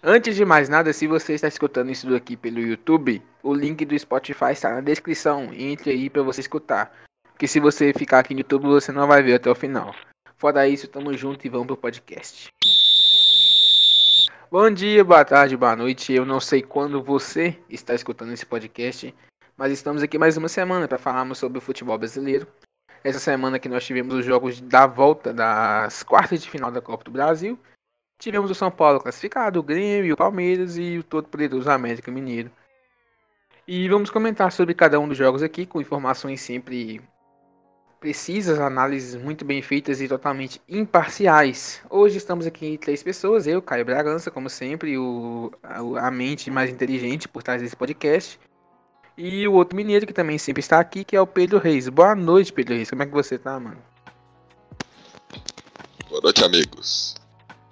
Antes de mais nada, se você está escutando isso aqui pelo YouTube, o link do Spotify está na descrição. Entre aí para você escutar. Porque se você ficar aqui no YouTube, você não vai ver até o final. Fora isso, tamo junto e vamos pro podcast. Bom dia, boa tarde, boa noite. Eu não sei quando você está escutando esse podcast, mas estamos aqui mais uma semana para falarmos sobre o futebol brasileiro. Essa semana que nós tivemos os jogos da volta das quartas de final da Copa do Brasil Tivemos o São Paulo classificado, o Grêmio, o Palmeiras e o todo poderoso América Mineiro. E vamos comentar sobre cada um dos jogos aqui, com informações sempre precisas, análises muito bem feitas e totalmente imparciais. Hoje estamos aqui três pessoas, eu, Caio Bragança, como sempre, o, a mente mais inteligente por trás desse podcast. E o outro mineiro que também sempre está aqui, que é o Pedro Reis. Boa noite, Pedro Reis. Como é que você tá, mano? Boa noite, amigos.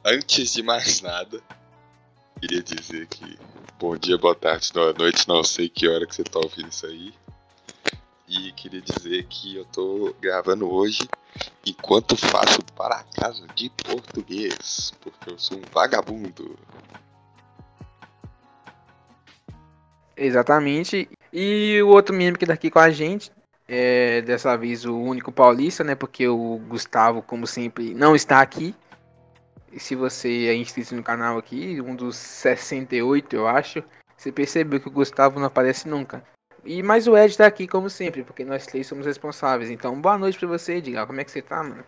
Antes de mais nada, queria dizer que bom dia, boa tarde, boa noite, não sei que hora que você tá ouvindo isso aí. E queria dizer que eu tô gravando hoje enquanto faço para casa de português, porque eu sou um vagabundo. Exatamente. E o outro membro que tá aqui com a gente, é dessa vez o único paulista, né? Porque o Gustavo, como sempre, não está aqui. E se você é inscrito no canal aqui, um dos 68 eu acho, você percebeu que o Gustavo não aparece nunca. E mais o Ed tá aqui como sempre, porque nós três somos responsáveis. Então, boa noite pra você, Edgar. Como é que você tá, mano?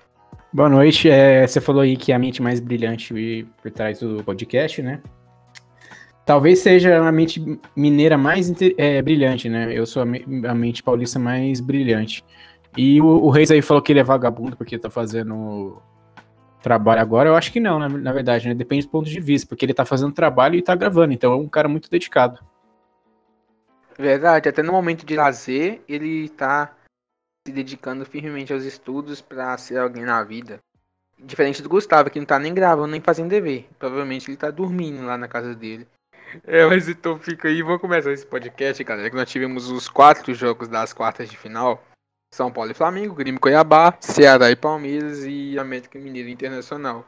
Boa noite. É, você falou aí que é a mente mais brilhante por trás do podcast, né? Talvez seja a mente mineira mais é, brilhante, né? Eu sou a, a, mente paulista mais brilhante. E o, o Reis aí falou que ele é vagabundo porque tá fazendo trabalho agora, eu acho que não, na, na verdade, né? Depende do ponto de vista, porque ele tá fazendo trabalho e tá gravando, então é um cara muito dedicado. Verdade, até no momento de lazer, ele tá se dedicando firmemente aos estudos para ser alguém na vida. Diferente do Gustavo, que não tá nem gravando nem fazendo dever. Provavelmente ele tá dormindo lá na casa dele. É, mas então fica aí, vamos começar esse podcast, galera. Que nós tivemos os quatro jogos das quartas de final. São Paulo e Flamengo, Grêmio Cuiabá, Ceará e Palmeiras e América Mineiro Internacional.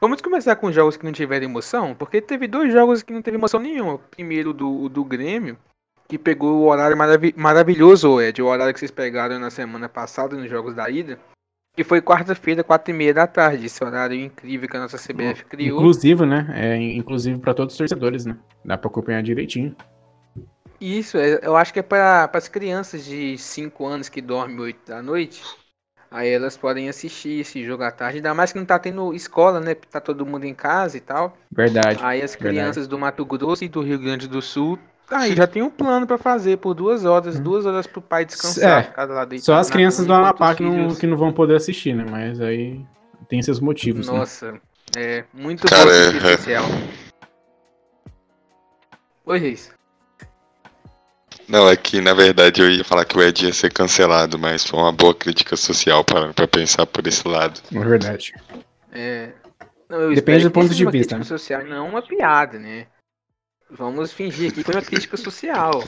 Vamos começar com jogos que não tiveram emoção, porque teve dois jogos que não teve emoção nenhuma. Primeiro do, do Grêmio, que pegou o horário marav maravilhoso, Ed, o horário que vocês pegaram na semana passada nos jogos da ida. Que foi quarta-feira, quatro e meia da tarde. Esse horário incrível que a nossa CBF criou. Inclusive, né? É inclusive para todos os torcedores, né? Dá para acompanhar direitinho. Isso, é, eu acho que é para as crianças de 5 anos que dormem 8 da noite. Aí elas podem assistir esse jogo à tarde, ainda mais que não tá tendo escola, né? Tá todo mundo em casa e tal. Verdade. Aí as crianças verdade. do Mato Grosso e do Rio Grande do Sul, aí já tem um plano para fazer por duas horas, hum. duas horas pro pai descansar. É, cada lado só as crianças do Amapá que não, que não vão poder assistir, né? Mas aí tem seus motivos. Né? Nossa, né? é muito Cara, bom é... especial. Oi, Reis. Não, é que na verdade eu ia falar que o Ed ia ser cancelado, mas foi uma boa crítica social para pensar por esse lado. É verdade. É. Não, Depende do ponto de vista. Crítica né? social não uma piada, né? Vamos fingir que foi uma crítica social.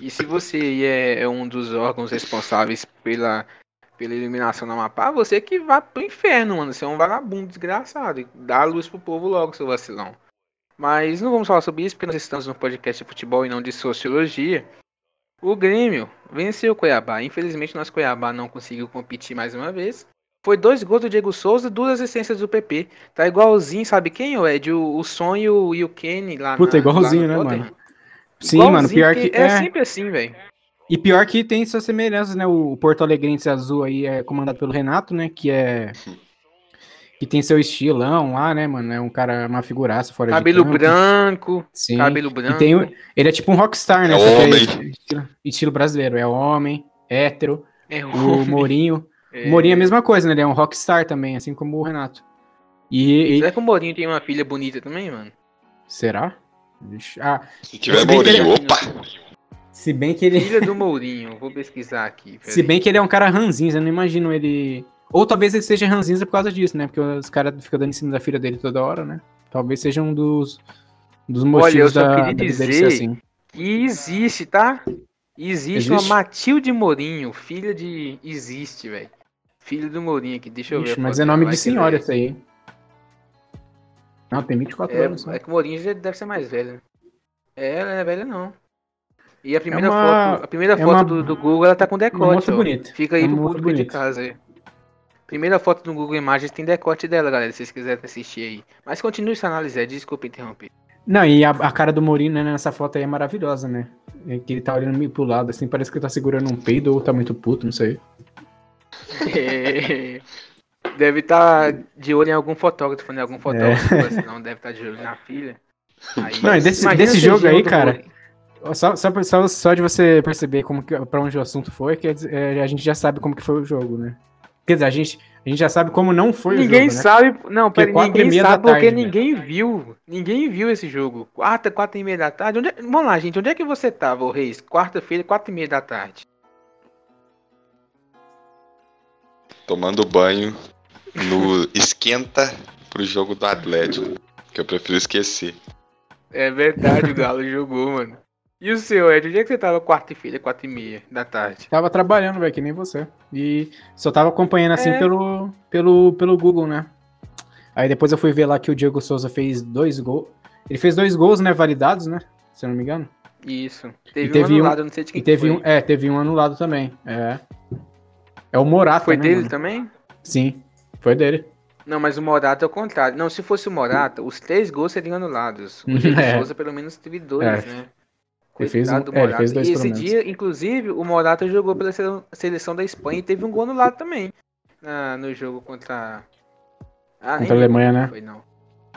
E se você é, é um dos órgãos responsáveis pela, pela eliminação da Amapá, você que vá pro inferno, mano. Você é um vagabundo desgraçado. Dá a luz pro povo logo, seu vacilão. Mas não vamos falar sobre isso porque nós estamos no podcast de futebol e não de sociologia. O Grêmio venceu o Cuiabá. Infelizmente, nosso Cuiabá não conseguiu competir mais uma vez. Foi dois gols do Diego Souza, duas assistências do PP. Tá igualzinho, sabe quem, o Ed? O, o Sonho e o Kenny lá Puta, na, igualzinho, lá né, mano? Sim, igualzinho, mano, pior que... É, é sempre assim, velho. E pior que tem suas semelhanças, né? O Porto Alegrense Azul aí é comandado pelo Renato, né? Que é que tem seu estilão lá, né, mano? É um cara, uma figuraça fora cabelo de Cabelo branco. Sim. Cabelo branco. E tem, ele é tipo um rockstar, né? É homem. É estilo, estilo, brasileiro. É homem, hétero. É o Mourinho. É... O Mourinho é a mesma coisa, né? Ele é um rockstar também, assim como o Renato. E, Será e... que o Mourinho tem uma filha bonita também, mano? Será? Ah, Se tiver Mourinho, ele... opa! Se bem que ele. Filha do Mourinho, vou pesquisar aqui. Se bem que ele é um cara ranzinho, eu não imagino ele ou talvez ele seja ranzinza por causa disso, né? Porque os caras ficam dando em cima da filha dele toda hora, né? Talvez seja um dos, dos motivos Olha, eu só da, queria dizer ser assim. que existe, tá? Existe, existe, uma Matilde Mourinho, filha de. Existe, velho. Filho do Mourinho aqui, deixa eu Ixi, ver. Mas é nome de senhora isso aí. Não, tem 24 É, anos. né? é que o Mourinho já deve ser mais velho. É, ela não é velha não. E a primeira uma- foto, a primeira é foto uma- do, do Google, ela tá com decote, moça ó. bonita. Fica aí É pro público de casa aí. Primeira foto do Google Imagens tem decote dela, galera, se vocês quiserem assistir aí. Mas continue essa análise, é, desculpa interromper. Não, e a, a cara do Mourinho né, nessa foto aí é maravilhosa, né? É que ele tá olhando meio pro lado, assim, parece que ele tá segurando um peido ou tá muito puto, não sei. É, Deve estar de olho em algum fotógrafo, né? Algum fotógrafo, senão deve estar de olho na filha. Aí, Não, desse- desse esse jogo aí, cara, Mourinho. Só, só, só, de você perceber como que, pra onde o assunto foi, quer dizer, é, a gente já sabe como que foi o jogo, né? Quer dizer, a gente, a gente já sabe como não foi Ninguém o jogo, né? sabe. Não, Porque pera, ninguém sabe porque tarde, né? ninguém viu. Ninguém viu esse jogo. Quarta, quatro e meia da tarde. Onde é- Vamos lá, gente. Onde é que você tava, ô Reis? Quarta-feira, quatro e meia da tarde. Tomando banho no esquenta pro jogo do Atlético. Que eu prefiro esquecer. É verdade, o Galo jogou, mano. E o seu, Ed? Onde é que você tava quarta-feira, quatro e meia da tarde? Tava trabalhando, velho, que nem você. E só tava acompanhando assim É. pelo, pelo, pelo Google, né? Aí depois eu fui ver lá que o Diego Souza fez dois gols. Ele fez dois gols, né, validados, né? Se eu não me engano. Isso. Teve, teve um um- anulado, eu não sei de quem E teve foi. um, é, teve um anulado também. É. É o Morata, Foi né, dele mano? também? Sim, foi dele. Não, mas o Morata é o contrário. Não, se fosse o Morata, os três gols seriam anulados. O Diego É. Souza pelo menos teve dois, É. né? Coitado do é, ele Morata. fez dois e pelo esse dia, inclusive, o Morata jogou pela sele- seleção da Espanha e teve um gol anulado também. na- no jogo contra. Ah, Contra a Alemanha, né? Foi, não.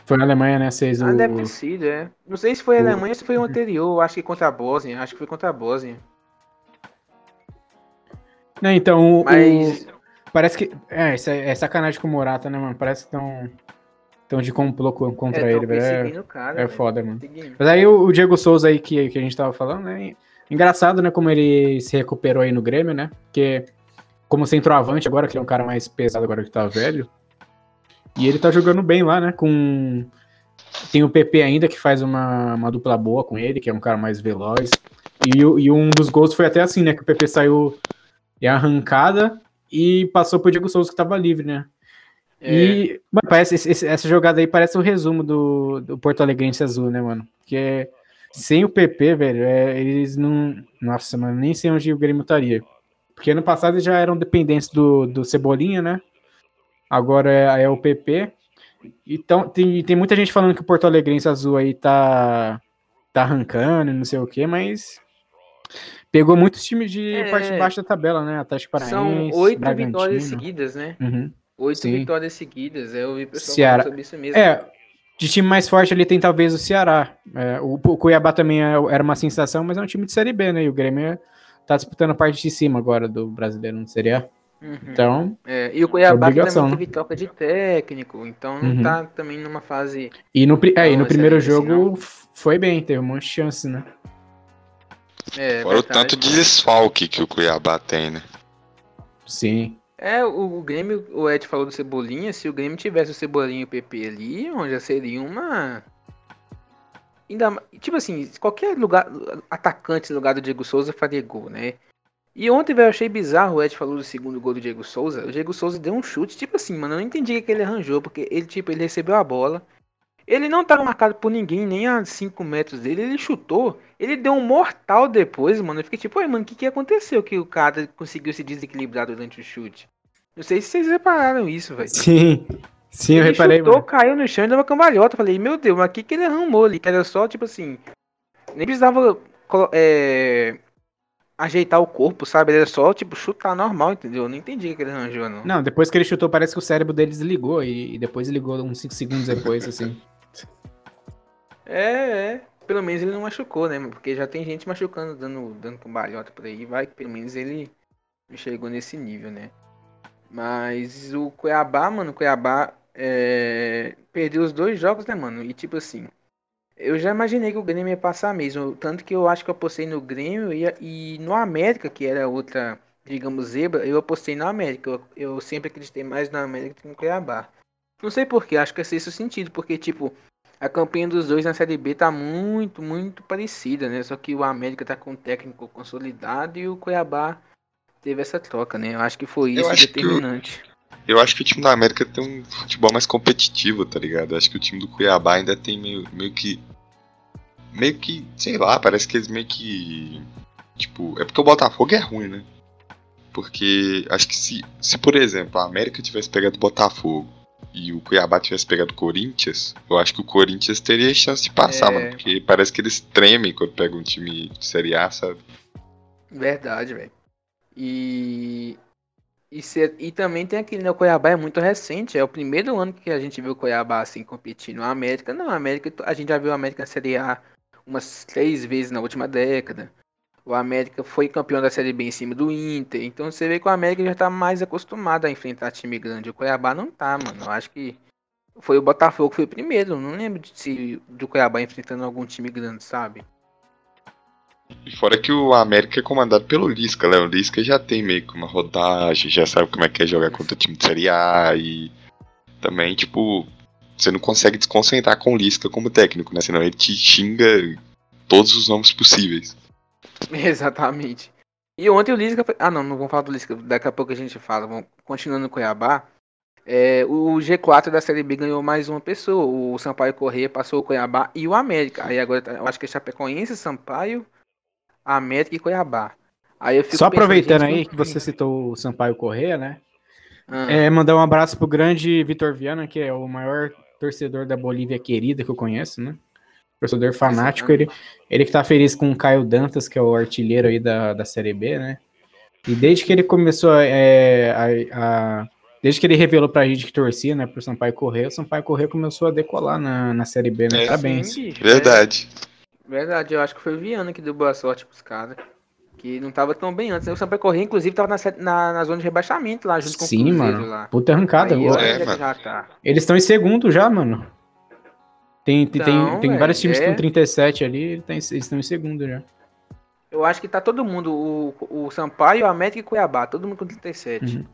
Foi na Alemanha, né? Fez Ah, o... deve ter sido, é. Não sei se foi a Alemanha ou se foi o anterior. Acho que contra a Bósnia. Acho que foi contra a Bósnia. Não, então, Mas. o- parece que... É, é, é sacanagem com o Morata, né, mano? Parece que estão... Estão de complô co- contra é, ele, velho. É- cara. É velho. foda, mano. Seguindo. Mas aí o, o Diego Souza aí que, que a gente tava falando, né? Engraçado, né? Como ele se recuperou aí no Grêmio, né? Porque como centroavante agora, que ele é um cara mais pesado agora que tá velho. E ele tá jogando bem lá, né? Com. Tem o PP ainda que faz uma, uma dupla boa com ele, que é um cara mais veloz. E, e um dos gols foi até assim, né? Que o PP saiu em arrancada e passou pro Diego Souza que tava livre, né? É, E mano, parece, esse- essa jogada aí parece o resumo do, do Porto Alegrense Azul, né, mano? Porque sem o PP, velho, é, eles não. Nossa, mano, nem sei onde o Grêmio estaria. Porque ano passado eles já eram dependentes do, do Cebolinha, né? Agora é, é o PP. Então, tem, tem muita gente falando que o Porto Alegrense Azul aí tá, tá arrancando e não sei o quê, mas pegou muitos times de É. parte de baixo da tabela, né? Atlético Paranaense, São oito vitórias seguidas, né? Uhum. Oito Sim. vitórias seguidas. Eu ouvi o pessoal Ceará- falando sobre isso mesmo. É, de time mais forte ali tem talvez o Ceará. É, o, o Cuiabá também é- era uma sensação, mas é um time de Série B, né? E o Grêmio tá disputando a parte de cima agora do brasileiro, não seria? Uhum. Então, É, e o Cuiabá também né? teve troca de técnico, então não Uhum. tá também numa fase. e no, é, e no primeiro jogo f- foi bem, teve um monte de chance, né? É, Fora o tanto de desfalque que o Cuiabá tem, né? Sim. É, o, o Grêmio, o Ed falou do Cebolinha, se o Grêmio tivesse o Cebolinha e o PP ali, já seria uma. Ainda, tipo assim, qualquer lugar, atacante no lugar do Diego Souza faria gol, né? E ontem, velho, eu achei bizarro, o Ed falou do segundo gol do Diego Souza. O Diego Souza deu um chute, tipo assim, mano, eu não entendi o que ele arranjou, porque ele, tipo, ele recebeu a bola. Ele não tava marcado por ninguém, nem a 5 metros dele, ele chutou. Ele deu um mortal depois, mano. Eu fiquei tipo, oi, mano, o que, que aconteceu que o cara conseguiu se desequilibrar durante o chute? Não sei se vocês repararam isso, velho. Sim. Sim, eu Ele reparei, chutou, mano. caiu no chão e deu uma cambalhota. Eu Falei, meu Deus, mas o que, que ele arrumou ali? Que era só, tipo assim. Nem precisava é, ajeitar o corpo, sabe? Era só, tipo, chutar normal, entendeu? Eu não entendi o que, ele arranjou, não. Não, depois que ele chutou, parece que o cérebro dele desligou e, e depois ligou uns 5 segundos depois, assim. É, é. Pelo menos ele não machucou, né? Porque já tem gente machucando, dando, dando cambalhota por aí. Vai que pelo menos ele chegou nesse nível, né? Mas o Cuiabá, mano, o Cuiabá é, perdeu os dois jogos, né, mano? E tipo assim, eu já imaginei que o Grêmio ia passar mesmo. Tanto que eu acho que eu apostei no Grêmio e, e no América, que era outra, digamos, zebra, eu apostei no América. Eu, eu sempre acreditei mais no América do que no Cuiabá. Não sei porquê, acho que é esse o sentido, porque, tipo, a campanha dos dois na Série B tá muito, muito parecida, né? Só que o América tá com um técnico consolidado e o Cuiabá teve essa troca, né? Eu acho que foi Eu isso acho que determinante. Eu acho que o time da América tem um futebol mais competitivo, tá ligado? Eu acho que o time do Cuiabá ainda tem meio, meio que. Meio que, sei lá, parece que eles meio que. Tipo, é porque o Botafogo é ruim, né? Porque acho que se, se por exemplo, a América tivesse pegado o Botafogo e o Cuiabá tivesse pegado o Corinthians, eu acho que o Corinthians teria chance de passar, É. mano. Porque parece que eles tremem quando pegam um time de Série A, sabe? Verdade, velho. E. E, se- e também tem aquele, né? O Cuiabá é muito recente. É o primeiro ano que a gente viu o Cuiabá assim competindo. A América, não, a América, a gente já viu a América na Série A umas três vezes na última década. O América foi campeão da Série B em cima do Inter. Então você vê que o América já tá mais acostumado a enfrentar time grande. O Cuiabá não tá, mano. Eu acho que foi o Botafogo que foi o primeiro. Não lembro de se do Cuiabá enfrentando algum time grande, sabe? E fora que o América é comandado pelo Lisca, né? O Lisca já tem meio que uma rodagem, já sabe como é que é jogar contra o time de Série A e também, tipo, você não consegue desconcentrar com o Lisca como técnico, né? Senão ele te xinga todos os nomes possíveis. Exatamente. E ontem o Lisca. Ah, não, não vamos falar do Lisca. Daqui a pouco a gente fala. Vamos... Continuando no Cuiabá. É, o G4 da Série B ganhou mais uma pessoa. O Sampaio Corrêa passou o Cuiabá e o América. Aí agora tá- eu acho que é Chapecoense, Sampaio, América e Cuiabá. Aí eu fico Só aproveitando aí que você citou o Sampaio Correia, né? Ah, É, mandar um abraço pro grande Vitor Viana, que é o maior torcedor da Bolívia querida que eu conheço, né? Torcedor fanático, ele, ele que tá feliz com o Caio Dantas, que é o artilheiro aí da, da Série B, né? E desde que ele começou é, a, a- Desde que ele revelou pra gente que torcia, né, pro Sampaio Correia, o Sampaio Correia começou a decolar na, na Série B, né? É, Parabéns. sim, Verdade. é verdade, eu acho que foi o Viana que deu boa sorte pros caras. Que não tava tão bem antes. O Sampaio Corrêa, inclusive, tava na, na, na zona de rebaixamento lá, junto com Sim, o Cruzeiro mano. lá. Puta arrancada. Aí, É, é já tá. Eles estão em segundo já, mano. Tem, tem, tem- Então, tem velho, vários times é- com 37 ali, eles tão em- eles estão em segundo já. Eu acho que tá todo mundo, o, o Sampaio, a América e Cuiabá, todo mundo com 37. Uhum.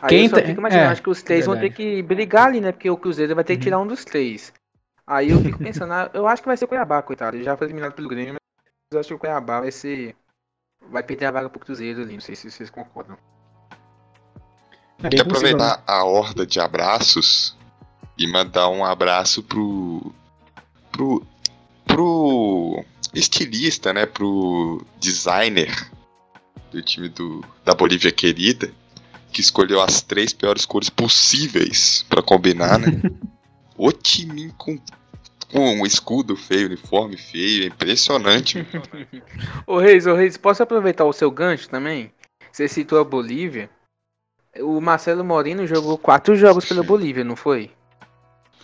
Aí Quem eu só tá- fico imaginando, é, acho que os três vão ter verdade. que brigar ali, né? Porque o Cruzeiro vai ter que tirar um dos três. Aí eu fico pensando, ah, eu acho que vai ser o Cuiabá, coitado. Ele já foi eliminado pelo Grêmio, mas eu acho que o Cuiabá vai ser. Vai perder a vaga pro Cruzeiro ali, não sei se vocês concordam. É Tem que né? aproveitar a horda de abraços e mandar um abraço pro. pro. pro estilista, né? Pro designer do time do, da Bolívia querida, que escolheu as três piores cores possíveis pra combinar, né? o time com, com um escudo feio, uniforme feio, é impressionante. Ô Reis, ô Reis, posso aproveitar o seu gancho também? Você citou a Bolívia. O Marcelo Moreno jogou quatro jogos pela Bolívia, não foi?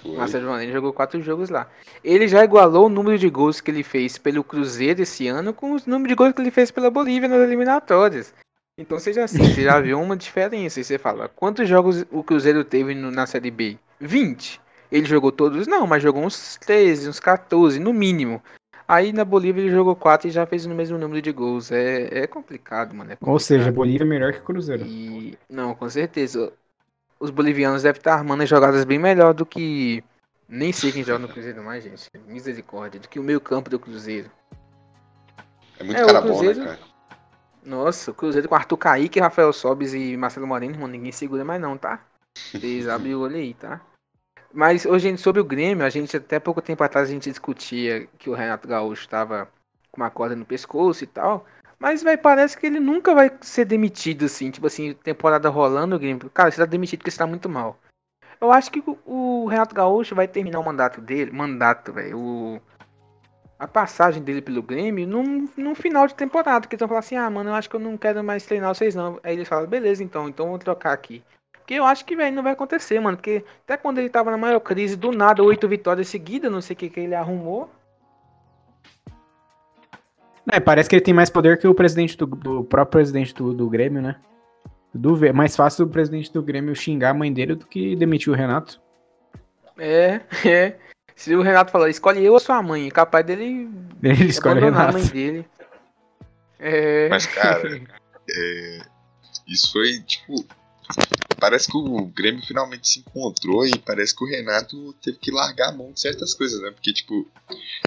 Foi. Marcelo Moreno jogou quatro jogos lá. Ele já igualou o número de gols que ele fez pelo Cruzeiro esse ano com o número de gols que ele fez pela Bolívia nas eliminatórias. Então seja assim, você já viu uma diferença. E você fala, quantos jogos o Cruzeiro teve no- na Série B? 20. Ele jogou todos? Não, mas jogou uns 13, uns 14, no mínimo. Aí na Bolívia ele jogou 4 e já fez o mesmo número de gols. É, é complicado, mano. é Ou seja, complicado. Bolívia é melhor que Cruzeiro. E não, com certeza. Os bolivianos devem estar armando as jogadas bem melhor do que. Nem sei quem joga no Cruzeiro mais, gente. Misericórdia. Do que o meio campo do Cruzeiro. É muito É, o cara bom, né, Cruzeiro- cara? Nossa, o Cruzeiro com Arthur Kaique, Rafael Sobes e Marcelo Moreno, irmão, ninguém segura mais não, tá? Vocês abrem o olho aí, tá? Mas, gente, sobre o Grêmio, a gente até pouco tempo atrás a gente discutia que o Renato Gaúcho tava com uma corda no pescoço e tal. Mas, parece que ele nunca vai ser demitido, assim. Tipo assim, temporada rolando, o Grêmio. Cara, você tá demitido porque você tá muito mal. Eu acho que o, Renato Gaúcho vai terminar o mandato dele. Mandato, velho. A passagem dele pelo Grêmio num, num final de temporada. Que eles vão falar assim: ah, mano, eu acho que eu não quero mais treinar vocês, não. Aí eles falam: beleza, então, então vou trocar aqui. Porque eu acho que, velho, não vai acontecer, mano. Porque até quando ele tava na maior crise, do nada, oito vitórias seguidas, não sei o que, que ele arrumou. É, parece que ele tem mais poder que o presidente do, do próprio presidente do, do Grêmio, né? Do, é mais fácil o presidente do Grêmio xingar a mãe dele do que demitir o Renato. É, é. Se o Renato falar, escolhe eu ou sua mãe, capaz dele Ele escolhe o abandonar a Renato. mãe dele. É. Mas, cara, é, isso foi, tipo. Parece que o Grêmio finalmente se encontrou e parece que o Renato teve que largar a mão de certas coisas, né? Porque, tipo,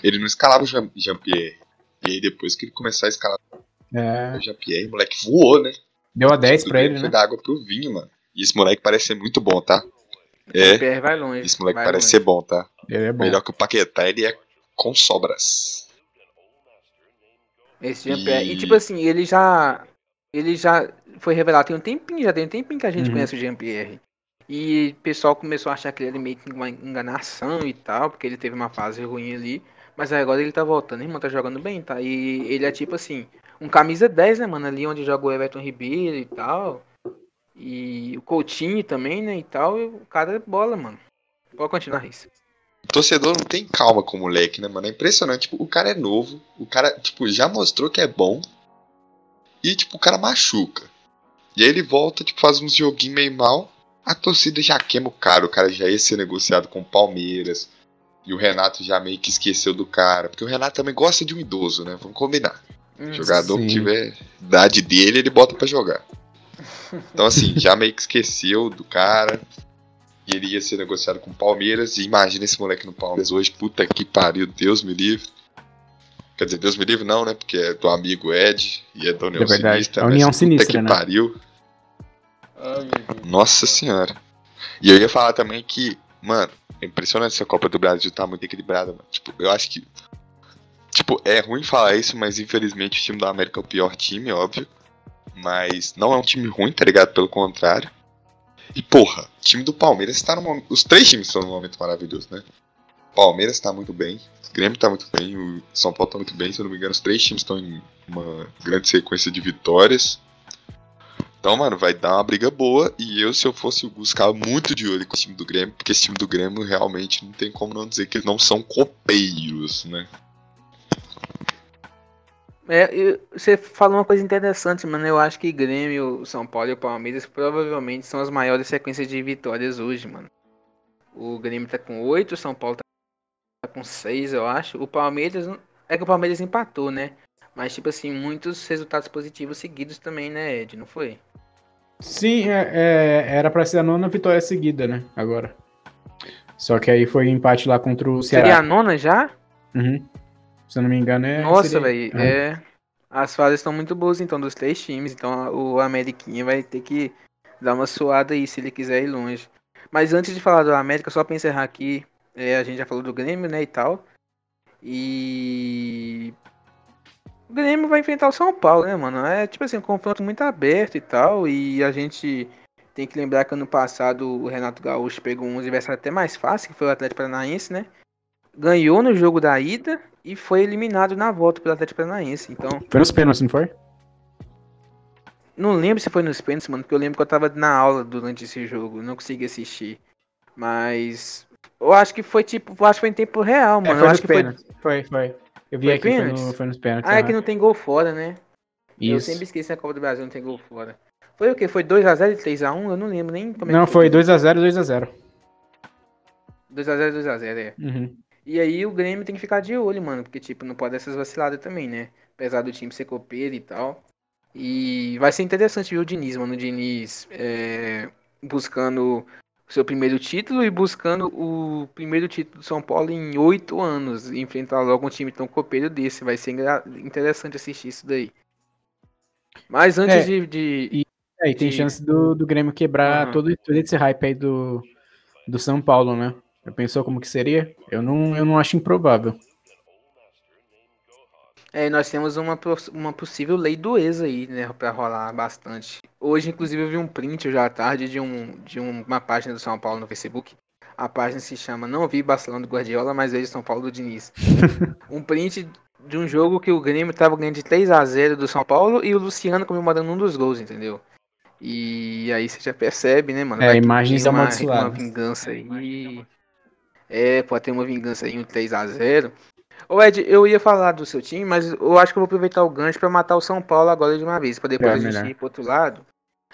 ele não escalava o Jean- Jean-Pierre. E aí, depois que ele começou a escalar É, o Jean-Pierre, o moleque voou, né? deu a 10 O pra ele, Foi né? da água pro vinho, mano. E esse moleque parece ser muito bom, tá? O É, PR vai longe. esse moleque parece longe. ser bom, tá? Ele é bom. Melhor que o Paquetá, ele é com sobras. Esse Jean-Pierre. E... E- tipo assim, ele já. Ele já foi revelado tem um tempinho, já tem um tempinho que a gente Uhum. conhece o Jean-Pierre. E o pessoal começou a achar que ele era meio que uma enganação e tal, porque ele teve uma fase ruim ali. Mas agora ele tá voltando, irmão, tá jogando bem, tá? E ele é tipo assim, um camisa 10, né, mano? Ali onde joga o Everton Ribeiro e tal. E o Coutinho também, né, e tal. E o cara é bola, mano. Pode continuar isso. O torcedor não tem calma com o moleque, né, mano? É impressionante. Tipo, o cara é novo, o cara, tipo, já mostrou que é bom. E, tipo, o cara machuca. E aí ele volta, tipo, faz uns joguinhos meio mal. A torcida já queima o cara. O cara já ia ser negociado com o Palmeiras. E o Renato já meio que esqueceu do cara. Porque o Renato também gosta de um idoso, né? Vamos combinar. Hum, Jogador Sim. que tiver idade dele, ele bota pra jogar. Então, assim, já meio que esqueceu do cara. E ele ia ser negociado com o Palmeiras. E imagina esse moleque no Palmeiras hoje. Puta que pariu, Deus me livre. Quer dizer, Deus me livre não, né? Porque é do amigo Ed e é da União É verdade, Sinistra. a mas União puta Sinistra, que né? pariu. Nossa senhora. E eu ia falar também que, mano, é impressionante essa Copa do Brasil tá muito equilibrada, mano. Tipo, eu acho que. Tipo, é ruim falar isso, mas infelizmente o time da América é o pior time, óbvio. Mas não é um time ruim, tá ligado? Pelo contrário. E porra, o time do Palmeiras tá num momento. Os três times estão num momento maravilhoso, né? O Palmeiras tá muito bem, o Grêmio tá muito bem, o São Paulo tá muito bem, se eu não me engano, os três times estão em uma grande sequência de vitórias. Então, mano, vai dar uma briga boa. E eu, se eu fosse o Gus, ficava muito de olho com o time do Grêmio, porque esse time do Grêmio realmente não tem como não dizer que eles não são copeiros, né? É, você falou uma coisa interessante, mano. Eu acho que Grêmio, São Paulo e o Palmeiras provavelmente são as maiores sequências de vitórias hoje, mano. O Grêmio tá com 8, o São Paulo tá com 6, eu acho. O Palmeiras. É que o Palmeiras empatou, né? Mas, tipo assim, muitos resultados positivos seguidos também, né, Ed? Não foi? Sim, é- é- era pra ser a nona vitória seguida, né? Agora. Só que aí foi empate lá contra o Seria a Ceará. nona já? Uhum. Se eu não me engano, é. Nossa, velho. Uhum. É. As fases estão muito boas, então, dos três times. Então, o Ameriquinha vai ter que dar uma suada aí se ele quiser ir longe. Mas antes de falar do América, só pra encerrar aqui, é, a gente já falou do Grêmio, né, e tal. E. O Grêmio vai enfrentar o São Paulo, né, mano? É tipo assim, um confronto muito aberto e tal. E a gente tem que lembrar que ano passado o Renato Gaúcho pegou um adversário até mais fácil, que foi o Atlético Paranaense, né? Ganhou no jogo da ida e foi eliminado na volta pelo Atlético Paranaense. Então, Foi nos pênaltis, não foi? não lembro se foi nos pênaltis, mano, porque eu lembro que eu tava na aula durante esse jogo, não consegui assistir. Mas eu acho que foi tipo, eu acho que foi em tempo real, É, mano. foi eu nos acho que foi. pênaltis. Foi, foi. Eu vi Foi aqui, foi, no- foi nos pênaltis. Ah, é aham. que não tem gol fora, né? Eu Isso. sempre esqueço na Copa do Brasil não tem gol fora. Foi o quê? Foi 2x0 e 3x1? Eu não lembro nem como é Não, foi 2x0, 2x0. 2x0 2x0, é. Uhum. E aí o Grêmio tem que ficar de olho, mano, porque tipo, não pode essas vaciladas também, né? Apesar do time ser copeiro e tal. E vai ser interessante ver o Diniz, mano. O Diniz é, buscando o seu primeiro título e buscando o primeiro título do São Paulo em oito anos. Enfrentar logo um time tão copeiro desse. Vai ser interessante assistir isso daí. Mas antes É, de, de- É, e tem de- chance do, do Grêmio quebrar Aham. todo, todo esse hype aí do, do São Paulo, né? Já pensou como que seria? Eu não, eu não acho improvável. É, nós temos uma, uma possível lei do ex aí, né, pra rolar bastante. Hoje, inclusive, eu vi um print hoje à tarde de, um, de um- uma página do São Paulo no Facebook. A página se chama Não Vi Barcelona do Guardiola, mas vejo São Paulo do Diniz. um print de um jogo que o Grêmio tava ganhando de 3 a 0 do São Paulo e o Luciano comemorando um dos gols, entendeu? E aí você já percebe, né, mano? É, Vai imagens uma, uma amaldiçoadas. vingança aí. É, pode ter uma vingança aí, um 3 a 0 Ô Ed, eu ia falar do seu time, mas eu acho que eu vou aproveitar o gancho pra matar o São Paulo agora de uma vez, pra depois É, a gente melhor. ir pro outro lado.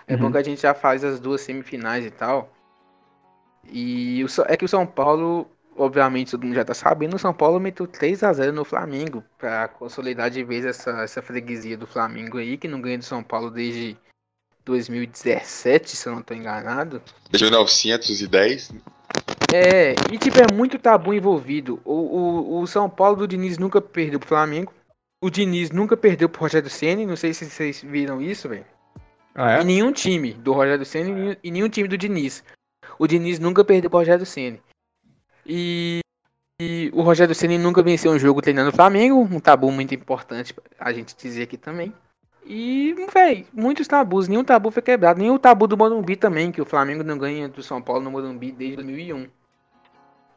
É bom Uhum. que a gente já faz as duas semifinais e tal. E o, é que o São Paulo, obviamente todo mundo já tá sabendo, o São Paulo meteu 3 a 0 no Flamengo pra consolidar de vez essa, essa freguesia do Flamengo aí, que não ganha do São Paulo desde 2017, se eu não tô enganado. Desde 1910, É, e tipo, é muito tabu envolvido. O, o, o São Paulo do Diniz nunca perdeu pro Flamengo. O Diniz nunca perdeu pro Rogério Ceni. Não sei se vocês viram isso, velho. Ah, é? E nenhum time do Rogério Senna e nenhum time do Diniz. O Diniz nunca perdeu pro Rogério Senna. E, e o Rogério Senna nunca venceu um jogo treinando o Flamengo, um tabu muito importante a gente dizer aqui também. E, velho, muitos tabus, nenhum tabu foi quebrado, nem o tabu do Morumbi também, que o Flamengo não ganha do São Paulo no Morumbi desde 2001.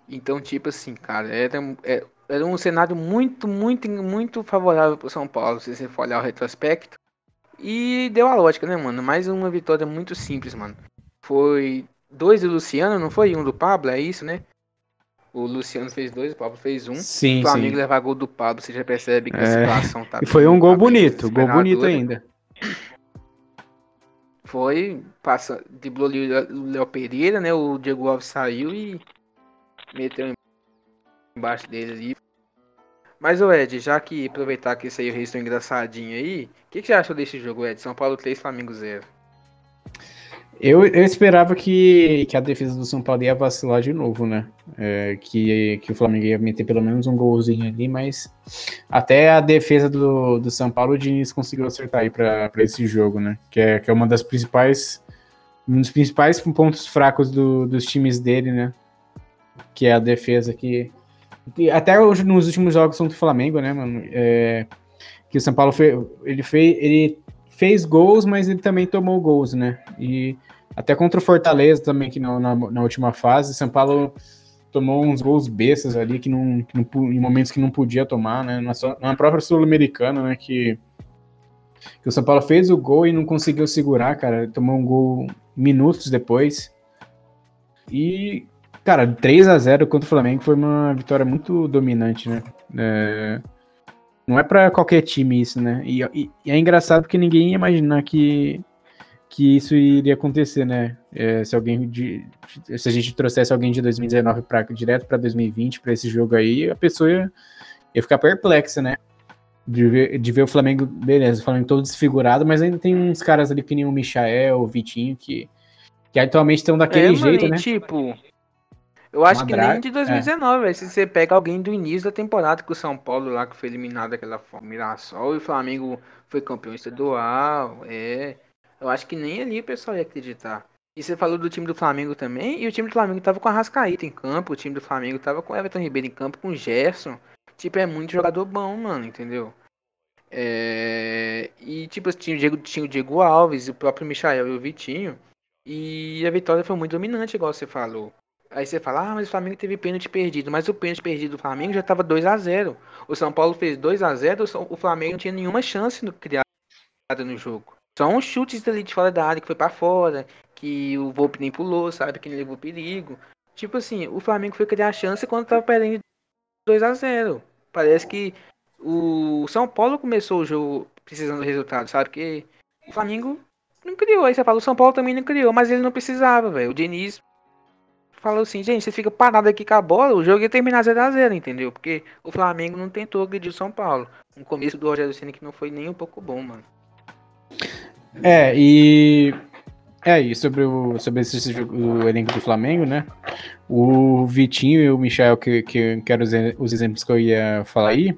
Então, tipo assim, cara, era, é, era um cenário muito, muito, muito favorável pro São Paulo, se você for olhar o retrospecto. E deu a lógica, né, mano? Mais uma vitória muito simples, mano. Foi dois do Luciano, não foi? Um do Pablo, é isso, né? O Luciano fez dois, o Pablo fez um. Sim, o Flamengo sim. levar gol do Pablo, você já percebe que é... a situação tá. E foi um gol bonito, gol bonito ainda. Foi, passa, driblou o Léo Pereira, né? O Diego Alves saiu e meteu embaixo dele ali. Mas o Ed, já que aproveitar que esse aí o registro engraçadinho aí, o que, que, você achou desse jogo, Ed? São Paulo 3, Flamengo 0. Eu, eu esperava que, que a defesa do São Paulo ia vacilar de novo, né? É, que, que o Flamengo ia meter pelo menos um golzinho ali, mas até a defesa do, do São Paulo o Diniz conseguiu acertar aí para esse jogo, né? Que é, que é uma das principais. Um dos principais pontos fracos do, dos times dele, né? Que é a defesa que. que até hoje, nos últimos jogos contra o Flamengo, né, mano? É, que o São Paulo fez, ele fez. Ele fez gols, mas ele também tomou gols, né? E até contra o Fortaleza também, que na, na, na última fase, São Paulo tomou uns gols bestas ali que, não, que não, em momentos que não podia tomar, né? Na, na própria Sul-Americana, né? Que, que o São Paulo fez o gol e não conseguiu segurar, cara. Tomou um gol minutos depois. E, cara, 3 a 0 contra o Flamengo foi uma vitória muito dominante, né? É, não é para qualquer time isso, né? E, e, e, é engraçado porque ninguém ia imaginar que, que isso iria acontecer, né? É, se alguém de, se a gente trouxesse alguém de 2019 para direto para 2020 para esse jogo aí, a pessoa ia, ia, ficar perplexa, né? De ver, de ver o Flamengo, beleza, o Flamengo todo desfigurado, mas ainda tem uns caras ali que nem o Michael, o Vitinho, que, que atualmente estão daquele é, jeito, mano, né? Tipo, eu acho Uma que nem de 2019, é. se você pega alguém do início da temporada que o São Paulo lá que foi eliminado daquela forma, Mirassol e o Flamengo foi campeão estadual, é. Eu acho que nem ali o pessoal ia acreditar. E você falou do time do Flamengo também, e o time do Flamengo tava com a Rascaíta em campo, o time do Flamengo tava com o Everton Ribeiro em campo, com o Gerson. Tipo, é muito jogador bom, mano, entendeu? É... E tipo, tinha o, Diego, tinha o Diego Alves, o próprio Michael e o Vitinho. E a vitória foi muito dominante, igual você falou. Aí você fala, ah, mas o Flamengo teve pênalti perdido. Mas o pênalti perdido do Flamengo já estava 2 a 0 O São Paulo fez 2 a 0 o Flamengo não tinha nenhuma chance no criado no jogo. Só uns chutes ali de fora da área que foi para fora, que o Volpe nem pulou, sabe? Que nem levou perigo. Tipo assim, o Flamengo foi criar chance quando tava perdendo 2 a 0 Parece que o São Paulo começou o jogo precisando do resultado, sabe? Porque o Flamengo não criou. Aí você fala, o São Paulo também não criou, mas ele não precisava, velho. O Diniz falou assim, gente, você fica parado aqui com a bola, o jogo ia terminar 0x0, entendeu? Porque o Flamengo não tentou agredir o São Paulo. Um começo do Rogério Senna que não foi nem um pouco bom, mano. É, e. É, e sobre o, sobre esse, o elenco do Flamengo, né? O Vitinho e o Michel, que, que, que eram os, os exemplos que eu ia falar aí,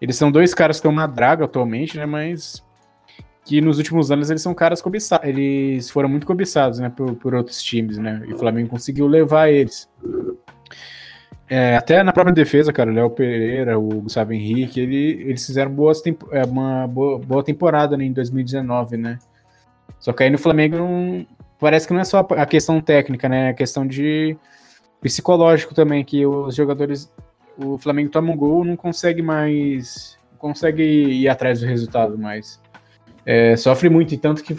eles são dois caras que estão na draga atualmente, né? Mas que nos últimos anos eles são caras cobiçados, eles foram muito cobiçados, né, por, por outros times, né, e o Flamengo conseguiu levar eles. É, até na própria defesa, cara, o Léo Pereira, o Gustavo Henrique, ele, eles fizeram boas tempo, é, uma boa, boa, temporada né, em 2019, né. Só que aí no Flamengo não, parece que não é só a questão técnica, né, é a questão de psicológico também, que os jogadores, o Flamengo toma um gol, não consegue mais, não consegue ir atrás do resultado mais é, sofre muito, e tanto que,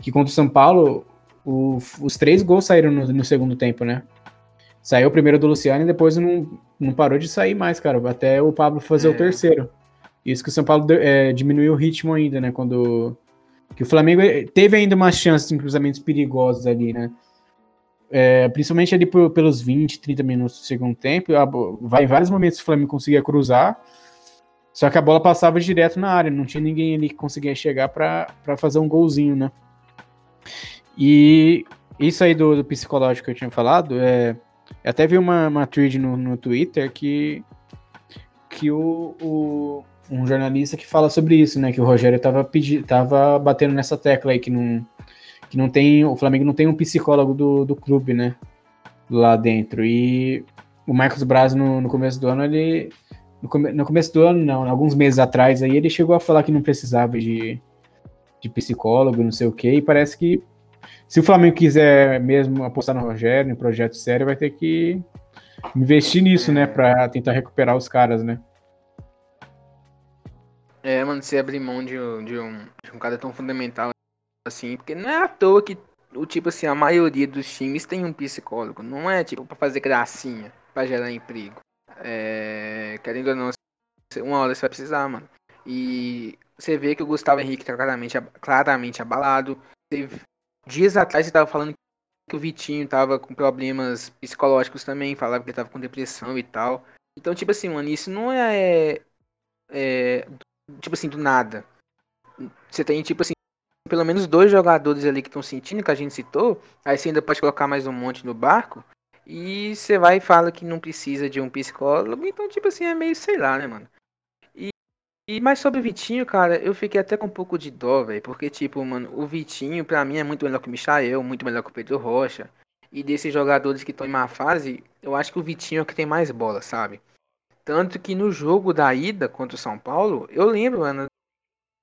que contra o São Paulo, o, os três gols saíram no, no, segundo tempo, né? Saiu o primeiro do Luciano e depois não, não parou de sair mais, cara, até o Pablo fazer é. o terceiro. Isso que o São Paulo é, diminuiu o ritmo ainda, né? Quando. Que o Flamengo teve ainda umas chances em cruzamentos perigosos ali, né? É, principalmente ali por, pelos 20, 30 minutos do segundo tempo. Vai em vários momentos o Flamengo conseguia cruzar. Só que a bola passava direto na área, não tinha ninguém ali que conseguia chegar para fazer um golzinho, né? E isso aí do, do psicológico que eu tinha falado, é, eu até vi uma, uma thread no, no Twitter que, aqui o, o, um jornalista que fala sobre isso, né? Que o Rogério tava, pedi, tava batendo nessa tecla aí que não, que não tem. O Flamengo não tem um psicólogo do, do clube, né? Lá dentro. E o Marcos Braz, no, no começo do ano, ele. No, come, no começo do ano, não, alguns meses atrás, aí ele chegou a falar que não precisava de, de psicólogo, não sei o quê, e parece que se o Flamengo quiser mesmo apostar no Rogério, em projeto sério, vai ter que investir nisso, né? Pra tentar recuperar os caras, né? É, mano, você abrir mão de, de, um, de um cara tão fundamental assim, porque não é à toa que o tipo assim, a maioria dos times tem um psicólogo, não é tipo para fazer gracinha, para gerar emprego. É, querendo ou não, uma hora você vai precisar, mano. E você vê que o Gustavo Henrique tá claramente, claramente abalado. dias atrás você tava falando que o Vitinho tava com problemas psicológicos também, falava que ele tava com depressão e tal. Então, tipo assim, mano, isso não é, é tipo assim, do nada. Você tem, tipo assim, pelo menos dois jogadores ali que estão sentindo, que a gente citou, aí você ainda pode colocar mais um monte no barco, e você vai e fala que não precisa de um psicólogo, então, tipo assim, é meio, sei lá, né, mano. E, e mais sobre o Vitinho, cara, eu fiquei até com um pouco de dó, velho, porque, tipo, mano, o Vitinho, pra mim, é muito melhor que o Michael, muito melhor que o Pedro Rocha, e desses jogadores que estão em má fase, eu acho que o Vitinho é o que tem mais bola, sabe? Tanto que no jogo da ida contra o São Paulo, eu lembro, mano,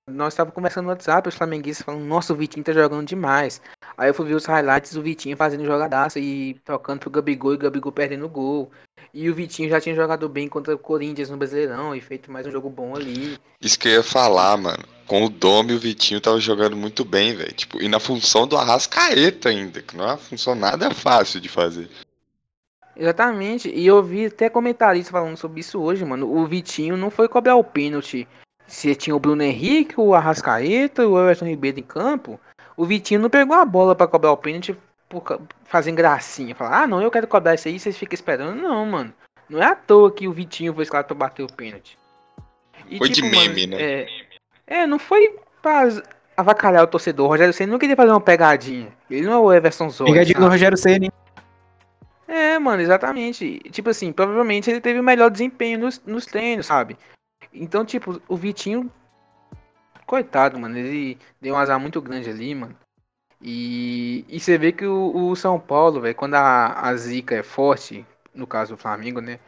nós estávamos conversando no WhatsApp, os flamenguistas falando, nossa, o Vitinho tá jogando demais. Aí eu fui ver os highlights do Vitinho fazendo jogadaça e tocando pro Gabigol e o Gabigol perdendo o gol. E o Vitinho já tinha jogado bem contra o Corinthians no Brasileirão e feito mais um jogo bom ali. Isso que eu ia falar, mano. Com o Dome, o Vitinho tava jogando muito bem, velho. Tipo, e na função do Arrascaeta ainda, que não é uma função nada fácil de fazer. Exatamente. E eu vi até comentaristas falando sobre isso hoje, mano. O Vitinho não foi cobrar o pênalti. Se tinha o Bruno Henrique, o Arrascaeta, o Everton Ribeiro em campo, o Vitinho não pegou a bola para cobrar o pênalti por, fazendo gracinha. Falar, ah, não, eu quero cobrar isso aí, vocês ficam esperando. Não, mano. Não é à toa que o Vitinho foi escalado pra bater o pênalti. E, foi tipo, de meme, mano, né? É, é, não foi pra avacalhar o torcedor. O Rogério Senna não queria fazer uma pegadinha. Ele não é o Everson Zola. Pegadinha do Rogério Senna, é, mano, exatamente. Tipo assim, provavelmente ele teve o melhor desempenho nos, nos treinos, sabe? Então, tipo, o Vitinho. Coitado, mano. Ele deu um azar muito grande ali, mano. E, e você vê que o, o São Paulo, velho, quando a, a zica é forte, no caso do Flamengo, né?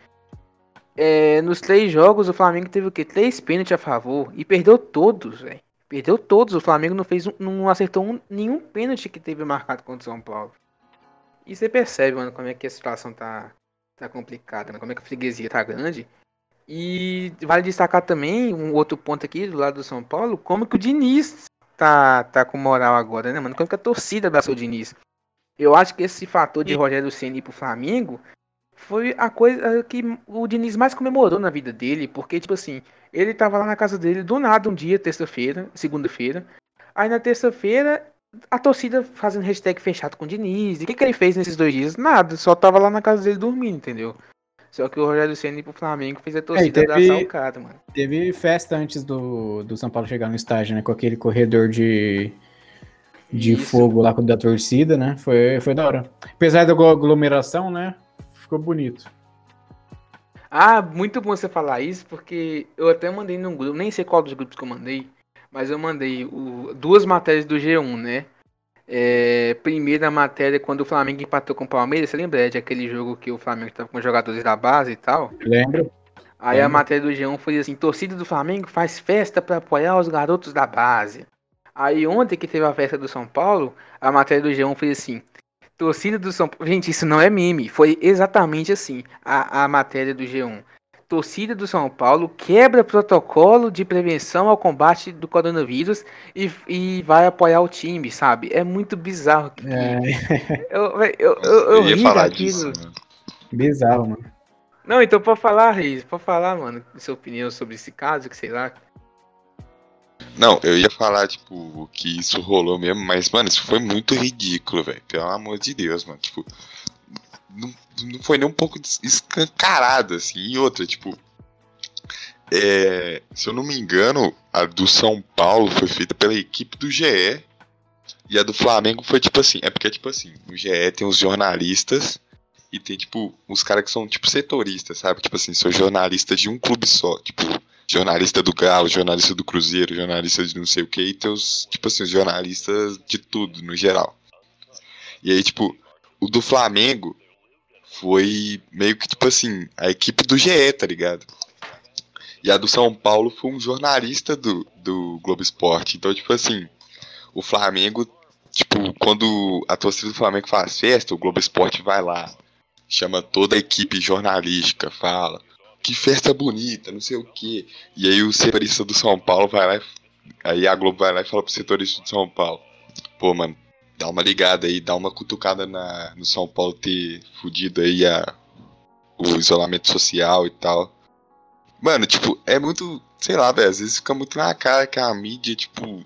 É, nos três jogos, o Flamengo teve o quê? Três pênaltis a favor e perdeu todos, velho. Perdeu todos. O Flamengo não fez um, não acertou um, nenhum pênalti que teve marcado contra o São Paulo. E você percebe, mano, como é que a situação tá, tá complicada, né? como é que a freguesia tá grande. E vale destacar também um outro ponto aqui do lado do São Paulo, como que o Diniz tá, tá com moral agora, né, mano? Como que a torcida abraçou o Diniz. Eu acho que esse fator de Rogério Ceni ir pro Flamengo foi a coisa que o Diniz mais comemorou na vida dele, porque, tipo assim, ele tava lá na casa dele do nada um dia, terça-feira, segunda-feira. Aí na terça-feira a torcida fazendo hashtag fechado com o Diniz. E o que, que ele fez nesses dois dias? Nada, só tava lá na casa dele dormindo, entendeu? Só que o Rogério Senna pro Flamengo fez a torcida é, teve, dar salcado, mano. Teve festa antes do, do São Paulo chegar no estádio, né? Com aquele corredor de, de fogo lá da torcida, né? Foi, foi da hora. Apesar da aglomeração, né? Ficou bonito. Ah, muito bom você falar isso, porque eu até mandei num grupo, nem sei qual dos grupos que eu mandei, mas eu mandei o, duas matérias do G1, né? É, primeira matéria quando o Flamengo empatou com o Palmeiras, você lembra de aquele jogo que o Flamengo estava com jogadores da base e tal? Lembro. Aí a matéria do G1 foi assim: torcida do Flamengo faz festa para apoiar os garotos da base. Aí ontem que teve a festa do São Paulo, a matéria do G1 foi assim: torcida do São Paulo. Gente, isso não é meme, foi exatamente assim a, a matéria do G1 torcida do São Paulo quebra protocolo de prevenção ao combate do coronavírus e, e vai apoiar o time, sabe? É muito bizarro. É. Eu, eu, eu, eu, eu ri daquilo. Disso, Bizarro, mano. Não, então pode falar, Reis, pode falar, mano, sua opinião sobre esse caso, que sei lá. Não, eu ia falar, tipo, que isso rolou mesmo, mas, mano, isso foi muito ridículo, velho. Pelo amor de Deus, mano. Tipo, não, não foi nem um pouco escancarado, assim. E outra, tipo. É, se eu não me engano, a do São Paulo foi feita pela equipe do GE. E a do Flamengo foi tipo assim. É porque, tipo assim, no GE tem os jornalistas e tem, tipo, uns caras que são, tipo, setoristas, sabe? Tipo assim, sou jornalista de um clube só. Tipo, jornalista do Galo, jornalista do Cruzeiro, jornalista de não sei o que, e tem os, tipo assim, os jornalistas de tudo, no geral. E aí, tipo, o do Flamengo foi meio que, tipo assim, a equipe do GE, tá ligado? E a do São Paulo foi um jornalista do, do Globo Esporte. Então, tipo assim, o Flamengo, tipo, quando a torcida do Flamengo faz festa, o Globo Esporte vai lá, chama toda a equipe jornalística, fala, que festa bonita, não sei o quê. E aí o setorista do São Paulo vai lá, aí a Globo vai lá e fala pro setorista do São Paulo, pô, mano, dá uma ligada aí, dá uma cutucada na, no São Paulo ter fudido aí a, o isolamento social e tal. Mano, tipo, é muito. Sei lá, velho. Às vezes fica muito na cara que a mídia, tipo,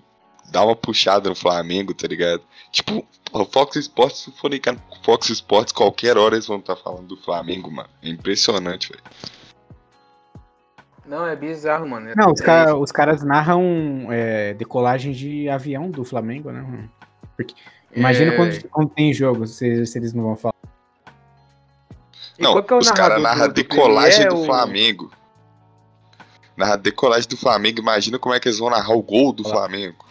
dá uma puxada no Flamengo, tá ligado? Tipo, o Fox Sports, se for ligar no Fox Sports, qualquer hora eles vão estar tá falando do Flamengo, mano. É impressionante, velho. Não, é bizarro, mano. Não, os, é cara, os caras narram é, decolagem de avião do Flamengo, né? Porque, imagina é... quando, quando, tem jogo, se, se eles não vão falar. Não, é os caras narram decolagem do, do Flamengo narrar decolagem do Flamengo, imagina como é que eles vão narrar o gol do Flamengo.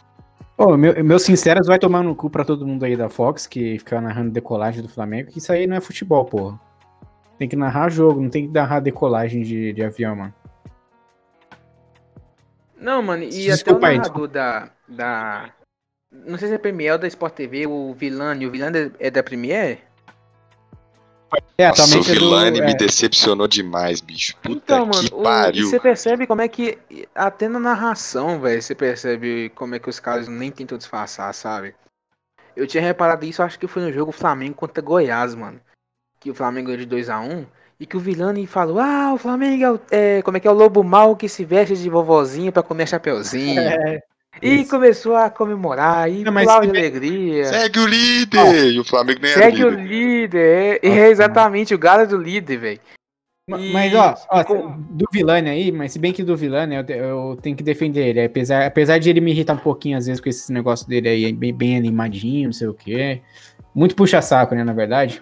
Pô, meu, meu sinceros vai tomar no cu pra todo mundo aí da Fox que fica narrando decolagem do Flamengo, que isso aí não é futebol, porra. Tem que narrar jogo, não tem que narrar decolagem de, de avião, mano. Não, mano, e desculpa até o narrador aí, da, da. Não sei se é Premier ou da Sport TV, o Vilani. O Vilani é da Premier? É, Nossa, o Vilani é do, me é... decepcionou demais, bicho. Puta então, que mano, pariu. O, você percebe como é que. Até na narração, velho, você percebe como é que os caras nem tentam disfarçar, sabe? Eu tinha reparado isso, acho que foi no jogo Flamengo contra Goiás, mano. Que o Flamengo ganhou de 2x1. E que o Vilani falou: Ah, o Flamengo é, é, Como é que é o lobo mal que se veste de vovozinha pra comer chapeuzinho. É. E Isso. começou a comemorar, e pular de alegria. Segue o líder! Oh, e o Flamengo nem Segue o líder, é, é exatamente o galo do líder, velho. Mas, ó, ó do Vilani aí, mas se bem que do Vilani, eu, eu, tenho que defender ele. Apesar, apesar de ele me irritar um pouquinho, às vezes, com esse negócio dele aí, bem, bem animadinho, não sei o quê. Muito puxa-saco, né, na verdade.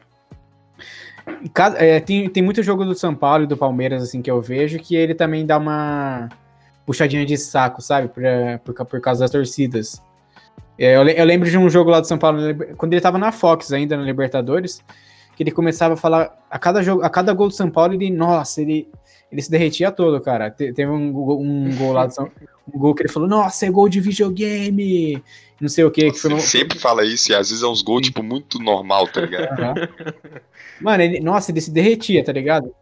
É, tem, tem muito jogo do São Paulo e do Palmeiras, assim, que eu vejo, que ele também dá uma puxadinha de saco, sabe? Pra, por, por causa das torcidas. É, eu, eu, lembro de um jogo lá do São Paulo, quando ele tava na Fox ainda, na Libertadores, que ele começava a falar, a cada, jogo, a cada gol do São Paulo, ele, nossa, ele, ele se derretia todo, cara. Te, teve um, um gol lá do São um gol que ele falou, nossa, é gol de videogame, não sei o que. Nossa, que ele sempre fala isso, e às vezes é uns gols, tipo, muito normal, tá ligado? Mano, ele, nossa, ele se derretia, tá ligado?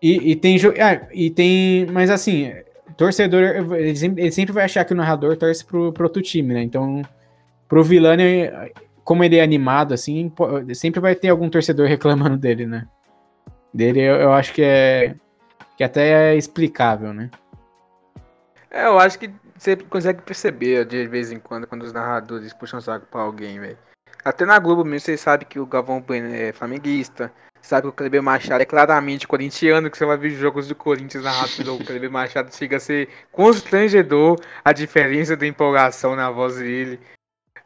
E, e tem ah, e tem. Mas assim, torcedor, ele sempre, vai achar que o narrador torce pro, pro outro time, né? Então, pro Vilani, como ele é animado, assim, sempre vai ter algum torcedor reclamando dele, né? Dele eu, eu acho que é. que até é explicável, né? É, eu acho que você consegue perceber de vez em quando quando os narradores puxam saco pra alguém, velho. Até na Globo mesmo, você sabe que o Galvão Bueno é flamenguista, Sabe que o Kleber Machado é claramente corintiano, que você vai ver jogos do Corinthians narrados pelo Kleber Machado, chega a ser constrangedor a diferença da empolgação na voz dele.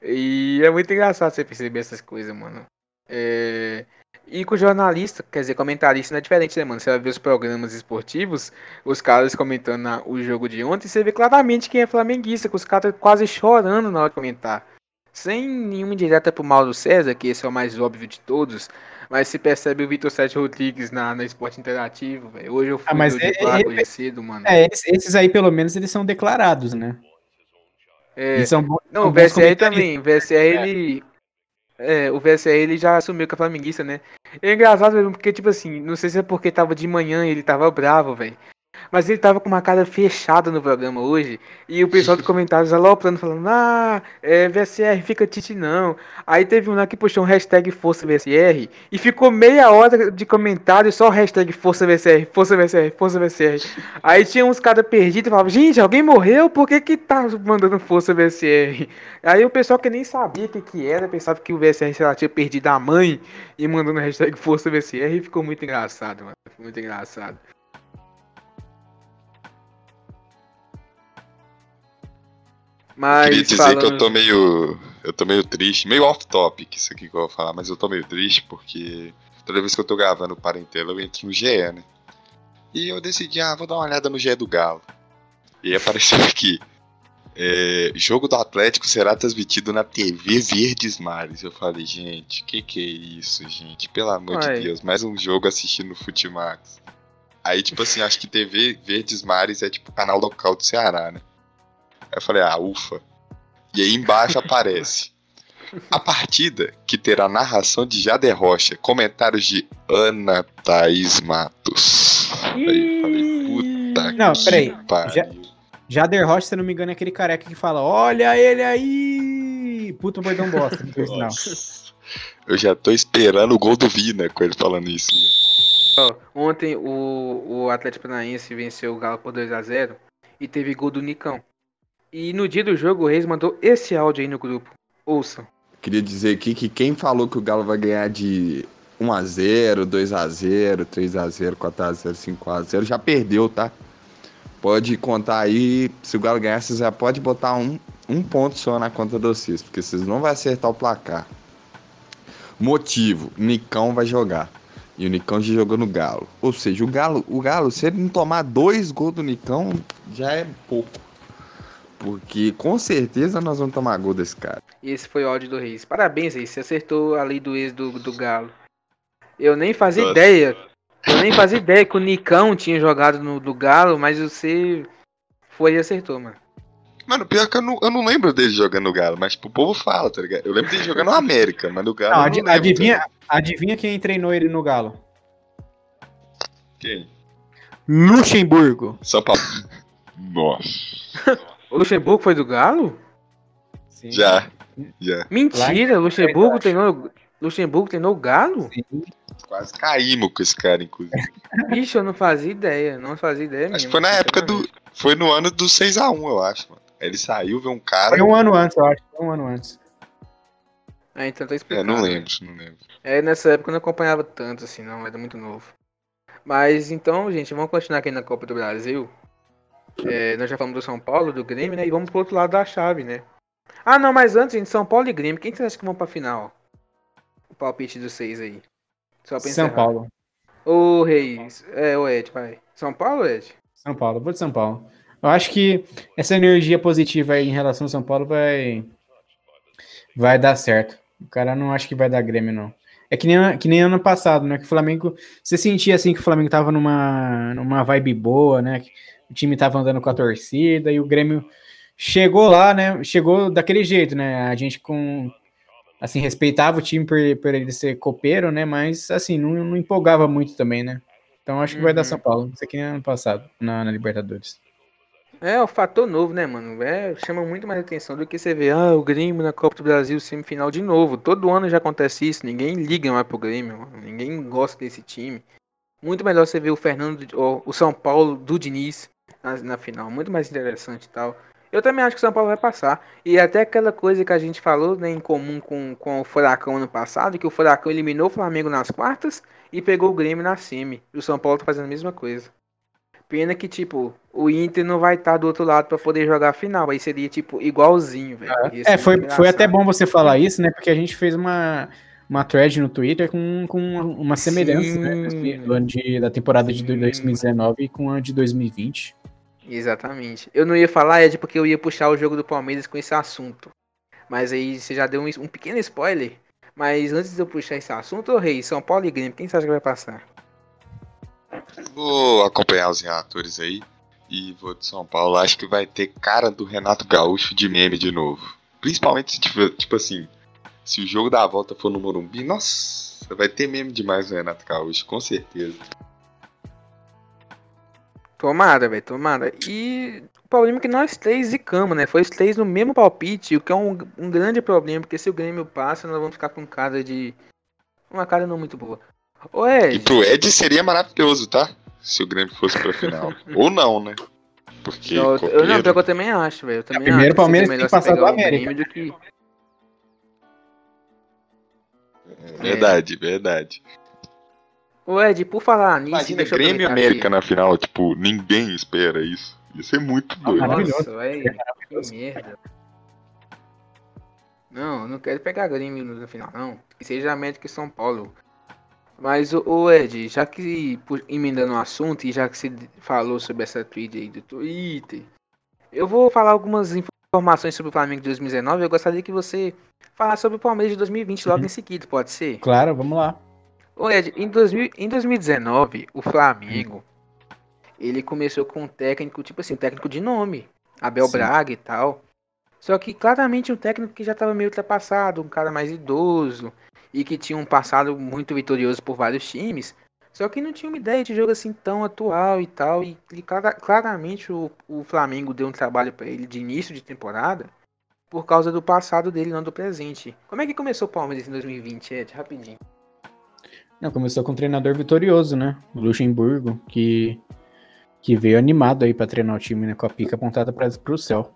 E é muito engraçado você perceber essas coisas, mano. É... E com jornalista, quer dizer, comentarista não é diferente, né, mano? Você vai ver os programas esportivos, os caras comentando na, o jogo de ontem, você vê claramente quem é flamenguista, com os caras quase chorando na hora de comentar. Sem nenhuma indireta pro Mauro César, que esse é o mais óbvio de todos, mas se percebe o Vitor Sérgio Rodrigues na, na Esporte Interativo, velho. Hoje eu fui ah, mas é, é, cedo, mano. É, esses aí pelo menos eles são declarados, né? É, são bons, não, o VSR também. O VSR, é. ele. É, o VSR ele já assumiu que é flamenguista, né? É engraçado mesmo, porque, tipo assim, não sei se é porque tava de manhã e ele tava bravo, velho. Mas ele tava com uma cara fechada no programa hoje. E o pessoal de comentários aloprando, falando: Ah, é, VSR, fica Tite não. Aí teve um lá que puxou um hashtag Força VSR. E ficou meia hora de comentário só hashtag Força VSR, Força VSR, Força VSR. Aí tinha uns caras perdidos e falavam: Gente, alguém morreu? Por que que tá mandando Força VSR? Aí o pessoal que nem sabia o que, que era, pensava que o VSR, sei lá, tinha perdido a mãe e mandando hashtag Força VSR. E ficou muito engraçado, mano. Muito engraçado. Mas Queria dizer falando... que eu tô meio. Eu tô meio triste, meio off-topic isso aqui que eu vou falar, mas eu tô meio triste porque Toda vez que eu tô gravando o Parentela, eu entro no GE, né? E eu decidi, ah, vou dar uma olhada no GE do Galo. E apareceu aqui. É, jogo do Atlético será transmitido na TV Verdes Mares. Eu falei, gente, que que é isso, gente? Pelo amor Uai. de Deus, mais um jogo assistindo no Futimax. Aí, tipo assim, acho que TV Verdes Mares é tipo canal local do Ceará, né? Aí eu falei, ah, ufa. E aí embaixo aparece. A partida, que terá narração de Jader Rocha, comentários de Ana Thaís Matos. Aí eu falei, puta Não, que peraí, pariu. já- Jader Rocha, se eu não me engano, é aquele careca que fala: Olha ele aí! Puta bordão bosta. no final. Nossa. Eu já tô esperando o gol do Vina com ele falando isso. ontem o, o Atlético Paranaense venceu o Galo por 2 a 0 e teve gol do Nicão. E no dia do jogo o Reis mandou esse áudio aí no grupo. Ouçam. Queria dizer aqui que quem falou que o Galo vai ganhar de 1x0, 2x0, 3x0, 4x0, 5x0 já perdeu, tá? Pode contar aí, se o Galo ganhar, vocês já pode botar um, um ponto só na conta de vocês, porque vocês não vão acertar o placar. Motivo, Nicão vai jogar. E o Nicão já jogou no Galo. Ou seja, o Galo, o Galo, se ele não tomar dois gols do Nicão, já é pouco. Porque com certeza nós vamos tomar gol desse cara. Esse foi o áudio do Reis. Parabéns, Reis. Você acertou a lei do ex do, do Galo. Eu nem fazia Nossa. ideia. Eu nem fazia ideia que o Nicão tinha jogado no do Galo, mas você foi e acertou, mano. Mano, pior que eu não, eu não lembro dele jogando no Galo, mas tipo, o povo fala, tá ligado? Eu lembro dele jogando no América, mas no Galo. Não, eu adi- não adivinha, adivinha quem treinou ele no Galo? Quem? Luxemburgo. São Paulo. Nossa. O Luxemburgo foi do Galo? Sim. Já, já. Mentira, Luxemburgo treinou, Luxemburgo treinou o Galo? Quase caímos com esse cara, inclusive. Bicho, eu não fazia ideia. Não fazia ideia mesmo. Acho que foi na época do. Foi no ano do 6x1, eu acho, mano. Ele saiu, viu um cara. Foi um ano antes, eu acho. Foi um ano antes. Ah, então tá É, explicado. não né? lembro, não lembro. É, nessa época eu não acompanhava tanto, assim, não, era muito novo. Mas então, gente, vamos continuar aqui na Copa do Brasil. É, nós já falamos do São Paulo, do Grêmio, né? E vamos pro outro lado da chave, né? Ah, não, mas antes, gente, São Paulo e Grêmio, quem que vocês acham que vão pra final? O palpite dos seis aí. São. Paulo. Ô, Reis. É, o Ed, vai. São Paulo, Ed? São Paulo, vou de São Paulo. Eu acho que essa energia positiva aí em relação ao São Paulo vai vai dar certo. O cara não acha que vai dar Grêmio, não. É que nem, que nem ano passado, né? Que o Flamengo. Você sentia assim que o Flamengo tava numa, numa vibe boa, né? O time tava andando com a torcida e o Grêmio chegou lá, né? Chegou daquele jeito, né? A gente com. Assim, respeitava o time por, por ele ser copeiro, né? Mas, assim, não, não empolgava muito também, né? Então acho que vai dar Uhum. São Paulo. Isso aqui nem ano passado, na, na Libertadores. É, o fator novo, né, mano? É, chama muito mais atenção do que você vê, ah, o Grêmio na Copa do Brasil semifinal de novo. Todo ano já acontece isso, ninguém liga mais pro Grêmio, mano. ninguém gosta desse time. Muito melhor você ver o Fernando, o São Paulo do Diniz na, na final, muito mais interessante e tal. Eu também acho que o São Paulo vai passar. E até aquela coisa que a gente falou, né, em comum com, com o Furacão ano passado, que o Furacão eliminou o Flamengo nas quartas e pegou o Grêmio na semi. E o São Paulo tá fazendo a mesma coisa. Pena que, tipo, o Inter não vai estar do outro lado pra poder jogar a final. Aí seria, tipo, igualzinho, velho. É, ser foi, foi até bom você falar isso, né? Porque a gente fez uma, uma thread no Twitter com, com uma semelhança, né? Do ano de, da temporada de Sim. 2019 com a de 2020. Exatamente. Eu não ia falar, Ed, porque eu ia puxar o jogo do Palmeiras com esse assunto. Mas aí você já deu um, um pequeno spoiler. Mas antes de eu puxar esse assunto, ô Rei, São Paulo e Grêmio, quem você acha que vai passar? Vou acompanhar os relatores aí. E vou de São Paulo. Acho que vai ter cara do Renato Gaúcho de meme de novo. Principalmente se tiver, tipo assim, se o jogo da volta for no Morumbi, nossa, vai ter meme demais do Renato Gaúcho, com certeza. Tomada, velho, tomada. E o problema é que nós três zicamos, né? Foi os três no mesmo palpite, o que é um, um grande problema, porque se o Grêmio passa, nós vamos ficar com cara de. Uma cara não muito boa. Ô, E Ed, pro Ed seria maravilhoso, tá? Se o Grêmio fosse pra final. Ou não, né? Porque eu, eu, não, copeiro- pior que eu também acho, velho. Eu também primeiro acho o Palmeiras tem que você passar do o América. Grêmio do que. Verdade, verdade. Ô, Ed, por falar nisso. Imagina deixa eu Grêmio América aqui. na final, tipo, ninguém espera isso. Ia ser muito doido. maravilhoso. Nossa, velho. Que merda. Não, eu não quero pegar Grêmio no final, não. Que seja América e São Paulo. Mas, o Ed, já que emendando o assunto e já que você falou sobre essa tweet aí do Twitter, eu vou falar algumas informações sobre o Flamengo de 2019. Eu gostaria que você falasse sobre o Palmeiras de 2020 logo uhum. em seguida, pode ser? Claro, vamos lá. Ô Ed, em, 2000, em 2019, o Flamengo, ele começou com um técnico, tipo assim, um técnico de nome, Abel Sim. Braga e tal. Só que claramente um técnico que já estava meio ultrapassado, um cara mais idoso e que tinha um passado muito vitorioso por vários times. Só que não tinha uma ideia de jogo assim tão atual e tal. E, e claramente o, o Flamengo deu um trabalho para ele de início de temporada por causa do passado dele, não do presente. Como é que começou o Palmeiras em 2020, Ed? Rapidinho. Não, começou com um treinador vitorioso, né? O Luxemburgo, que, que veio animado aí para treinar o time, né? Com a pica apontada para o céu.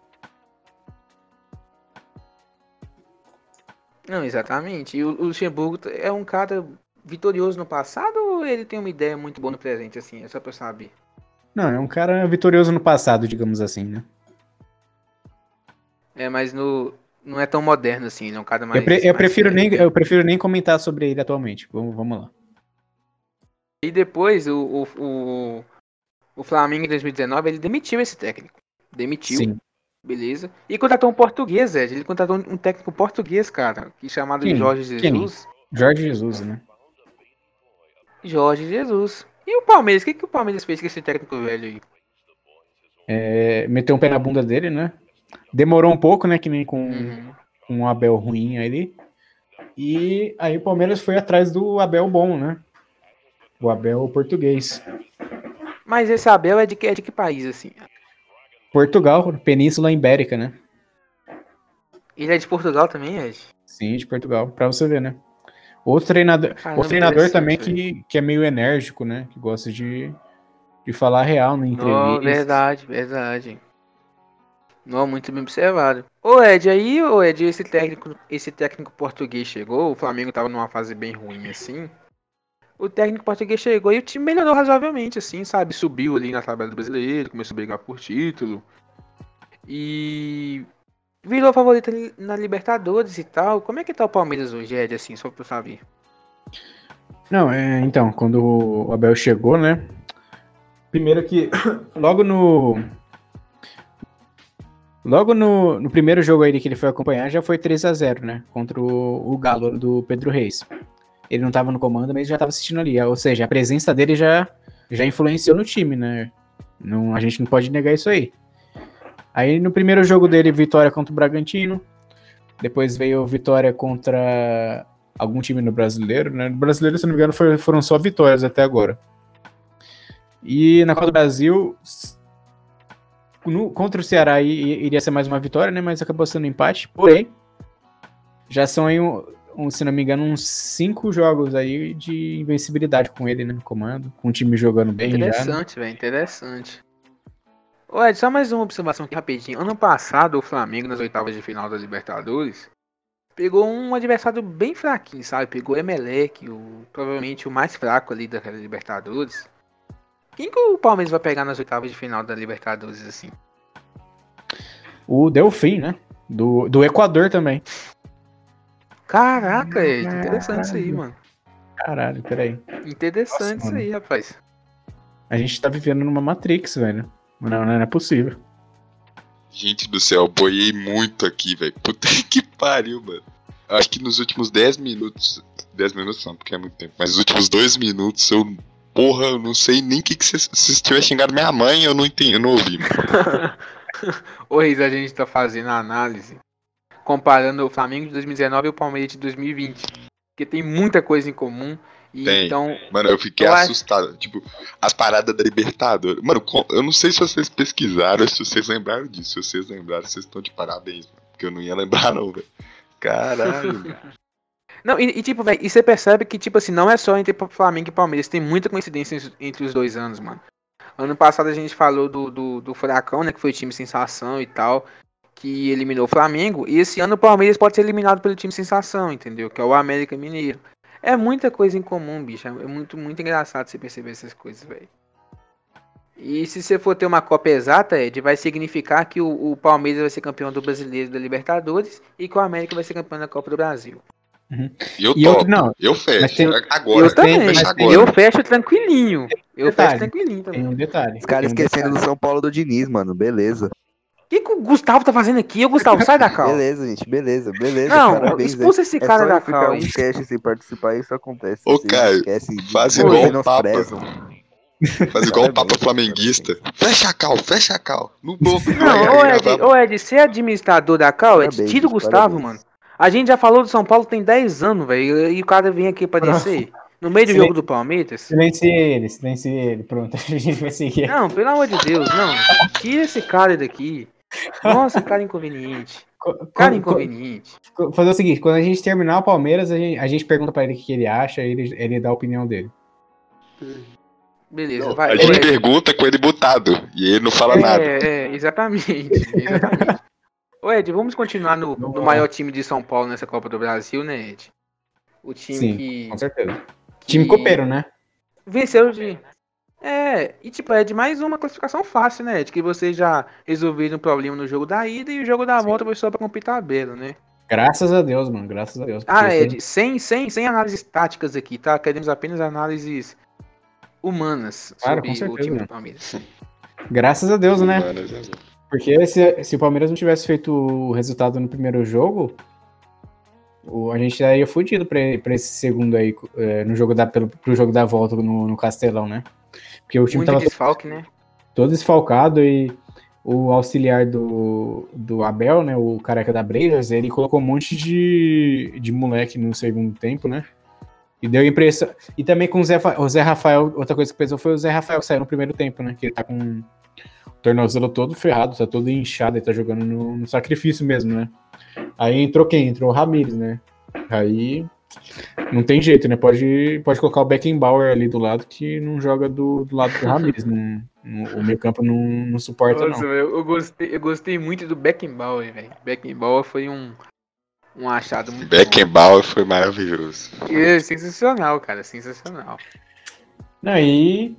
Não, exatamente. E o, Luxemburgo é um cara vitorioso no passado ou ele tem uma ideia muito boa no presente, assim? É só pra eu saber. Não, é um cara vitorioso no passado, digamos assim, né? É, mas no, não é tão moderno assim, ele é um cara mais. Eu, pre, eu mais prefiro, nem, eu prefiro nem comentar sobre ele atualmente. Vamos, vamos lá. E depois, o, o, o, o Flamengo em 2019, ele demitiu esse técnico. Demitiu. Sim. Beleza. E contratou um português, Ed. Ele contratou um técnico português, cara, que chamado Quem? Jorge Jesus. Quem? Jorge Jesus, né? Jorge Jesus. E o Palmeiras? O que, que o Palmeiras fez com esse técnico velho aí? É, meteu um pé na bunda dele, né? Demorou um pouco, né? Que nem com, uhum. com um Abel ruim ali. E aí o Palmeiras foi atrás do Abel bom, né? O Abel português. Mas esse Abel é de que, é de que país, assim? Portugal, Península Ibérica, né? Ele é de Portugal também, Ed? Sim, de Portugal, pra você ver, né? Outro treinador, Caramba, outro treinador também que, que é meio enérgico, né? Que gosta de, de falar real na entrevista. Oh, verdade, verdade. Não, muito bem observado. Ô Ed, aí, ô Ed, esse técnico, esse técnico português chegou, o Flamengo tava numa fase bem ruim assim. O técnico português chegou e o time melhorou razoavelmente, assim, sabe? Subiu ali na tabela do brasileiro, começou a brigar por título. E virou favorito na Libertadores e tal. Como é que tá o Palmeiras hoje, Ed, assim, só pra eu saber? Não, é, então, quando o Abel chegou, né? Primeiro que logo no Logo no, no primeiro jogo aí que ele foi acompanhar, já foi 3 a 0 né? Contra o, o Galo do Pedro Reis. Ele não estava no comando, mas já estava assistindo ali. Ou seja, a presença dele já, já influenciou no time, né? Não, a gente não pode negar isso aí. Aí no primeiro jogo dele, vitória contra o Bragantino. Depois veio vitória contra algum time no brasileiro, né? No brasileiro, se não me engano, foram só vitórias até agora. E na Copa do Brasil, no, contra o Ceará iria ser mais uma vitória, né? Mas acabou sendo um empate. Porém, já são aí, um, um, se não me engano, uns cinco jogos aí de invencibilidade com ele, né? No comando, com o time jogando bem. Né? Interessante, velho, interessante. Ué, só mais uma observação aqui rapidinho. Ano passado, o Flamengo, nas oitavas de final da Libertadores, pegou um adversário bem fraquinho, sabe? Pegou o Emelec, o, provavelmente o mais fraco ali daquela Libertadores. Quem que o Palmeiras vai pegar nas oitavas de final da Libertadores, assim? O Delfim, né? Do, do Equador também. Caraca, é interessante isso aí, mano. Caralho, peraí. Interessante Nossa, isso mano. aí, rapaz. A gente tá vivendo numa Matrix, velho. Não, não é possível. Gente do céu, boiei muito aqui, velho. Puta que pariu, mano. Acho que nos últimos 10 minutos. 10 minutos não, porque é muito tempo. Mas nos últimos 2 minutos eu porra, eu não sei nem o que, vocês. Se tiver xingado minha mãe, eu não entendi, eu não ouvi. Hoje a gente tá fazendo a análise comparando o Flamengo de 2019 e o Palmeiras de 2020. Porque tem muita coisa em comum. Tem. Então, mano, eu fiquei eu assustado. Acho... Tipo, as paradas da Libertadores. Mano, eu não sei se vocês pesquisaram, se vocês lembraram disso. Se vocês lembraram, vocês estão de parabéns, mano. Porque eu não ia lembrar, não, velho. Caralho. Não, e, e tipo, velho, e você percebe que, tipo assim, não é só entre Flamengo e Palmeiras, tem muita coincidência entre os dois anos, mano. Ano passado a gente falou do, do, do Furacão, né, que foi o time sensação e tal, que eliminou o Flamengo, e esse ano o Palmeiras pode ser eliminado pelo time sensação, entendeu? Que é o América Mineiro. É muita coisa em comum, bicho, é muito, muito engraçado você perceber essas coisas, velho. E se você for ter uma Copa exata, Ed, vai significar que o, o Palmeiras vai ser campeão do Brasileiro da Libertadores e que o América vai ser campeão da Copa do Brasil. E eu E topo. outro, não. Eu fecho. Tem- Agora, eu também. mas fecha tem- agora. Eu fecho tranquilinho. Eu Detalhe. fecho tranquilinho Tem também. um detalhe. Os caras tem um esquecendo detalhe. do São Paulo do Diniz, mano. Beleza. O que, que o Gustavo tá fazendo aqui? Ô, Gustavo, sai da cal. Beleza, gente. Beleza, beleza. Não, parabéns, expulsa esse É cara só da cal, um cast sem participar, isso acontece. Ô, Caio, faz igual o menosprezam. Faz igual o Papa Flamenguista. Fecha a cal, fecha a cal. No novo. Não, ô Ed, ô Ed, ser administrador da cal, Ed, Parabéns, tira o Gustavo, parabéns. mano. A gente já falou do São Paulo tem 10 anos, velho, e o cara vem aqui aparecer. No meio do Sim. jogo do Palmeiras. Silencie ele, silencie ele. Pronto, a gente vai seguir. Não, pelo amor de Deus, não. Tira esse cara daqui. Nossa, cara inconveniente. Co- Cara co- inconveniente. co- Fazer o seguinte, quando a gente terminar o Palmeiras, a gente, a gente pergunta pra ele o que ele acha e ele, ele dá a opinião dele. Beleza, vai. A gente pergunta com ele botado. E ele não fala nada. É, é, exatamente. exatamente. Ô Ed, vamos continuar no, no maior time de São Paulo nessa Copa do Brasil, né, Ed? O time Sim, que, Com certeza. que Time copeiro, né? venceu de. É, e tipo, é de mais uma classificação fácil, né, Ed? Que vocês já resolveram o problema no jogo da ida e o jogo da Sim. volta foi só pra cumprir tabela, né? Graças a Deus, mano. Graças a Deus. Ah, Ed, sem, sem, sem análises táticas aqui, tá? Queremos apenas análises humanas Claro, sobre com certeza, o time né? do Palmeiras. Graças a Deus, né? Porque se, se o Palmeiras não tivesse feito o resultado no primeiro jogo, o- a gente já ia fudido pra, pra esse segundo aí, é, no jogo da, pelo, pro jogo da volta no, no Castelão, né? Porque o time Muito tava desfalque, né? todo desfalcado e o auxiliar do, do Abel, né, o careca da Blazers, ele colocou um monte de, de moleque no segundo tempo, né? E deu impressão. E também com o Zé, o Zé Rafael, outra coisa que pesou foi o Zé Rafael que saiu no primeiro tempo, né? Que ele tá com o tornozelo todo ferrado, tá todo inchado, ele tá jogando no, no sacrifício mesmo, né? Aí entrou quem? Entrou o Ramires, né? Aí não tem jeito, né? Pode, pode colocar o Beckenbauer ali do lado que não joga do, do lado do Ramires. não, não- o meio campo não, não suporta, Nossa, não. eu, eu gostei, eu gostei muito do Beckenbauer, velho. Beckenbauer foi um, um achado muito Beckenbauer foi maravilhoso. bom. E é sensacional, cara, sensacional. E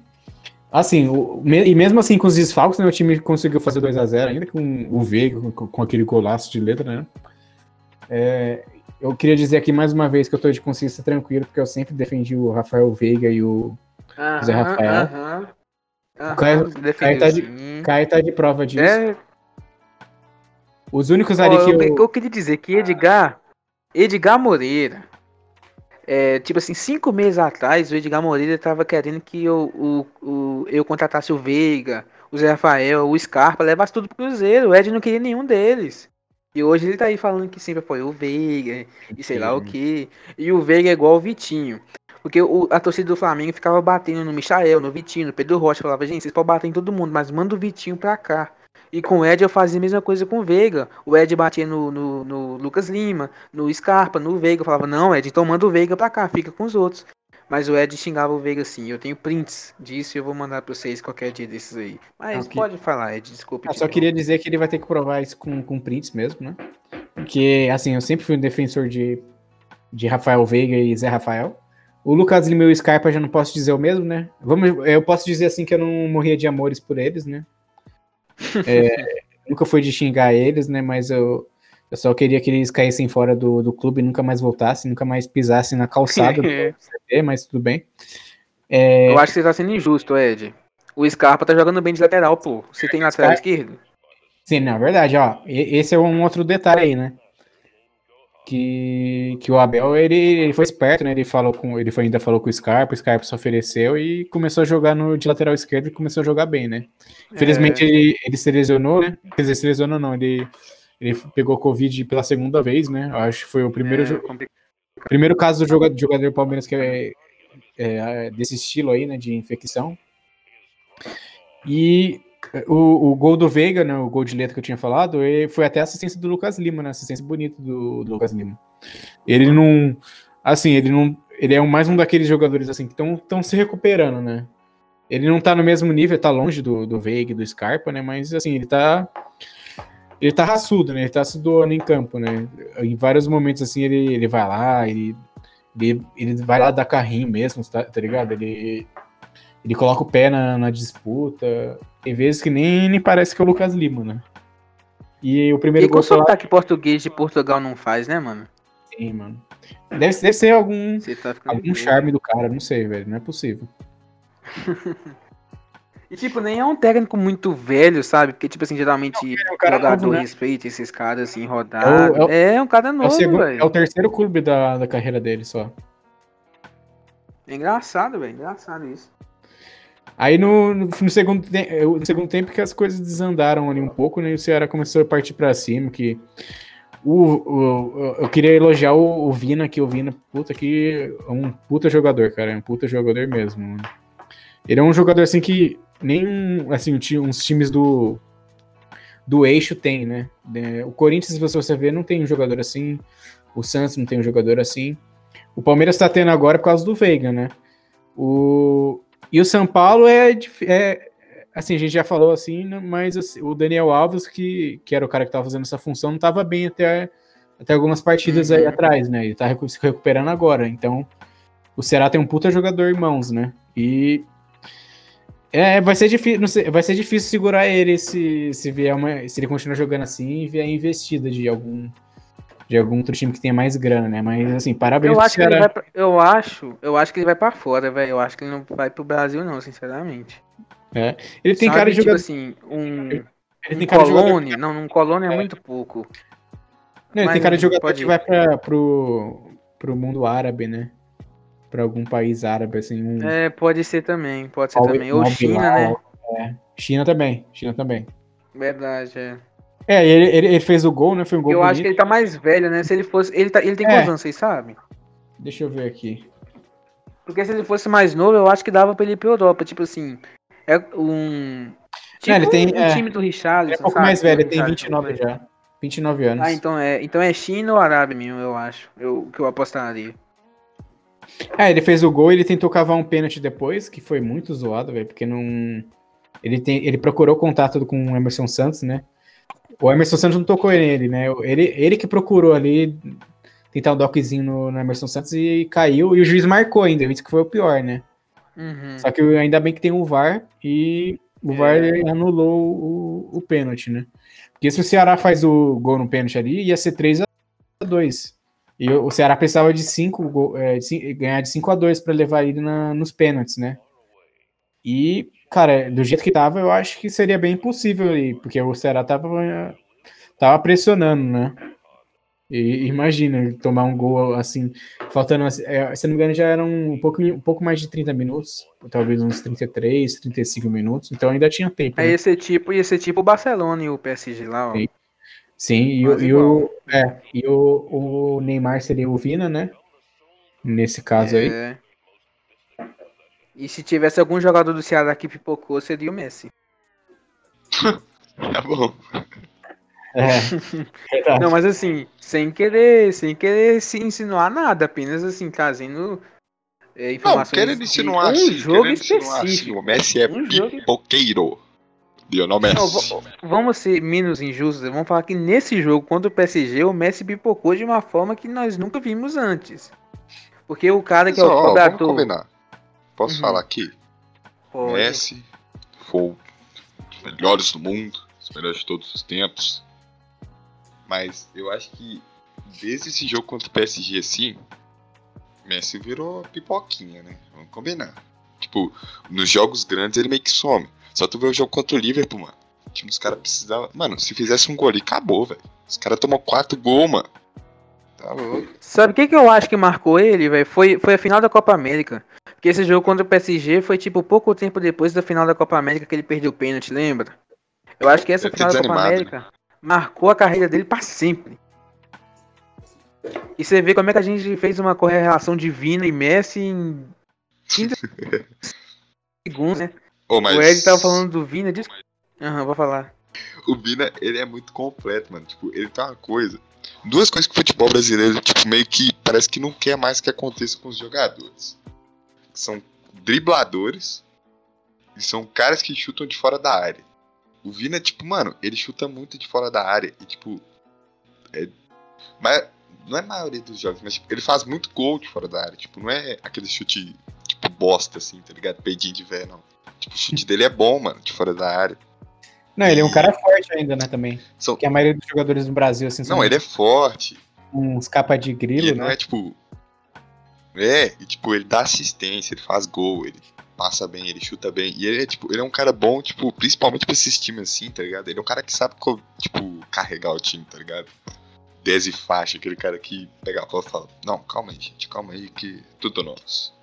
assim, o- me- e mesmo assim com os desfalques, né, o time conseguiu fazer 2 a 0 ainda com o Veiga, com, com aquele golaço de letra, né? É, eu queria dizer aqui mais uma vez que eu tô de consciência tranquila, porque eu sempre defendi o Rafael Veiga e o Aham, Zé Rafael. aham. Aham, Caio- defendeu Caio tá de- sim. Caio tá de prova disso. É, Os únicos ali que eu, eu. eu queria dizer que Edgar, Edgar Moreira, é, tipo assim, cinco meses atrás, o Edgar Moreira tava querendo que eu, o, o, eu contratasse o Veiga, o Zé Rafael, o Scarpa, levasse tudo pro Cruzeiro. O Ed não queria nenhum deles. E hoje ele tá aí falando que sempre apoiou o Veiga e sei lá o que. E o Veiga é igual o Vitinho. Porque o- a torcida do Flamengo ficava batendo no Michael, no Vitinho, no Pedro Rocha. Falava, gente, vocês podem bater em todo mundo, mas manda o Vitinho pra cá. E com o Ed eu fazia a mesma coisa com o Veiga. O Ed batia no, no, no Lucas Lima, no Scarpa, no Veiga. Eu falava, não, Ed, então manda o Veiga pra cá, fica com os outros. Mas o Ed xingava o Veiga assim. Eu tenho prints disso e eu vou mandar pra vocês qualquer dia desses aí. Mas pode falar, Ed, desculpe. Eu só queria dizer que ele vai ter que provar isso com, com prints mesmo, né? Porque, assim, eu sempre fui um defensor de, de Rafael Veiga e Zé Rafael. O Lucas Lima e o Scarpa já não posso dizer o mesmo, né? Vamos, eu posso dizer assim que eu não morria de amores por eles, né? É, nunca foi de xingar eles, né? Mas eu, eu só queria que eles caíssem fora do, do clube e nunca mais voltassem, nunca mais pisassem na calçada do CT, mas tudo bem. É, Eu acho que você tá sendo injusto, Ed. O Scarpa tá jogando bem de lateral, pô. Você tem lateral Scar- esquerdo? Sim, na verdade, ó, esse é um outro detalhe aí, né? Que, que o Abel, ele, ele foi esperto, né? Ele falou com, ele foi, ainda falou com o Scarpa, o Scarpa se ofereceu e começou a jogar no, de lateral esquerdo e começou a jogar bem, né? Infelizmente É. ele, ele se lesionou, né? Quer dizer, se lesionou não, ele, ele pegou Covid pela segunda vez, né? Eu acho que foi o primeiro, É, primeiro caso do jogador, jogador Palmeiras que é, é, desse estilo aí, né? De infecção. E o, o gol do Veiga, né, o gol de letra que eu tinha falado, foi até a assistência do Lucas Lima, né? Assistência bonita do, do Lucas Lima. Ele não. Assim, ele não. Ele é mais um daqueles jogadores assim que estão se recuperando, né? Ele não tá no mesmo nível, tá longe do, do Veiga e do Scarpa, né? Mas assim, ele tá. Ele tá raçudo, né? Ele tá se doando em campo, né? Em vários momentos, assim, ele, ele vai lá, ele, ele, ele vai lá dar carrinho mesmo, tá, tá ligado? Ele, ele coloca o pé na, na disputa. Tem vezes que nem, nem parece que é o Lucas Lima, né? E o primeiro E gol foi lá sotaque português de Portugal não faz, né, mano? Sim, mano. Deve, deve ser algum, tá algum charme do cara, não sei, velho. Não é possível. E tipo, nem é um técnico muito velho, sabe? Porque, tipo assim, geralmente é um cara jogador novo, né? respeita esses caras assim, rodados. É o- É, um cara É o, novo, segundo, é o terceiro clube da, da carreira dele só. É engraçado, velho. Engraçado isso. Aí no, no, no segundo, te- no segundo tempo que as coisas desandaram ali um pouco, né? E o Ceará começou a partir pra cima, que o, o- eu queria elogiar o, o Vina, que o Vina, puta que é um puta jogador, cara, é um puta jogador mesmo. mano. Ele é um jogador assim que nem assim uns times do do eixo tem, né? O Corinthians, se você ver, não tem um jogador assim. O Santos não tem um jogador assim. O Palmeiras tá tendo agora por causa do Veiga, né? O, e o São Paulo é, é assim, a gente já falou assim, né, mas assim, o Daniel Alves, que, que era o cara que tava fazendo essa função, não tava bem até, até algumas partidas aí Uhum. atrás, né? Ele tá recu- se recuperando agora. Então, o Ceará tem um puta jogador em mãos, né? E é, vai ser difícil, não sei, vai ser difícil segurar ele se, se vier uma, se ele continuar jogando assim e vier investida de algum de algum outro time que tenha mais grana, né? Mas assim, parabéns Eu acho que ele vai pra, eu acho, eu acho que ele vai pra fora, velho. Eu acho que ele não vai pro Brasil não, sinceramente. Ele tem Sabe, cara de tipo jogador, assim, um, ele um tem de jogador não, um Colone é, É. muito pouco. Não, ele Mas tem cara de jogador pode que vai pra, pro, pro mundo árabe, né? Pra algum país árabe, assim. Um, É, pode ser também, pode ser Al- também. Ou China, né? É. China também, China também. Verdade, é. É, ele, ele, ele fez o gol, né? Foi um gol Eu bonito. acho que ele tá mais velho, né? Se ele fosse. Ele, tá, ele tem É. quantos anos, vocês sabem? Deixa eu ver aqui. Porque se ele fosse mais novo, eu acho que dava pra ele ir pra Europa. Tipo assim, é um. Tipo ele tem- um é. time do. Ele é um pouco sabe? mais velho, ele tem Richarlison, 29 por aí. já. 29 anos. Ah, então é, então é China ou Arábia mesmo, eu acho. Eu, que eu apostaria. É, ele fez o gol e ele tentou cavar um pênalti depois, que foi muito zoado, velho, porque não. Ele, tem, ele procurou contato com o Emerson Santos, né? O Emerson Santos não tocou nele, né? Ele, ele que procurou ali tentar um dockzinho no, no Emerson Santos e caiu, e o juiz marcou ainda, isso que foi o pior, né? Uhum. Só que ainda bem que tem o VAR e o VAR É. anulou o, o pênalti, né? Porque se o Ceará faz o gol no pênalti ali, ia ser 3 a 2 E o Ceará precisava de 5 ganhar de 5 a 2 para levar ele na- nos pênaltis, né? E, cara, do jeito que tava, eu acho que seria bem impossível ali, porque o Ceará tava, tava pressionando, né? E imagina tomar um gol assim, faltando, é, se não me engano, já eram um pouco, um pouco mais de 30 minutos, talvez uns 33, 35 minutos, então ainda tinha tempo. Aí né? ia ser tipo, ia ser tipo o Barcelona e o PSG lá, ó. Sim. Sim, e, e, o, é, e o, o Neymar seria o Vina, né? Nesse caso aí. É. E se tivesse algum jogador do Ceará que pipocou, seria o Messi. Tá bom. É. Não, mas assim, sem querer, sem querer se insinuar nada, apenas assim, trazendo é, Não, informações querendo de insinuar um assim, jogo querendo insinuar específico. o Messi é Um jogo- pipoqueiro. Lionel Messi. Não, vamos ser menos injustos, vamos falar que nesse jogo contra o PSG, o Messi pipocou de uma forma que nós nunca vimos antes. Porque o cara que é Mas, o ó, vamos cobrador... combinar. Posso Uhum. falar aqui? Pode. Messi foi um dos melhores do mundo, os melhores de todos os tempos. Mas eu acho que desde esse jogo contra o PSG assim, Messi virou pipoquinha, né? Vamos combinar. Tipo, nos jogos grandes ele meio que some. Só tu vê o jogo contra o Liverpool, mano. O time dos caras precisava. Mano, se fizesse um gol ali, acabou, velho. Os caras tomou quatro gols, mano. Tá louco. Sabe o que, que eu acho que marcou ele, velho? Foi, foi a final da Copa América. Porque esse jogo contra o PSG foi tipo pouco tempo depois da final da Copa América que ele perdeu o pênalti, lembra? Eu acho que essa final da Copa desanimado, América marcou a carreira dele pra sempre. E você vê como é que a gente fez uma correlação de Vina e Messi em 15 segundos, né? Ô, mas O Ed tava falando do Vina, diz... Aham, vou falar. o Vina, ele é muito completo, mano. Tipo, ele tem uma coisa. Duas coisas que o futebol brasileiro, tipo, meio que parece que não quer mais que aconteça com os jogadores. São dribladores e são caras que chutam de fora da área. O Vina, tipo, mano, ele chuta muito de fora da área e, tipo. É, mas não é a maioria dos jogos, mas tipo, ele faz muito gol de fora da área. Tipo, não é aquele chute, tipo, bosta, assim, tá ligado? Peidinho de véio, não. Tipo, o chute dele é bom, mano, de fora da área. Não, ele é um cara forte ainda, né, também. São, Porque a maioria dos jogadores no Brasil, assim, Não, ele é forte. uns capa de E grilo, ele não né? é tipo. É, e tipo, ele dá assistência, ele faz gol, ele passa bem, ele chuta bem. E ele é tipo, ele é um cara bom, tipo, principalmente pra esses times assim, tá ligado? Ele é um cara que sabe, tipo, carregar o time, tá ligado? 10 e faixa, aquele cara que pega a bola e fala, não, calma aí, gente, calma aí, que tudo nosso.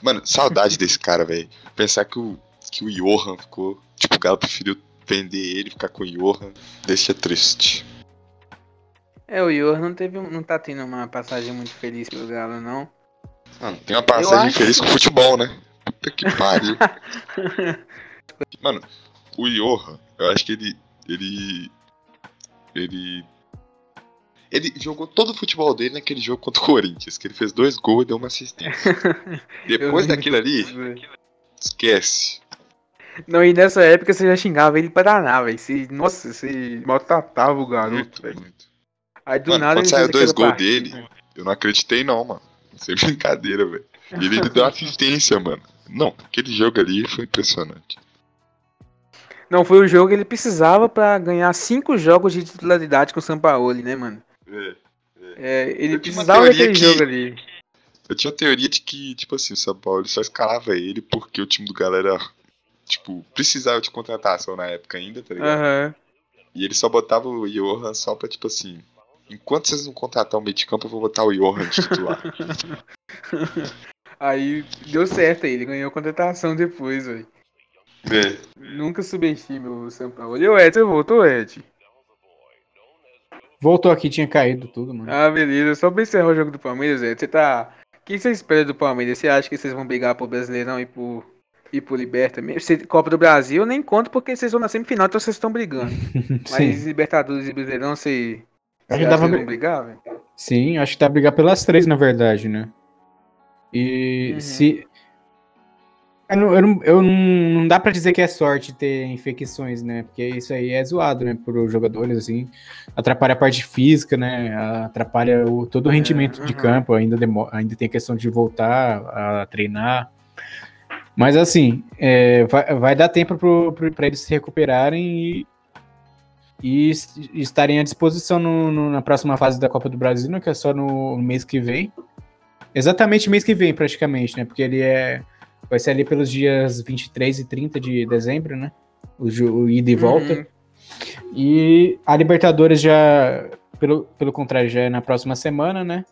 Mano, saudade desse cara, velho. Pensar que o, que o Johan ficou. Tipo, o Galo preferiu vender ele, ficar com o Johan. Deixa triste. É, o Ior não teve, não tá tendo uma passagem muito feliz pelo Galo, não. Mano, tem uma passagem acho feliz com o futebol, né? Puta que pariu. Mano, o Johan, eu acho que ele. Ele. Ele. Ele jogou todo o futebol dele naquele jogo contra o Corinthians, que ele fez dois gols e deu uma assistência. Depois daquilo ali, esquece. Não, e nessa época você já xingava ele pra danar, velho. Nossa, você maltratava o garoto, velho. Aí do Mano, nada quando ele saiu fez dois gols dele, eu não acreditei não, mano. Sem brincadeira, velho. Ele me deu assistência, mano. Não, aquele jogo ali foi impressionante. Não, foi o jogo que ele precisava pra ganhar cinco jogos de titularidade com o Sampaoli, né, mano? É. É, ele tinha uma precisava daquele que- jogo ali. Eu tinha a teoria de que, tipo assim, o São Paulo só escalava ele porque o time do galera, tipo, precisava de contratação na época ainda, tá ligado? Aham. E ele só botava o Johan só pra, tipo assim, enquanto vocês não contratar o meio de campo, eu vou botar o Johan de titular. Aí deu certo aí, ele ganhou contratação depois, velho. é. Nunca subestime o Sampaoli. E o Ed, você voltou, Ed? Voltou aqui, tinha caído tudo, mano. Ah, beleza. Só pra encerrar o jogo do Palmeiras, Ed, você tá. O que você espera do Palmeiras? Você acha que vocês vão brigar pro Brasileirão e pro, e pro Liberta mesmo? Você- Copa do Brasil eu nem conto porque vocês vão na semifinal, então vocês estão brigando. Mas. Libertadores e Brasileirão, você. Acho Você que dava vão brigar, velho? Sim, acho que dá pra brigar pelas três, na verdade, né? E Uhum. se. Eu não, eu não, eu não, não dá pra dizer que é sorte ter infecções, né? Porque isso aí é zoado, né? Por os jogadores, assim. Atrapalha a parte física, né? Atrapalha o, todo o rendimento de uhum. campo. Ainda, demo- ainda tem a questão de voltar a treinar. Mas, assim, é, vai, vai dar tempo pra eles se recuperarem e, e es- estarem à disposição no- no- na próxima fase da Copa do Brasil, né, que é só no, no mês que vem. Exatamente mês que vem, praticamente, né? Porque ele é. Vai ser ali pelos dias 23 e 30 de dezembro, né? O, o ida e volta. Uhum. E a Libertadores já, pelo, pelo contrário, já é na próxima semana, né?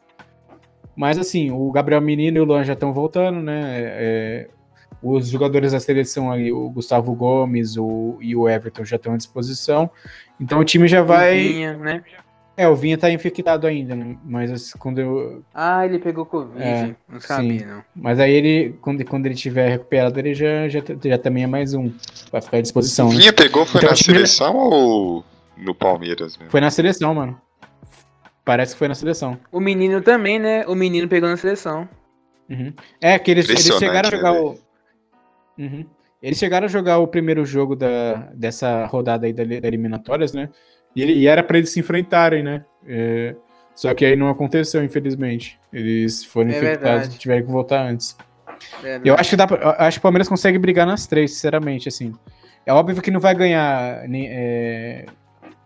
Mas assim, o Gabriel Menino e o Luan já estão voltando, né? É, os jogadores da seleção ali, o Gustavo Gomes o, e o Everton já estão à disposição. Então o time já vai. Vinha, né? É, o Vinha tá infectado ainda, né? Mas assim, quando eu, Ah, ele pegou Covid. É, não sabia, sim. não. Mas aí ele, quando, quando ele tiver recuperado, ele já, já, já também é mais um. Vai ficar à disposição, né? Vinha pegou, foi Então, na seleção ou no Palmeiras mesmo? Foi na seleção, mano. Parece que foi na seleção. O menino também, né? O menino pegou na seleção. Uhum. É, que eles, eles chegaram a né, jogar velho? o. Uhum. Eles chegaram a jogar o primeiro jogo da, dessa rodada aí da, da eliminatórias, né? E, ele- e era pra eles se enfrentarem, né? É, só que aí não aconteceu, infelizmente. Eles foram É infectados e tiveram que voltar antes. Verdade. Eu acho que dá pra- acho que o Palmeiras consegue brigar nas três, sinceramente, assim. É óbvio que não vai ganhar nem, é,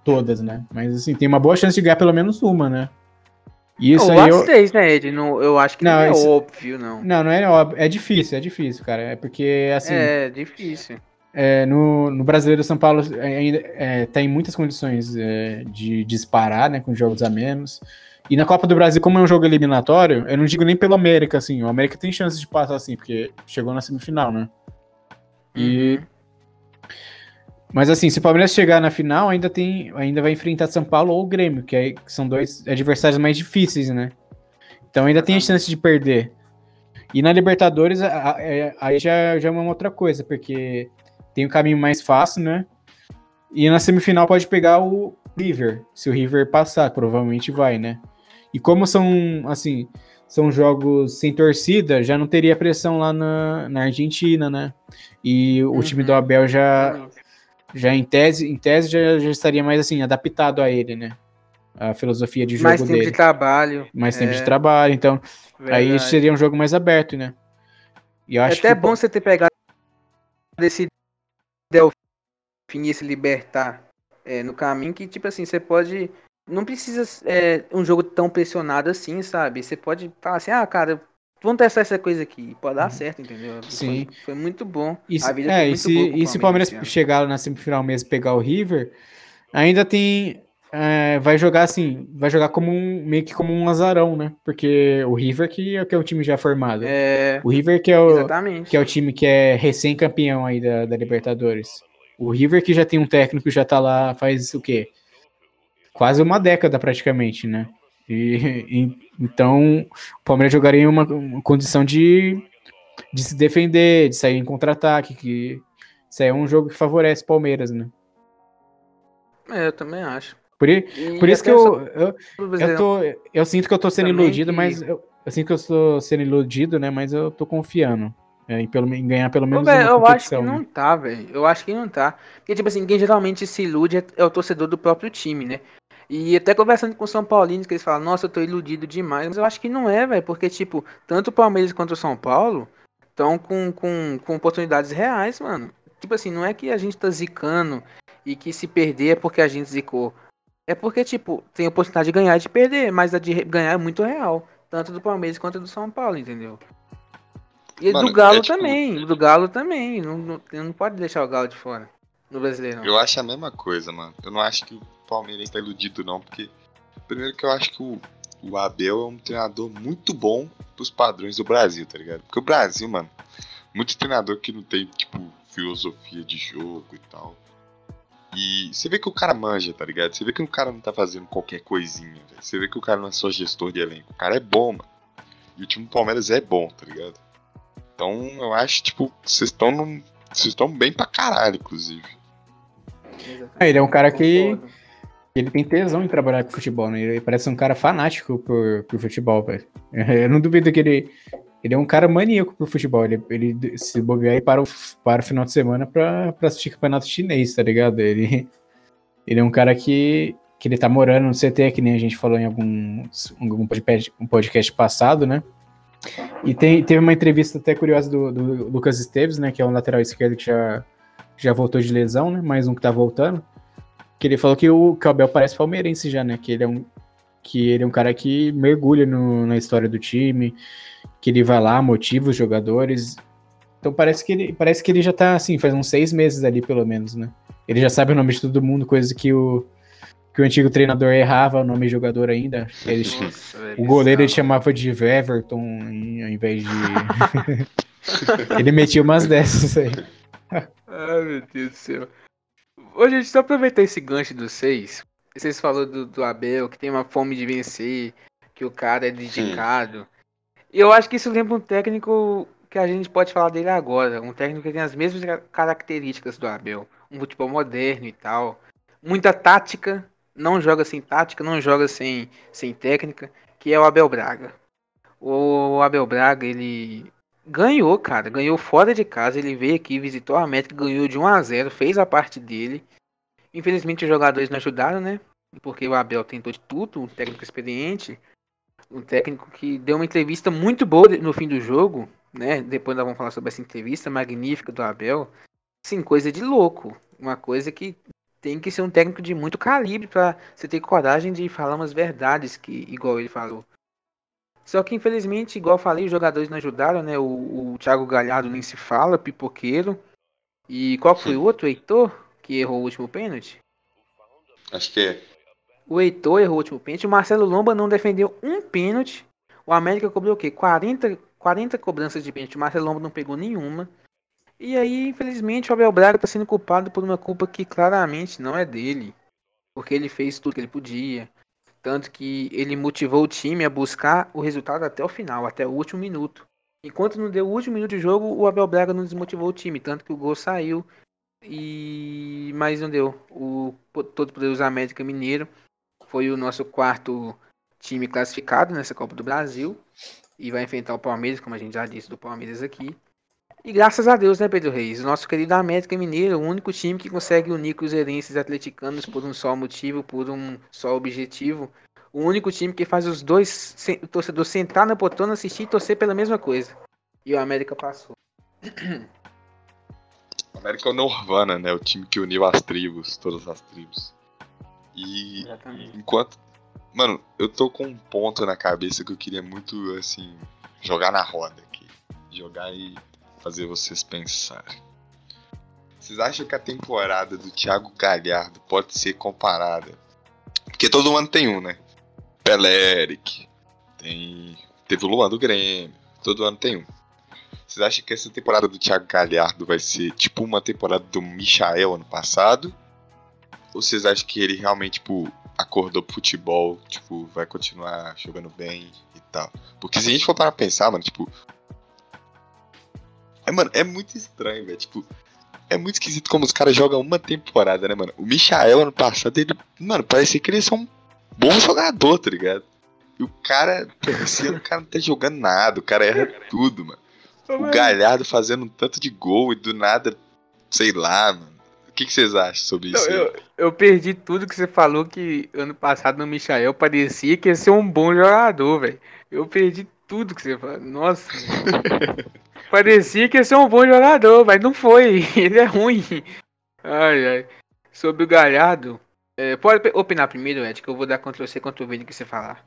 todas, né? Mas assim, tem uma boa chance de ganhar pelo menos uma, né? E isso Ou aí as eu, três, né, Ed? Não, eu acho que não, Não, é isso- óbvio, não. Não, não é óbvio. É difícil, é difícil, cara. É porque, assim, É, difícil. é, no, no Brasileiro São Paulo ainda é, tá em muitas condições é, de disparar, né, com jogos a menos. E na Copa do Brasil, como é um jogo eliminatório, eu não digo nem pelo América, assim. O América tem chance de passar, assim, porque chegou na semifinal, né? E... Uhum. Mas assim, se o Palmeiras chegar na final, ainda tem, ainda vai enfrentar São Paulo ou o Grêmio, que, aí, que são dois adversários mais difíceis, né? Então ainda tem a chance de perder. E na Libertadores, é- aí já, já é uma outra coisa, porque tem o caminho mais fácil, né? E na semifinal pode pegar o River, se o River passar, provavelmente vai, né? E como são, assim, são jogos sem torcida, já não teria pressão lá na, na Argentina, né? E o Uhum. time do Abel já, já em tese, em tese já, já estaria mais assim, adaptado a ele, né? A filosofia de jogo Mais tempo dele. de trabalho. mais tempo é, de trabalho, então aí verdade. seria um jogo mais aberto, né? E eu É até que bom você ter pegado esse Delfim e se libertar é, no caminho que, tipo assim, você pode não precisa é, um jogo tão pressionado assim, sabe? Você pode falar assim, ah, cara, vamos testar essa coisa aqui. Pode dar certo, entendeu? Sim. Foi, foi muito bom. E se, é, e se, e se o Palmeiras chegar lá na semifinal mesmo e pegar o River, ainda tem. é, vai jogar assim, vai jogar como um meio que como um azarão, né? Porque o River que é, que é o time já formado. É, O River que é o, exatamente. que é o time que é recém-campeão aí da, da Libertadores. O River que já tem um técnico já tá lá faz o quê? Quase uma década praticamente, né? E, e- então o Palmeiras jogaria em uma, uma condição de, de se defender, de sair em contra-ataque, que isso aí é um jogo que favorece o Palmeiras, né? É, eu também acho. Por, E por isso que eu, eu, eu, tô, eu sinto que eu tô sendo Também iludido, que- mas eu, eu sinto que eu estou sendo iludido, né? Mas eu tô confiando é, em, pelo, em ganhar pelo Ô, menos velho, uma eu acho que né? não tá, velho. Eu acho que não tá. Porque, tipo assim, quem geralmente se ilude é, é o torcedor do próprio time, né? E até conversando com os São Paulinos, que eles falam, nossa, eu tô iludido demais. Mas eu acho que não é, velho. Porque, tipo, tanto o Palmeiras quanto o São Paulo estão com, com, com oportunidades reais, mano. Tipo assim, não é que a gente tá zicando e que se perder é porque a gente zicou. É porque, tipo, tem oportunidade de ganhar e de perder, mas a de ganhar é muito real. Tanto do Palmeiras quanto do São Paulo, entendeu? E Mano, do Galo é tipo- também, do Galo também. Não, não, não pode deixar o Galo de fora. No Brasileirão. Eu acho a mesma coisa, mano. Eu não acho que o Palmeiras tá iludido, não, porque. Primeiro que eu acho que o, o Abel é um treinador muito bom pros padrões do Brasil, tá ligado? Porque o Brasil, mano, muito treinador que não tem, tipo, filosofia de jogo e tal. E você vê que o cara manja, tá ligado? Você vê que o cara não tá fazendo qualquer coisinha, velho. Você vê que o cara não é só gestor de elenco. O cara é bom, mano. E o time do Palmeiras é bom, tá ligado? Então eu acho, tipo, vocês estão num. Vocês estão bem pra caralho, inclusive. É, ele é um cara que Concordo. Ele tem tesão em trabalhar com futebol, né? Ele parece um cara fanático por, por futebol, velho. Eu não duvido que ele. Ele é um cara maníaco pro futebol. Ele, ele se bobear aí para o, para o final de semana pra, pra assistir campeonato chinês, tá ligado? Ele, ele é um cara que, que ele tá morando no CT, que nem a gente falou em algum, algum podcast, um podcast passado, né? E tem, teve uma entrevista até curiosa do, do Lucas Esteves, né? Que é um lateral esquerdo que já, já voltou de lesão, né? Mais um que tá voltando. Que ele falou que o, que o Abel parece palmeirense já, né? Que ele é um, que ele é um cara que mergulha no- na história do time, que ele vai lá, motiva os jogadores. Então parece que ele, parece que ele já tá assim, faz uns seis meses ali, pelo menos, né? Ele já sabe o nome de todo mundo, coisa que o, que o antigo treinador errava o nome de jogador ainda. Ele, Nossa, o goleiro ele chamava de Everton ao invés de. ele metia umas dessas aí. Ai, meu Deus do céu. Gente, só aproveitar esse gancho dos seis. Vocês falaram do, do Abel, que tem uma fome de vencer, que o cara é dedicado. E eu acho que isso lembra um técnico que a gente pode falar dele agora. Um técnico que tem as mesmas ca- características do Abel. Um futebol moderno e tal. Muita tática. Não joga sem tática, não joga sem, sem técnica. Que é o Abel Braga. O Abel Braga, ele ganhou, cara. Ganhou fora de casa. Ele veio aqui, visitou a América, ganhou de 1 a 0 fez a parte dele. Infelizmente os jogadores não ajudaram, né? Porque o Abel tentou de tudo, um técnico experiente, um técnico que deu uma entrevista muito boa no fim do jogo, né? Depois nós vamos falar sobre essa entrevista magnífica do Abel. Sim, coisa de louco. Uma coisa que tem que ser um técnico de muito calibre para você ter coragem de falar umas verdades que igual ele falou. Só que infelizmente, igual eu falei, os jogadores não ajudaram, né? O, o Thiago Galhardo nem se fala, pipoqueiro. E qual foi o outro? O Heitor, que errou o último pênalti? Acho que é. O Heitor errou o último pênalti. O Marcelo Lomba não defendeu um pênalti. O América cobrou o quê? 40, 40 cobranças de pênalti. O Marcelo Lomba não pegou nenhuma. E aí, infelizmente, o Abel Braga está sendo culpado por uma culpa que claramente não é dele. Porque ele fez tudo que ele podia. Tanto que ele motivou o time a buscar o resultado até o final, até o último minuto. Enquanto não deu o último minuto de jogo, o Abel Braga não desmotivou o time. Tanto que o gol saiu. E mas não deu. O todo poderoso América Mineiro foi o nosso quarto time classificado nessa Copa do Brasil. E vai enfrentar o Palmeiras, como a gente já disse do Palmeiras aqui. E graças a Deus, né, Pedro Reis? O nosso querido América Mineiro, o único time que consegue unir com os herenses atleticanos por um só motivo, por um só objetivo. O único time que faz os dois se- o torcedor sentar na poltrona, assistir e torcer pela mesma coisa. E o América passou. O América é o Norvana, né? O time que uniu as tribos, todas as tribos. E Exatamente. enquanto. Mano, eu tô com um ponto na cabeça que eu queria muito, assim, jogar na roda aqui. Jogar e fazer vocês pensarem. Vocês acham que a temporada do Thiago Galhardo pode ser comparada? Porque todo ano tem um, né? Pelé, Eric, tem. Teve o Luan do Grêmio. Todo ano tem um. Vocês acham que essa temporada do Thiago Galhardo vai ser tipo uma temporada do Michael ano passado? Ou vocês acham que ele realmente, tipo, acordou pro futebol, tipo, vai continuar jogando bem e tal? Porque se a gente for para pensar, mano, tipo. É, mano, é muito estranho, velho. Tipo, é muito esquisito como os caras jogam uma temporada, né, mano? O Michael ano passado, ele, mano, parecia que ele ia ser um bom jogador, tá ligado? E o cara, esse ano o cara não tá jogando nada, o cara erra tudo, mano. O Galhardo fazendo um tanto de gol e do nada, sei lá, mano. O que, que vocês acham sobre Não, isso? aí? eu, eu perdi tudo que você falou que ano passado no Michael parecia que ia ser um bom jogador, velho. Eu perdi tudo que você falou. Nossa. parecia que ia ser um bom jogador, mas não foi. Ele é ruim. Ai, ai. Sobre o Galhardo. é, pode opinar primeiro, Ed, que eu vou dar Ctrl C, Ctrl V do que você falar.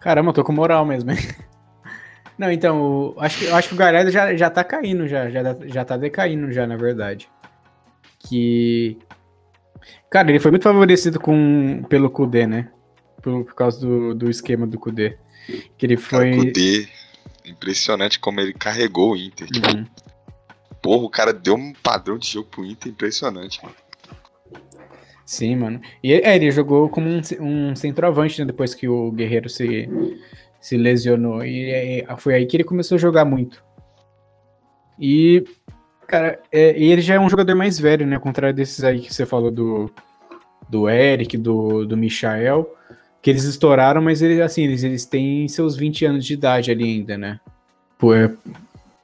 Caramba, eu tô com moral mesmo, hein? Não, então, o- acho que, eu acho que o Galhardo já, já tá caindo, já, já, já tá decaindo já, na verdade. Que. Cara, ele foi muito favorecido com, pelo Kudê, né? Por, por causa do, do esquema do Kudê. Que ele Cara, foi. o Kudê, impressionante como ele carregou o Inter. Tipo, Uhum. porra, o cara deu um padrão de jogo pro Inter impressionante, mano. Sim, mano. E é, ele jogou como um, um centroavante, né? Depois que o Guerreiro se, se lesionou. E é, foi aí que ele começou a jogar muito. E, cara, é, e ele já é um jogador mais velho, né? Ao contrário desses aí que você falou do, do Eric, do, do Michael. Que eles estouraram, mas eles, assim, eles, eles têm seus 20 anos de idade ali ainda, né? Pô, é,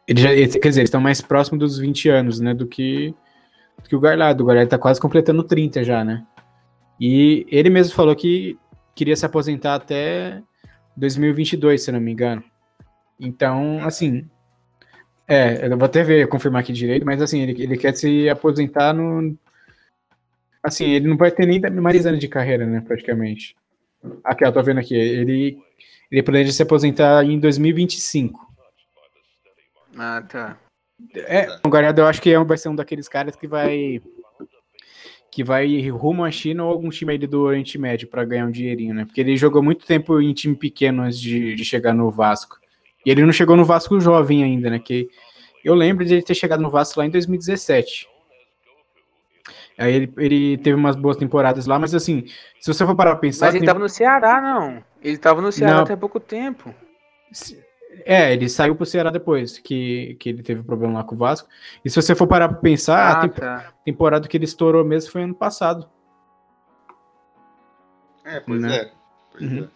ele já, quer dizer, eles estão mais próximos dos 20 anos, né? Do que, do que o Galhardo. O Galhardo tá quase completando 30 já, né? E ele mesmo falou que queria se aposentar até 2022, se não me engano. Então, assim. É, eu vou até ver, confirmar aqui direito, mas assim, ele, ele quer se aposentar no. Assim, ele não vai ter nem mais anos de carreira, né, praticamente. Aqui, ó, tô vendo aqui. Ele, ele planeja se aposentar em 2025. Ah, tá. É, o Galhardo eu acho que é um- vai ser um daqueles caras que vai que vai rumo à China ou algum time aí do Oriente Médio pra ganhar um dinheirinho, né? Porque ele jogou muito tempo em time pequeno antes de, de chegar no Vasco. E ele não chegou no Vasco jovem ainda, né? Que eu lembro de ele ter chegado no Vasco lá em 2017. Aí ele, ele teve umas boas temporadas lá, mas assim, se você for parar pra pensar, Mas ele tem- tava no Ceará, não. Ele tava no Ceará Não. até pouco tempo. É, ele saiu pro Ceará depois que, que ele teve problema lá com o Vasco. E se você for parar pra pensar, a Ah, tempo- tá. temporada que ele estourou mesmo foi ano passado. É, pois Né? é. Pois Uhum. é.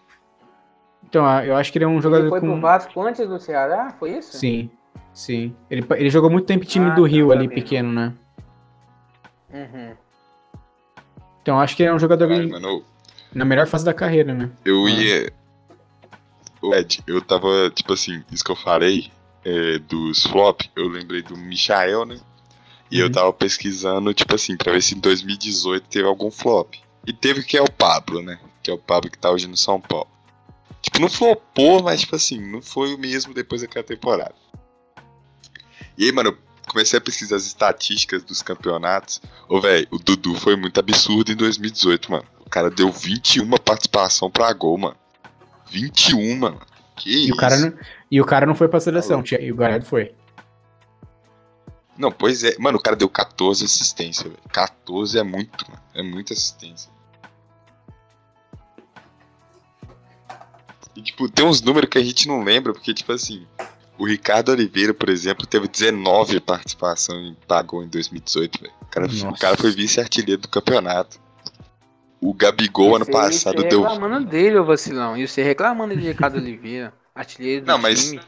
Então, eu acho que ele é um Ele jogador foi com. pro Vasco antes do Ceará? Foi isso? Sim, sim. Ele, ele jogou muito tempo em time Ah, do tá, Rio tá ali, vendo. pequeno, né? Uhum. Então, acho que ele é um jogador Caralho, mano, na melhor fase da carreira, né? eu Ah. ia. Ô, Ed, eu tava, tipo assim, isso que eu falei é, dos flop, eu lembrei do Michael, né? E eu Uhum. tava pesquisando, tipo assim, pra ver se em 2018 teve algum flop. E teve que é o Pablo, né? Que é o Pablo que tá hoje no São Paulo. Tipo, não flopou, mas, tipo assim, não foi o mesmo depois daquela temporada. E aí, mano, eu comecei a pesquisar as estatísticas dos campeonatos. Ô, velho, o Dudu foi muito absurdo em 2018, mano. O cara deu 21 participação pra gol, mano. 21, mano. Que E isso? o, cara não, e o cara não foi pra seleção, Alô. tia- e o Galhardo foi. Não, pois é. Mano, o cara deu 14 assistências, velho. 14 é muito, mano. É muita assistência. E, tipo, tem uns números que a gente não lembra, porque, tipo assim, o Ricardo Oliveira, por exemplo, teve 19 participação em pagou em 2018, velho. O cara, o cara foi vice-artilheiro do campeonato. O Gabigol, ano passado, você deu. reclamando dele, ô vacilão. E você reclamando de Ricardo Oliveira, artilheiro do Não, mas- time.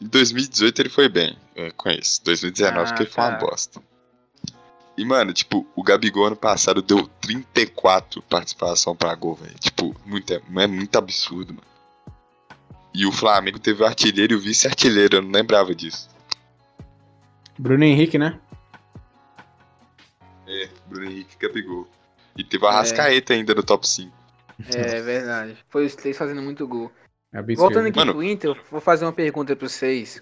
Em 2018 ele foi bem, é, com isso. 2019 Ah, que ele foi uma tá. bosta. E, mano, tipo, o Gabigol ano passado deu 34 participação pra gol, velho. Tipo, muito, é, é muito absurdo, mano. E o Flamengo teve o artilheiro e o vice-artilheiro, eu não lembrava disso. Bruno Henrique, né? É, Bruno Henrique e Gabigol. E teve o Arrascaeta ainda no top 5. É verdade. Foi os três fazendo muito gol. Absurdo. Voltando aqui Mano. pro Inter, eu vou fazer uma pergunta pra vocês.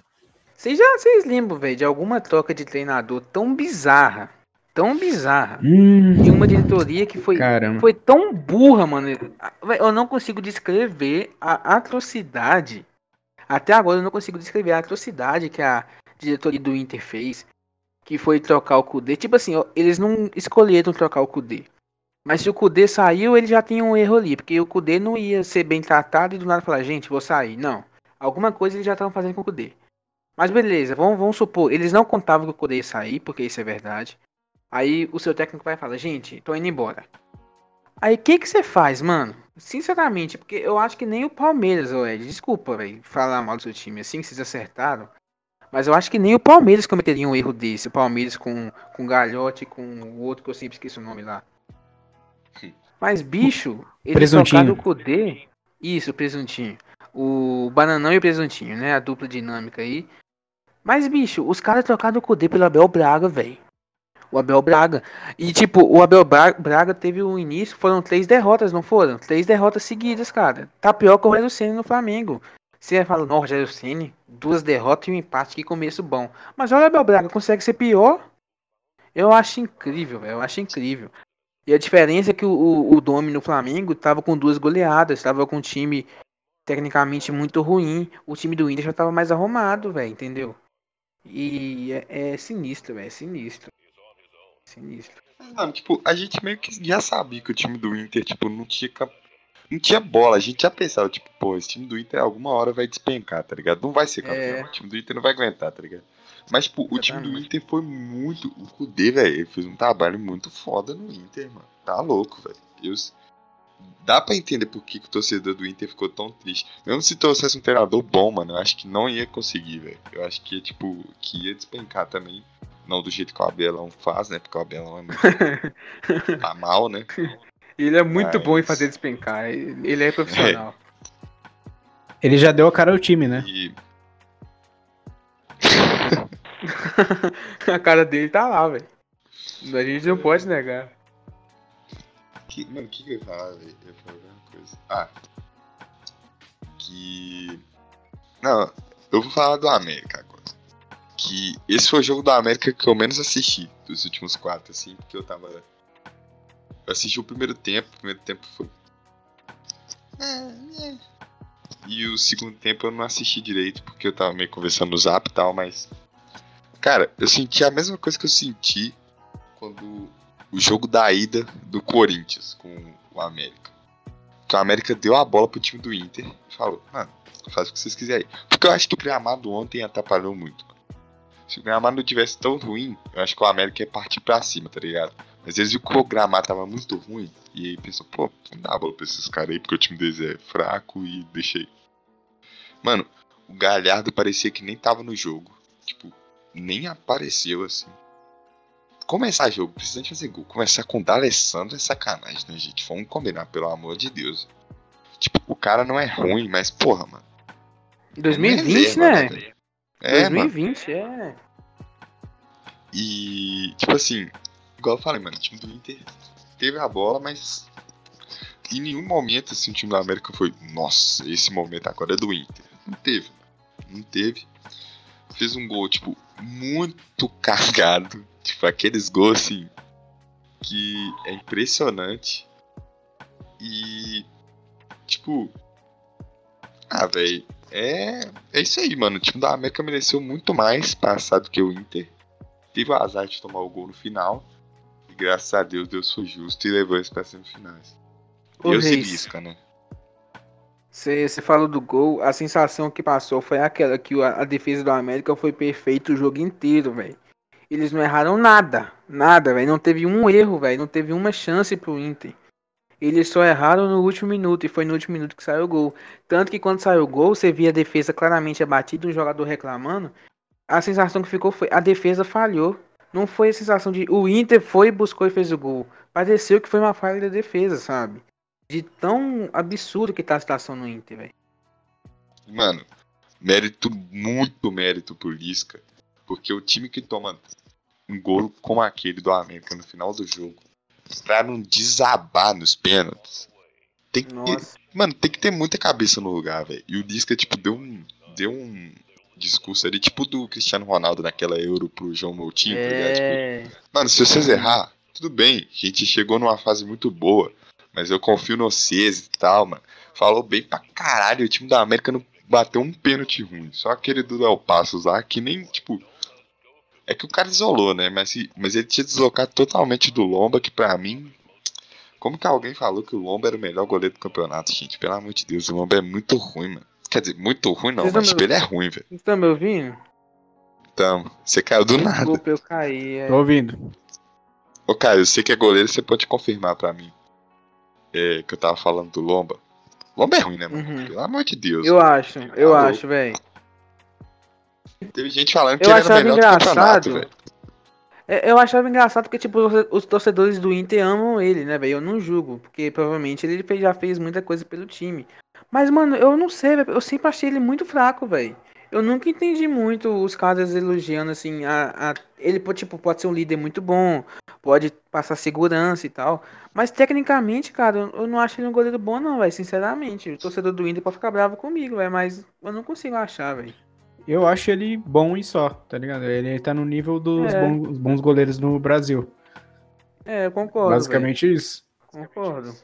Vocês já vocês lembram, velho, de alguma troca de treinador tão bizarra? Tão bizarra. Hum, De uma diretoria que foi, caramba. foi tão burra, mano. Eu não consigo descrever a atrocidade. Até agora eu não consigo descrever a atrocidade que a diretoria do Inter fez. Que foi trocar o Kudê. Tipo assim, ó, eles não escolheram trocar o Kudê. Mas se o Kudê saiu, ele já tinha um erro ali. Porque o Kudê não ia ser bem tratado e do nada falar, gente, vou sair. Não. Alguma coisa eles já estavam fazendo com o Kudê. Mas beleza, vamos, vamos supor, eles não contavam que o Kudê ia sair, porque isso é verdade. Aí o seu técnico vai falar, gente, tô indo embora. Aí o que que você faz, mano? Sinceramente, porque eu acho que nem o Palmeiras, ô Ed, desculpa, velho, falar mal do seu time assim, que vocês acertaram. Mas eu acho que nem o Palmeiras cometeria um erro desse. O Palmeiras com, com o Galhote, com o outro que eu sempre esqueço o nome lá. Mas, bicho, eles trocaram o Kudê. Isso, o presuntinho. O bananão e o presuntinho, né? A dupla dinâmica aí. Mas, bicho, os caras trocaram o Kudê pelo Abel Braga, velho. O Abel Braga. E, tipo, o Abel Bra- Braga teve o início, foram três derrotas, não foram? Três derrotas seguidas, cara. Tá pior que o Rogério Ceni no Flamengo. Você fala, não, Rogério Ceni, duas derrotas e um empate, que começo bom. Mas olha o Abel Braga, consegue ser pior? Eu acho incrível, velho. Eu acho incrível. E a diferença é que o, o, o Domi no Flamengo tava com duas goleadas, tava com um time tecnicamente muito ruim. O time do Inter já tava mais arrumado, velho, entendeu? E é, é sinistro, velho, é sinistro. Sinistro. Mano, tipo, a gente meio que já sabia que o time do Inter, tipo, não tinha não tinha bola. A gente já pensava, tipo, pô, esse time do Inter alguma hora vai despencar, tá ligado? Não vai ser campeão. É. O time do Inter não vai aguentar, tá ligado? Mas, tipo, o time do. Inter foi muito. O Kudê, velho, ele fez um trabalho muito foda no Inter, mano. Tá louco, velho. Eu... Dá pra entender por que, que o torcedor do Inter ficou tão triste. Mesmo se trouxesse um treinador bom, mano, eu acho que não ia conseguir, velho. Eu acho que tipo, que ia despencar também. Não do jeito que o Abelão faz, né? Porque o Abelão é muito. tá mal, né? Ele é muito Mas- bom em fazer despencar. Ele é profissional. Ele já deu a cara ao time, né? E. a cara dele tá lá, velho. A gente não pode negar. Que, mano, o que, que eu ia falar, velho? Eu ia falar alguma coisa. Ah. Que. Não, eu vou falar do América agora. Que esse foi o jogo do América que eu menos assisti dos últimos quatro, assim, porque eu tava. Eu assisti o primeiro tempo, o primeiro tempo foi. E o segundo tempo eu não assisti direito, porque eu tava meio conversando no zap e tal, mas. Cara, eu senti a mesma coisa que eu senti quando o jogo da ida do Corinthians com o América. Que o América deu a bola pro time do Inter e falou, mano, faz o que vocês quiserem. Porque eu acho que o gramado ontem atrapalhou muito. Se o gramado não tivesse tão ruim, eu acho que o América ia partir pra cima, tá ligado? Mas às vezes o gramado tava muito ruim e aí pensou, pô, não dá bola pra esses caras aí porque o time deles é fraco e deixei. Mano, o Galhardo parecia que nem tava no jogo. Tipo, nem apareceu assim. Começar jogo, precisa de fazer gol. Começar com o D'Alessandro é sacanagem, né, gente? Vamos combinar, pelo amor de Deus. Tipo, o cara não é ruim, mas porra, mano. Em 2020, reserva, né? velho? É, mano. 2020, é. E, tipo assim, igual eu falei, mano, o time do Inter teve a bola, mas em nenhum momento, assim, o time do América foi, nossa, esse momento agora é do Inter. Não teve, mano. Não teve. Fez um gol, tipo, muito cagado. Tipo, aqueles gols, assim, que é impressionante. E, tipo, ah, velho, é, é isso aí, mano. O time da América mereceu muito mais passar do que o Inter. Teve o azar de tomar o gol no final. E graças a Deus, Deus foi justo e levou eles pra semifinais. Ô, eu Reis. Zilisca, né? Você falou do gol, a sensação que passou foi aquela que a, a defesa do América foi perfeita o jogo inteiro, velho. Eles não erraram nada, nada, velho. Não teve um erro, velho. Não teve uma chance pro Inter. Eles só erraram no último minuto e foi no último minuto que saiu o gol. Tanto que quando saiu o gol, você via a defesa claramente abatida, um jogador reclamando. A sensação que ficou foi a defesa falhou. Não foi a sensação de o Inter foi, buscou e fez o gol. Pareceu que foi uma falha da defesa, sabe? De tão absurdo que tá a situação no Inter, velho. Mano, mérito, muito mérito pro Lisca. Porque o time que toma um gol como aquele do América no final do jogo pra não desabar nos pênaltis, tem que, Nossa. mano, tem que ter muita cabeça no lugar, velho. E o Lisca, tipo, deu um, deu um discurso ali, tipo do Cristiano Ronaldo naquela Euro pro João Moutinho, tá? Tipo, É. Mano, se vocês errar, tudo bem. A gente chegou numa fase muito boa. Mas eu confio no vocês e tal, mano. Falou bem pra caralho. O time da América não bateu um pênalti ruim. Só aquele do Léo Passos lá, que nem, tipo. É que o cara isolou, né? Mas, se- mas ele tinha deslocado totalmente do Lomba, que pra mim. Como que alguém falou que o Lomba era o melhor goleiro do campeonato, gente? Pelo amor de Deus, o Lomba é muito ruim, mano. Quer dizer, muito ruim não, Vocês mas tipo, ele é ruim, velho. Vocês estão me ouvindo? Então, você caiu do nada. Desculpa, eu caí. é. Tô ouvindo. Ô, cara, eu sei que é goleiro, você pode confirmar pra mim. É, que eu tava falando do Lomba. Lomba é ruim, né, mano? Uhum. Pelo amor de Deus. Eu acho, eu Alô? acho, velho. Teve gente falando que Eu ele era achava engraçado. velho. É, Eu achava engraçado porque, tipo, os- torcedores do Inter amam ele, né, velho? Eu não julgo, porque provavelmente ele já fez muita coisa pelo time. Mas, mano, eu não sei, velho. Eu sempre achei ele muito fraco, velho. Eu nunca entendi muito os caras elogiando, assim, a, a- ele, tipo, pode ser um líder muito bom, pode passar segurança e tal. Mas, tecnicamente, cara, eu- eu não acho ele um goleiro bom, não, velho, sinceramente. O torcedor do Inter pode ficar bravo comigo, velho, mas eu não consigo achar, velho. Eu acho ele bom e só, tá ligado? Ele tá no nível dos É. bons, bons goleiros no Brasil. É, eu concordo. Basicamente isso. Concordo.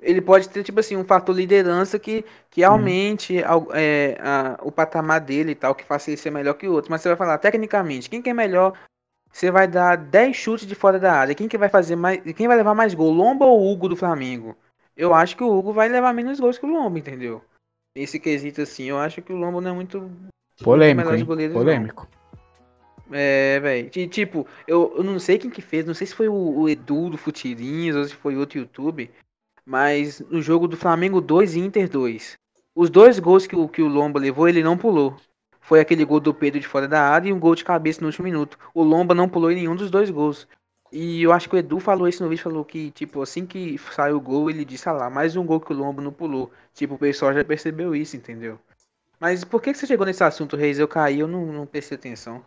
Ele pode ter, tipo assim, um fator liderança que, que aumente ao- é, a- o patamar dele e tal, que faça ele ser melhor que o outro. Mas você vai falar, tecnicamente, quem que é melhor? Você vai dar 10 chutes de fora da área. Quem que vai fazer mais. Quem vai levar mais gol? Lomba ou Hugo do Flamengo? Eu acho que o Hugo vai levar menos gols que o Lomba, entendeu? Esse quesito assim, eu acho que o Lomba não é muito. Polêmico, melhores hein? goleiros, não. Polêmico. É, velho. Tipo, eu, eu não sei quem que fez, não sei se foi o, o Edu do Futirinhos ou se foi outro YouTube, mas no jogo do Flamengo 2 e Inter 2, os dois gols que o, que o Lomba levou, ele não pulou. Foi aquele gol do Pedro de fora da área e um gol de cabeça no último minuto. O Lomba não pulou em nenhum dos dois gols. E eu acho que o Edu falou isso no vídeo, falou que, tipo, assim que saiu o gol, ele disse, ah lá, mais um gol que o Lomba não pulou. Tipo, o pessoal já percebeu isso, entendeu? Mas por que, que você chegou nesse assunto, Reis? Eu caí, eu não, não prestei atenção.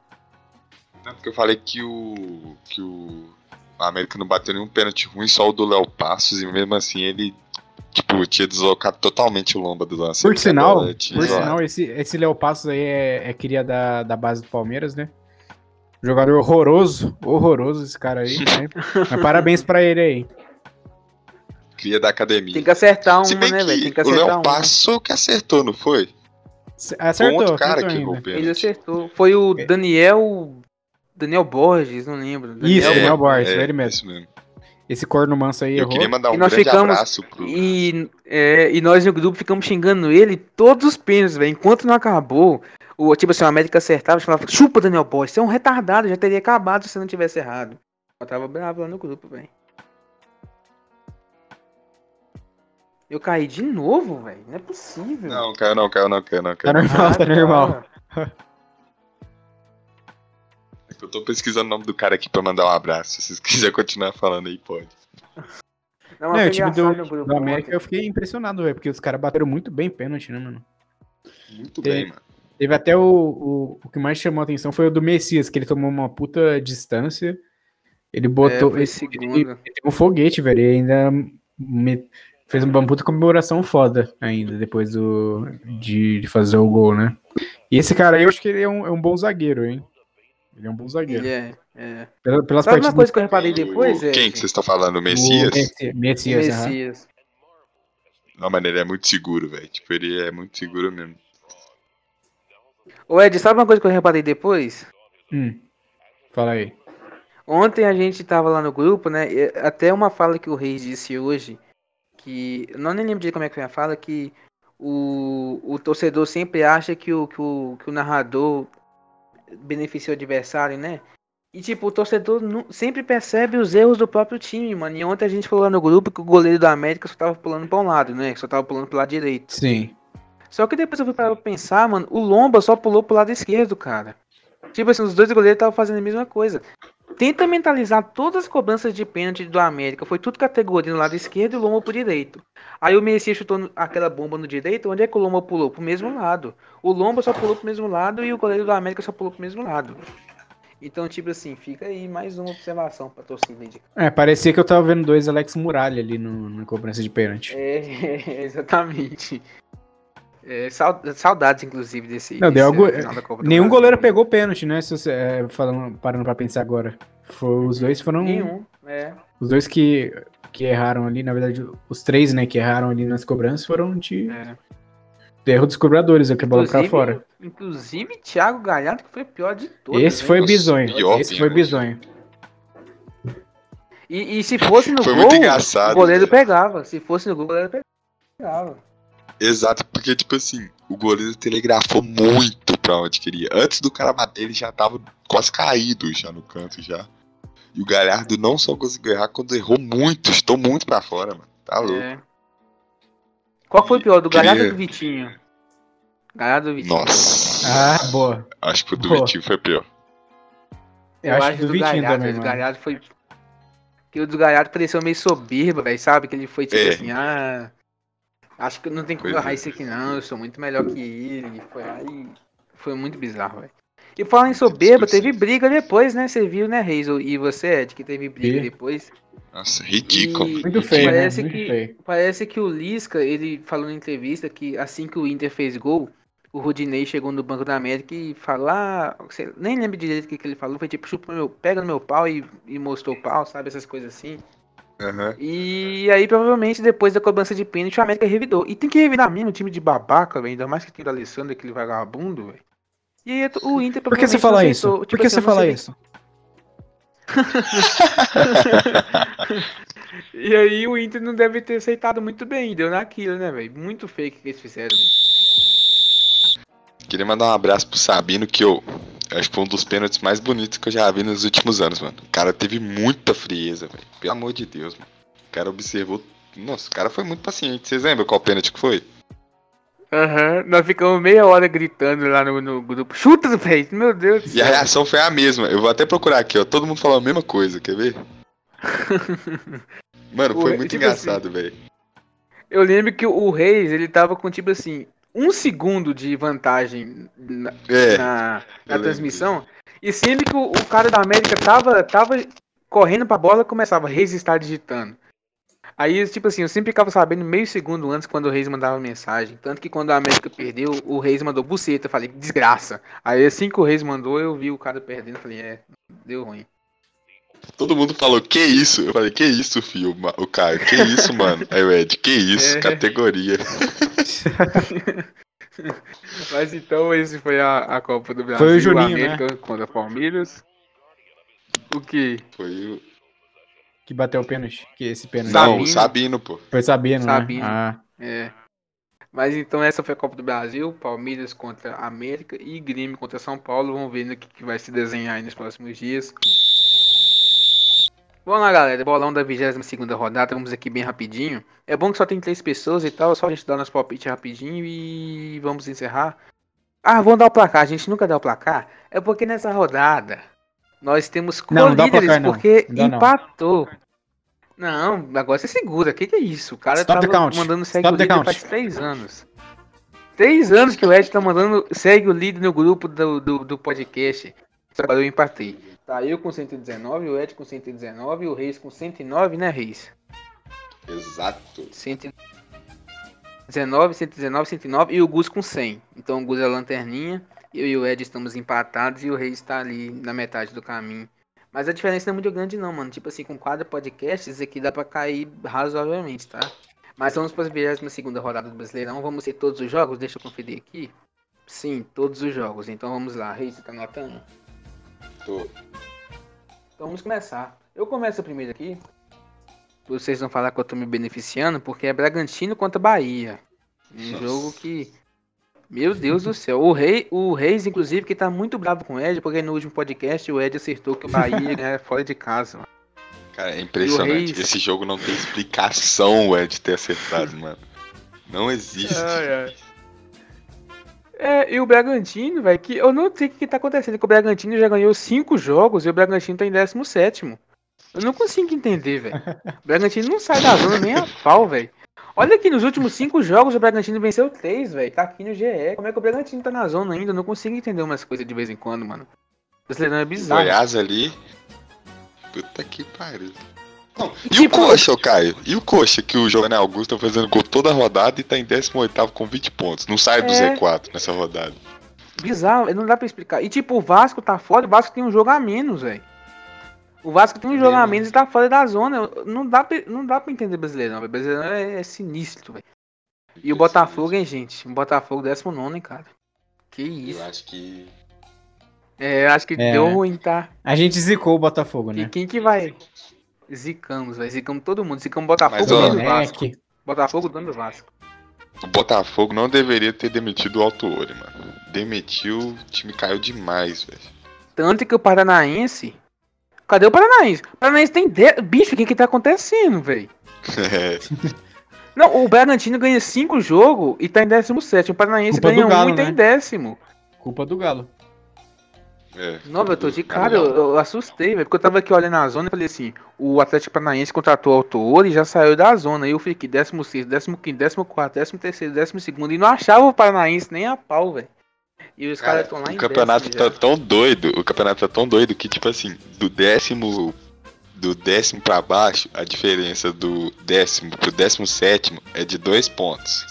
Não, porque eu falei que o. que o. A América não bateu nenhum pênalti ruim, só o do Léo Passos, e mesmo assim ele. Tipo, tinha deslocado totalmente o lomba do lance. Por sinal, por isolado. sinal esse, esse Léo Passos aí é, é cria da, da base do Palmeiras, né? Jogador horroroso, horroroso esse cara aí. né? Mas parabéns pra ele aí. Cria da academia. Tem que acertar bem né, velho? Tem que o acertar Léo uma. Passo que acertou, não foi? Um Acertou, outro cara acertou que ainda. errou o pênalti. Ele acertou. Foi o Daniel. Daniel Borges, não lembro. Isso, Daniel Daniel Borges, é, ele mesmo. Mesmo. Esse corno manso aí Eu errou. queria mandar um E nós grande ficamos- abraço pro. E, é, e nós no grupo ficamos xingando ele todos os pênaltis, velho. Enquanto não acabou, o, tipo assim, o América acertava, a gente falava, chupa Daniel Borges, você é um retardado, já teria acabado se não tivesse errado. Eu tava bravo lá no grupo, velho. Eu caí de novo, velho. Não é possível. Não, caiu não, caiu não, caiu não, Tá caiu não. normal, Ah, tá normal. Eu tô pesquisando o nome do cara aqui pra mandar um abraço. Se vocês quiserem continuar falando aí, pode. Não, Não, o time do, do América eu fiquei impressionado, velho, porque os caras bateram muito bem pênalti, né, mano? Muito Tem- bem, mano. Teve até o, o, o que mais chamou a atenção foi o do Messias, que ele tomou uma puta distância. Ele É, botou. foi ele, segunda. ele tem um foguete, velho. E ainda me- fez uma puta comemoração foda ainda, depois do, de, de fazer o gol, né? E esse cara aí, eu acho que ele é um, é um bom zagueiro, hein? Ele é um bom zagueiro. Ele é, é. Pela- Pelas Sabe uma partidas coisa que eu reparei depois, O- Quem Ed? que vocês estão falando? O Messias? Messi- Messias, aham. Messias. Não, mano, ele é muito seguro, velho. Tipo, ele é muito seguro mesmo. Ô Ed, sabe uma coisa que eu reparei depois? Hum. Fala aí. Ontem a gente tava lá no grupo, né? Até uma fala que o Reis disse hoje, que. Eu não nem lembro de como é que foi a fala, que o, o torcedor sempre acha que o, que, o, que o narrador beneficia o adversário, né? E tipo, o torcedor nu- sempre percebe os erros do próprio time, mano. E ontem a gente falou lá no grupo que o goleiro da América só tava pulando pra um lado, né? Só tava pulando pro lado direito. Sim. Só que depois eu fui parar pra pensar, mano, o Lomba só pulou pro lado esquerdo, cara. Tipo assim, os dois goleiros estavam fazendo a mesma coisa. Tenta mentalizar todas as cobranças de pênalti do América. Foi tudo categoria no lado esquerdo e o Lomba pro direito. Aí o Messias chutou aquela bomba no direito. Onde é que o Lomba pulou? Pro mesmo lado. O Lomba só pulou pro mesmo lado e o goleiro do América só pulou pro mesmo lado. Então, tipo assim, fica aí mais uma observação pra torcida É, parecia que eu tava vendo dois Alex Muralha ali no, na cobrança de pênalti. É, exatamente. É, sau- saudades, inclusive, desse. Não, desse algo- final da Copa do Nenhum Brasil. goleiro pegou pênalti, né? Se você, é, falando, parando pra pensar agora. Foi, os dois foram. Nenhum, é. Os dois que, que erraram ali, na verdade, os três, né, que erraram ali nas cobranças foram de é. erro dos cobradores, é que a bola pra Inclusive- fora. Inclusive, Thiago Galhardo, que foi o pior de todos. Esse né? foi Nossa, bizonho. pior Esse foi pênalti. bizonho. E, e se fosse no Foi gol, o goleiro pegava. Se fosse no gol, o goleiro pegava. Exato, porque, tipo assim, o goleiro telegrafou muito pra onde queria. Antes do cara bater, ele já tava quase caído já no canto já. E o Galhardo não só conseguiu errar, quando errou muito, estou muito pra fora, mano. Tá louco. É. Qual foi o pior, do Galhardo ou do Vitinho? Galhardo ou Vitinho? Nossa. Ah, boa. Acho que o do Boa. Vitinho foi pior. Eu, acho, do, Vitinho Galhardo, também, O mano. Galhardo foi. Que o do Galhardo pareceu meio soberbo, velho, sabe? Que ele foi tipo É. assim, ah. Acho que não tem como errar é. isso aqui não, eu sou muito melhor que ele. Foi aí. Foi muito bizarro, velho. E falando em soberba, teve briga depois, né? Você viu, né, Reis? E você, Ed, que teve briga Vi. depois. Nossa, ridículo. E- Muito feio, né? Parece Muito que- feio. Parece que o Lisca, ele falou na entrevista que assim que o Inter fez gol, o Rodinei chegou no Banco da América e falou, ah, nem lembro direito o que, que ele falou, foi tipo, chupa meu, pega no meu pau e, e mostrou o pau, sabe? Essas coisas assim. Aham. E aí, provavelmente, depois da cobrança de pênalti, o América revidou. E tem que revidar mesmo, time de babaca, velho. Ainda mais que tem o Alessandro, aquele vagabundo, velho. E aí o Inter Por que você fala isso? aceitou. Por Tipo que assim, você fala sei- isso? E aí o Inter não deve ter aceitado muito bem, deu naquilo, né, velho? Muito fake que eles fizeram. velho. Queria mandar um abraço pro Sabino, que eu acho que foi um dos pênaltis mais bonitos que eu já vi nos últimos anos, mano. O cara teve muita frieza, velho. Pelo amor de Deus, mano. O cara observou. Nossa, o cara foi muito paciente. Vocês lembram qual pênalti que foi? Aham, nós ficamos meia hora gritando lá no, no grupo. Chuta peito, meu Deus do E a céu. reação foi a mesma. Eu vou até procurar aqui, ó. Todo mundo falou a mesma coisa, quer ver? Mano, foi muito tipo engraçado, velho. Eu lembro que o Reis, ele tava com tipo assim, um segundo de vantagem na, É, na, na lembro transmissão. E sempre que o, o cara da América tava, tava correndo pra bola, começava, Reis está digitando. Aí, tipo assim, eu sempre ficava sabendo meio segundo antes quando o Reis mandava mensagem. Tanto que quando a América perdeu, o Reis mandou buceta. Eu falei, desgraça. Aí assim que o Reis mandou, eu vi o cara perdendo. Falei, é, deu ruim. Todo mundo falou, que isso? Eu falei, que isso, filho? O Caio, que isso, mano? Aí o Ed, que isso? É. Categoria. Mas então, esse foi a, a Copa do Brasil. Foi o Juninho, né? América contra Palmeiras. O que? Foi o. Que bateu o pênalti. Que esse pênalti. Não, Sabino. o Sabino, pô. Foi Sabino, Sabino. né? Ah, É. Mas então essa foi a Copa do Brasil, Palmeiras contra América e Grêmio contra São Paulo. Vamos ver no que, que vai se desenhar aí nos próximos dias. Vamos lá, galera. Bolão da 22 segunda rodada. Vamos aqui bem rapidinho. É bom que só tem três pessoas e tal. Só a gente dá nosso palpite rapidinho e vamos encerrar. Ah, vamos dar o placar. A gente nunca dá o placar. É porque nessa rodada nós temos Não, não co-líderes não. porque Não não. empatou. Não, agora você segura. O que, que é isso? O cara Stop count. mandando segue Stop o líder faz três anos. Três anos que o Ed tá mandando segue o líder no grupo do, do, do podcast. Só que eu empatei. Tá eu com 119, o Ed com 119 e o Reis com 109, né, Reis? Exato. 119, 119, 109 e o Gus com 100. Então o Gus é a lanterninha, eu e o Ed estamos empatados e o Reis tá ali na metade do caminho. Mas a diferença não é muito grande não, mano. Tipo assim, com quatro podcasts aqui dá pra cair razoavelmente, tá? Mas vamos para a 22 rodada do Brasileirão. Vamos ter todos os jogos? Deixa eu conferir aqui. Sim, todos os jogos. Então vamos lá. Reis, você tá anotando? Tô. Então vamos começar. Eu começo primeiro aqui. Vocês vão falar que eu tô me beneficiando, porque é Bragantino contra Bahia. Um Nossa. jogo que. Meu Deus do céu. O, rei, o Reis, inclusive, que tá muito bravo com o Ed, porque no último podcast o Ed acertou que o Bahia é fora de casa. mano. Cara, é impressionante. Reis? Esse jogo não tem explicação, o Ed ter acertado, mano. Não existe. É, e o Bragantino, velho, que eu não sei o que, que tá acontecendo, que o Bragantino já ganhou cinco jogos e o Bragantino tá em 17. Eu não consigo entender, velho. O Bragantino não sai da zona nem a pau, velho. Olha aqui, nos últimos cinco jogos o Bragantino venceu três, velho. Tá aqui no GE. Como é que o Bragantino tá na zona ainda? Eu não consigo entender umas coisas de vez em quando, mano. Brasileirão é bizarro. Goiás ali. Puta que pariu. Não, e Tipo- o Coxa, ô Caio? E o Coxa, que o Giovanni Augusto tá fazendo gol toda a rodada e tá em 18 com 20 pontos. Não sai do É. Z4 nessa rodada. Bizarro, não dá pra explicar. E tipo, o Vasco tá fora, o Vasco tem um jogo a menos, velho. O Vasco tem um jogo a Menos. e tá fora da zona. Não dá pra, não dá pra entender brasileirão, velho. Brasileirão é, é sinistro, velho. E o Botafogo, hein, gente? O Botafogo 19, hein, cara. Que isso. Eu acho que. É, acho que É. deu ruim, tá? A gente zicou o Botafogo, E né? quem que vai? Zicamos, velho. Zicamos todo mundo. Zicamos Botafogo, Mas, ó, Vasco. Botafogo, dono do Vasco. O Botafogo não deveria ter demitido o Alto Ori, mano. Demitiu, o time caiu demais, velho. Tanto que o Paranaense. Cadê o Paranaense? O Paranaense tem. De... Bicho, o que que tá acontecendo, velho? É, Não, o Bragantino ganha 5 jogos e tá em 17. O Paranaense Culpa ganha 1 um e tá né? em décimo. Culpa do Galo. É. Não, eu tô de cara, eu, eu assustei, velho. Porque eu tava aqui olhando a zona e falei assim: o Atlético Paranaense contratou o autor e já saiu da zona. Aí eu fiquei 16, 15, 14, 13, 12 e não achava o Paranaense nem a pau, velho. E os caras estão lá em o campeonato décimo tá já. tão doido, o campeonato tá tão doido que, tipo assim, do décimo. Do décimo pra baixo, a diferença do décimo pro décimo sétimo é de dois pontos.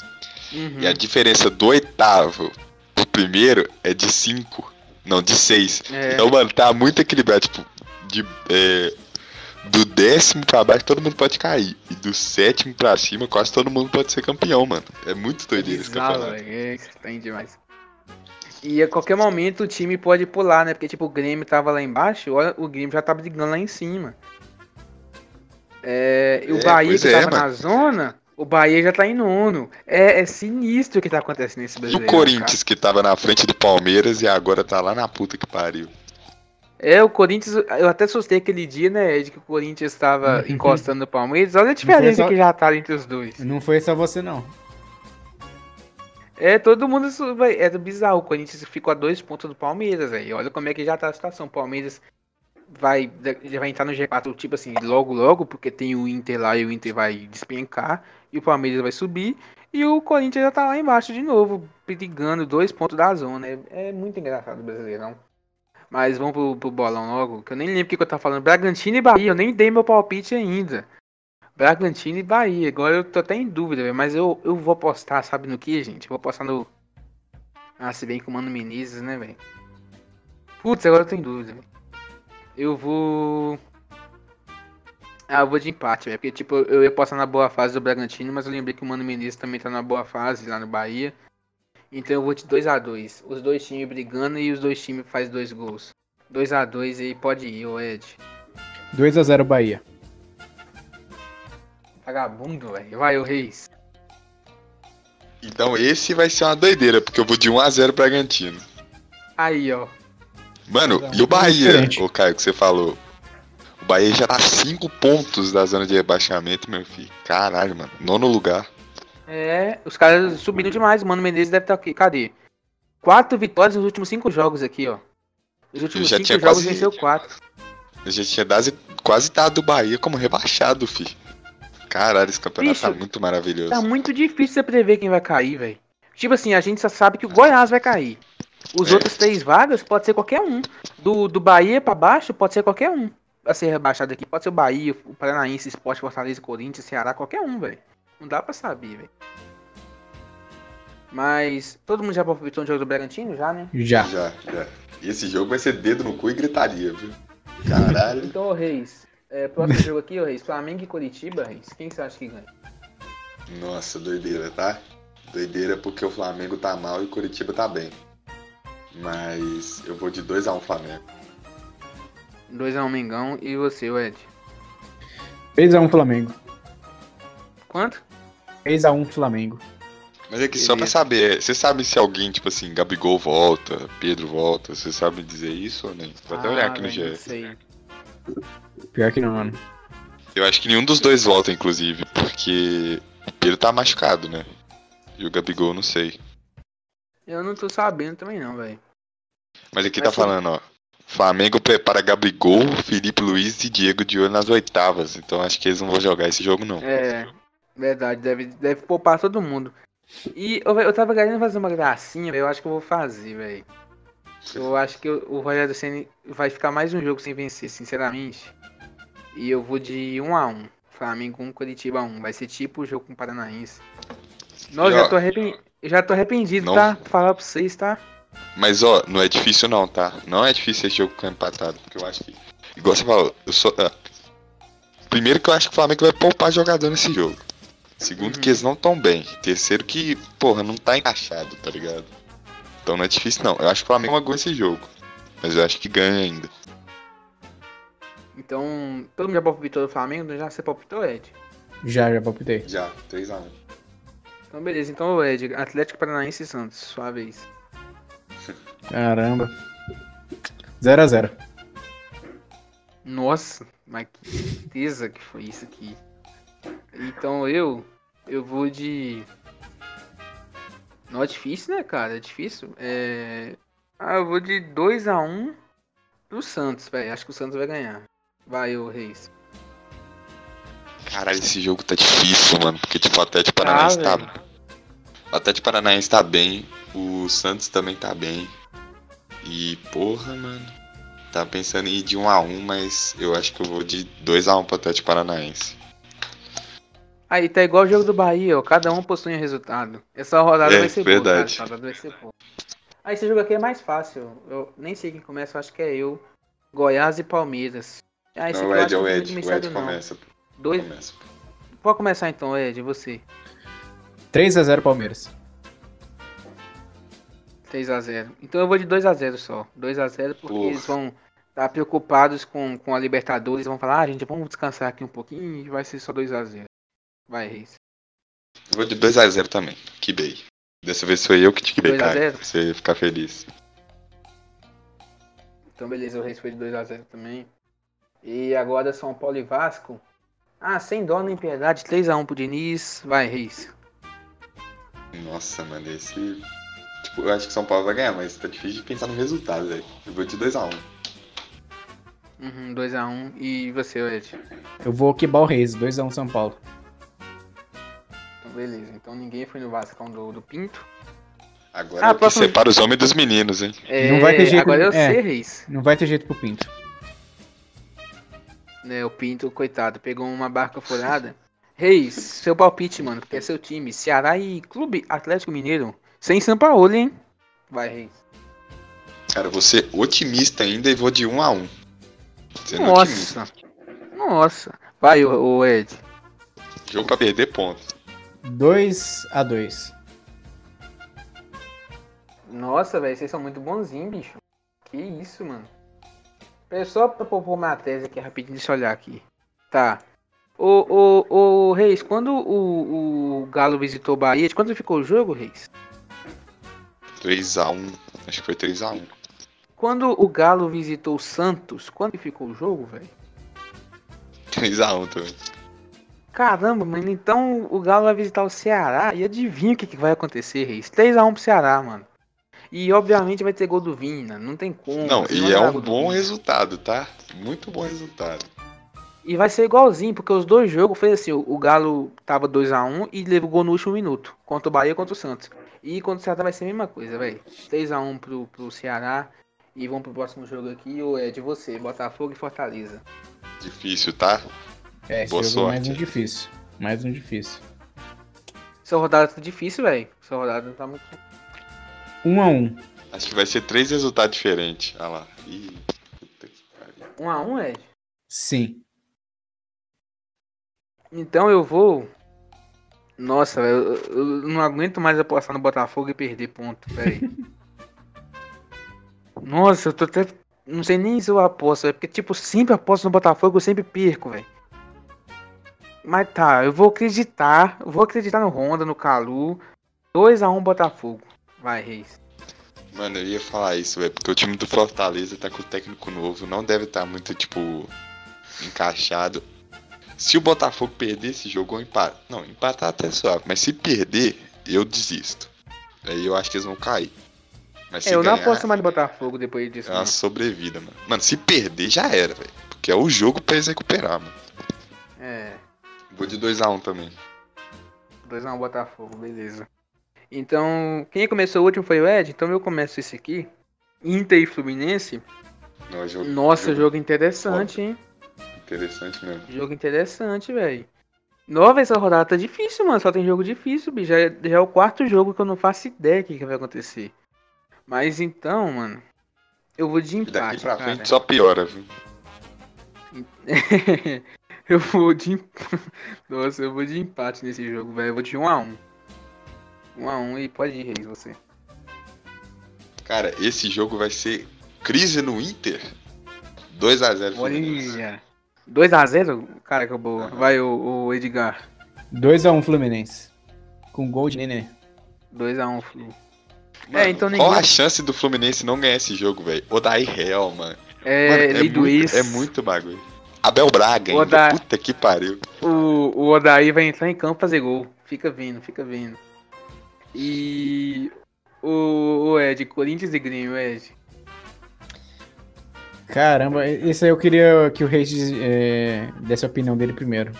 Uhum. E a diferença do oitavo pro primeiro é de cinco. Não, de seis. É, Então, mano, tá muito equilibrado. Tipo, de, é, do décimo pra baixo todo mundo pode cair. E do sétimo pra cima quase todo mundo pode ser campeão, mano. É muito doideira esse bizarro, campeonato. É demais. E a qualquer momento o time pode pular, né? Porque tipo, o Grêmio tava lá embaixo, olha, o Grêmio já tá brigando lá em cima. É, e o É, Bahia que é, tava na zona, o Bahia já tá em nono. É, é sinistro o que tá acontecendo nesse E brasileiro. o Corinthians que tava na frente do Palmeiras e agora tá lá na puta que pariu. É, o Corinthians, eu até assustei aquele dia, né, Ed, que o Corinthians tava encostando no Palmeiras. Olha a diferença só- que já tá entre os dois. Não foi só você, não. É, todo mundo isso vai- é bizarro. O Corinthians ficou a dois pontos do Palmeiras, aí. Olha como é que já tá a situação. O Palmeiras vai, já vai entrar no G4, tipo assim, logo, logo, porque tem o Inter lá e o Inter vai despencar. E o Palmeiras vai subir. E o Corinthians já tá lá embaixo de novo, brigando dois pontos da zona. É, é muito engraçado o Brasileirão. Mas vamos pro, pro bolão logo, que eu nem lembro o que, que eu tava falando. Bragantino e Bahia, eu nem dei meu palpite ainda. Bragantino e Bahia. Agora eu tô até em dúvida. Mas eu, eu vou apostar, sabe no que, gente? Eu vou apostar no. Ah, se bem com o Mano Menezes, né, velho? Putz, agora eu tô em dúvida. Eu vou. Ah, eu vou de empate, velho. Porque, tipo, eu ia apostar na boa fase do Bragantino, mas eu lembrei que o Mano Menezes também tá na boa fase lá no Bahia. Então eu vou de 2x2. Os dois times brigando e os dois times faz dois gols. 2x2 aí pode ir, ô Ed. 2x0 Bahia. Vagabundo, velho. Vai, o Reis. Então esse vai ser uma doideira, porque eu vou de 1x0 Bragantino. Aí, ó. Mano, Não, e o Bahia, diferente. ô Caio, que você falou? O Bahia já tá 5 pontos da zona de rebaixamento, meu filho. Caralho, mano. Nono lugar. É, os caras subiram demais. O Mano Menezes deve estar aqui. Cadê? Quatro vitórias nos últimos cinco jogos aqui, ó. Os últimos cinco jogos quase- venceu quatro. A gente tinha dado- quase dado o Bahia como rebaixado, filho. Caralho, esse campeonato tá Bicho, muito maravilhoso. Tá muito difícil você prever quem vai cair, velho. Tipo assim, a gente só sabe que o Goiás vai cair. Os É. outros três vagas pode ser qualquer um. Do, do Bahia pra baixo pode ser qualquer um. A ser rebaixado aqui. Pode ser o Bahia, o Paranaense, Sport, Fortaleza, Corinthians, Ceará, qualquer um, velho. Não dá pra saber, velho. Mas todo mundo já aproveitou o jogo do Bragantino, já, né? Já. Já, já. E esse jogo vai ser dedo no cu e gritaria, viu? Caralho. Então, ô Reis, é, próximo jogo aqui, ô Reis, Flamengo e Curitiba, Reis. Quem você acha que ganha? Nossa, doideira, tá? Doideira porque o Flamengo tá mal e o Curitiba tá bem. Mas eu vou de 2x1 Flamengo. 2x1 Mengão e você, o Ed. 3x1 Flamengo. Quanto? 3x1 Flamengo. Mas é que só pra Beleza. saber, você sabe se alguém, tipo assim, Gabigol volta, Pedro volta, você sabe dizer isso ou nem? Vou até olhar aqui no Ah, velho, Não sei. Pior que não, mano. Eu acho que nenhum dos dois volta, inclusive, porque o Pedro tá machucado, né? E o Gabigol, não sei. Eu não tô sabendo também não, velho. Mas aqui Mas tá sim. falando, ó. Flamengo prepara Gabigol, Felipe Luiz e Diego de olho nas oitavas. Então acho que eles não vão jogar esse jogo, não. É, verdade, deve, deve poupar todo mundo. E eu, eu tava querendo fazer uma gracinha, eu acho que eu vou fazer, velho. Eu acho que o o Rogério Ceni vai ficar mais um jogo sem vencer, sinceramente. E eu vou de 1 a 1 Flamengo 1, Curitiba 1. Vai ser tipo o jogo com o Paranaense. Nossa, já ó, tô, arrepen... já tô arrependido, não- tá? Pra falar pra vocês, tá? Mas ó, não é difícil não, tá? Não é difícil esse jogo ficar empatado, porque eu acho que. Igual você falou, eu sou. ah, Primeiro que eu acho que o Flamengo vai poupar jogador nesse jogo. Segundo que Uhum. eles não tão bem. Terceiro que, porra, não tá encaixado, tá ligado? Então não é difícil não. Eu acho que o Flamengo aguenta esse jogo. Mas eu acho que ganha ainda. Então, todo mundo já palpitou do Flamengo? Já você palpitou, Ed? Já, já palpitei. Já, 3x1. Então, beleza. Então, Ed, Atlético Paranaense e Santos, sua vez. Caramba. 0x0. Nossa, mas que certeza que foi isso aqui. Então eu, eu vou de. Não é difícil, né, cara? É difícil. É... Ah, eu vou de 2x1 pro Santos, velho. Acho que o Santos vai ganhar. Vai, ô Reis. Caralho, esse jogo tá difícil, mano. Porque, tipo, o Atlético Paranaense tá. velho. O Atlético Paranaense tá bem. O Santos também tá bem. E, porra, mano. Tava pensando em ir de 1x1, mas eu acho que eu vou de 2x1 pro Atlético Paranaense. Aí tá igual o jogo do Bahia, ó. Cada um possui um resultado. Essa rodada É, vai ser verdade. boa, cara. Essa rodada vai ser boa. Ah, esse jogo aqui é mais fácil. Eu nem sei quem começa, eu acho que é eu. Goiás e Palmeiras. Ah, esse não, o aqui eu Ed, é o Ed. O Ed começa. Dois... começa. Pode começar então, Ed, você. 3x0 Palmeiras. 3x0. Então eu vou de 2x0 só. 2x0 porque Porra. eles vão estar preocupados com, com a Libertadores. Vão falar, ah, gente, vamos descansar aqui um pouquinho e vai ser só 2x0. Vai, Reis. Eu vou de 2x0 também. Que bem. Dessa vez foi eu que te quebrei, 2 a cara. 0? Pra você ficar feliz. Então beleza, o Reis foi de 2x0 também. E agora São Paulo e Vasco. Ah, sem dó nem piedade, 3x1 pro Diniz. Vai, Reis. Nossa, mano, esse. Tipo, eu acho que São Paulo vai ganhar, mas tá difícil de pensar no resultado, velho. Eu vou de 2x1. Uhum, 2x1. E você, Ed? Eu vou quebrar o Reis, 2x1 São Paulo. Então beleza. Então ninguém foi no Vascão do, do Pinto. Agora Ah, é que próximo- separa os homens dos meninos, hein? É, Não vai ter jeito- Agora eu é. sei, Reis. Não vai ter jeito pro Pinto. Né, o Pinto, coitado, pegou uma barca furada. Reis, seu palpite, mano, porque é seu time. Ceará e Clube Atlético Mineiro. Sem São Paulo, hein? Vai, Reis. Cara, eu vou ser otimista ainda e vou de 1x1. Sendo otimista. Nossa. Nossa. Vai, o, o Ed. Jogo pra perder ponto. 2x2. Nossa, velho, vocês são muito bonzinhos, bicho. Que isso, mano. Pera só pra propor uma tese aqui rapidinho, deixa eu olhar aqui. Tá. Ô, ô, ô, Reis, quando o, o Galo visitou o Bahia, de quanto ficou o jogo, Reis? 3x1. Acho que foi 3x1. Quando o Galo visitou o Santos, quanto ficou o jogo, velho? 3x1 também. Caramba, mano, então o Galo vai visitar o Ceará e adivinha o que, que vai acontecer, Reis? 3x1 pro Ceará, mano. E obviamente vai ter gol do Vina, não tem como. Não, e é um bom resultado, tá? Muito bom resultado. E vai ser igualzinho, porque os dois jogos foi assim, o o Galo tava 2x1 e levou gol no último minuto, contra o Bahia e contra o Santos. E contra o Ceará vai ser a mesma coisa, velho. 3x1 pro, pro Ceará. E vamos pro próximo jogo aqui, o é de você, Botafogo e Fortaleza. Difícil, tá? É, esse Boa jogo é mais sorte. um difícil. Mais um difícil. Essa rodada tá difícil, velho. Essa rodada não tá muito. 1x1. Acho que vai ser três resultados diferentes. Olha lá. Ih, puta que pariu. 1x1, Ed? Sim. Então eu vou. Nossa, velho, eu, eu não aguento mais apostar no Botafogo e perder ponto, velho. Nossa, eu tô até. Não sei nem se eu aposto, velho. Porque, tipo, sempre aposto no Botafogo, eu sempre perco, velho. Mas tá, eu vou acreditar. Eu vou acreditar no Honda, no Calu. 2x1 Botafogo. Vai, Reis. Mano, eu ia falar isso, velho, porque o time do Fortaleza tá com o técnico novo, não deve estar muito, tipo, encaixado. Se o Botafogo perder esse jogo ou empatar. Não, empatar até suave, mas se perder, eu desisto. Aí eu acho que eles vão cair. Mas É, eu não ganhar, aposto mais no Botafogo depois disso. é uma não. sobrevida, mano. Mano, se perder já era, velho. Porque é o jogo pra eles recuperar, mano. É. Vou de 2x1 também. 2x1 Botafogo, beleza. Então, quem começou o último foi o Ed, então eu começo esse aqui. Inter e Fluminense. Não, jogo, Nossa, jogo interessante, hein? Interessante mesmo. Jogo interessante, velho. Nova essa rodada tá difícil, mano. Só tem jogo difícil, bicho. Já, é- já é o quarto jogo que eu não faço ideia do que, que vai acontecer. Mas então, mano. Eu vou de E daqui empate, pra cara. frente só piora, viu? eu vou de. Nossa, eu vou de empate nesse jogo, velho. Eu vou de 1x1. 1x1 e pode ir, Reis, você. Cara, esse jogo vai ser crise no Inter. 2x0 Fluminense. Olha. 2x0? Cara, que boa. Aham. Vai o, o Edgar. 2x1 Fluminense. Com gol de Nenê. 2x1 Flu. Mano, É, então ninguém- Qual a chance do Fluminense não ganhar esse jogo, velho? Odair Real, mano. É, Mano, do muito, é muito bagulho. Abel Braga ainda. Odair- Puta que pariu. O, o Odaí vai entrar em campo fazer gol. Fica vendo, fica vendo. E. O, o Ed, Corinthians e Grêmio, Ed. Caramba, esse aí eu queria que o Reis é, desse a opinião dele primeiro.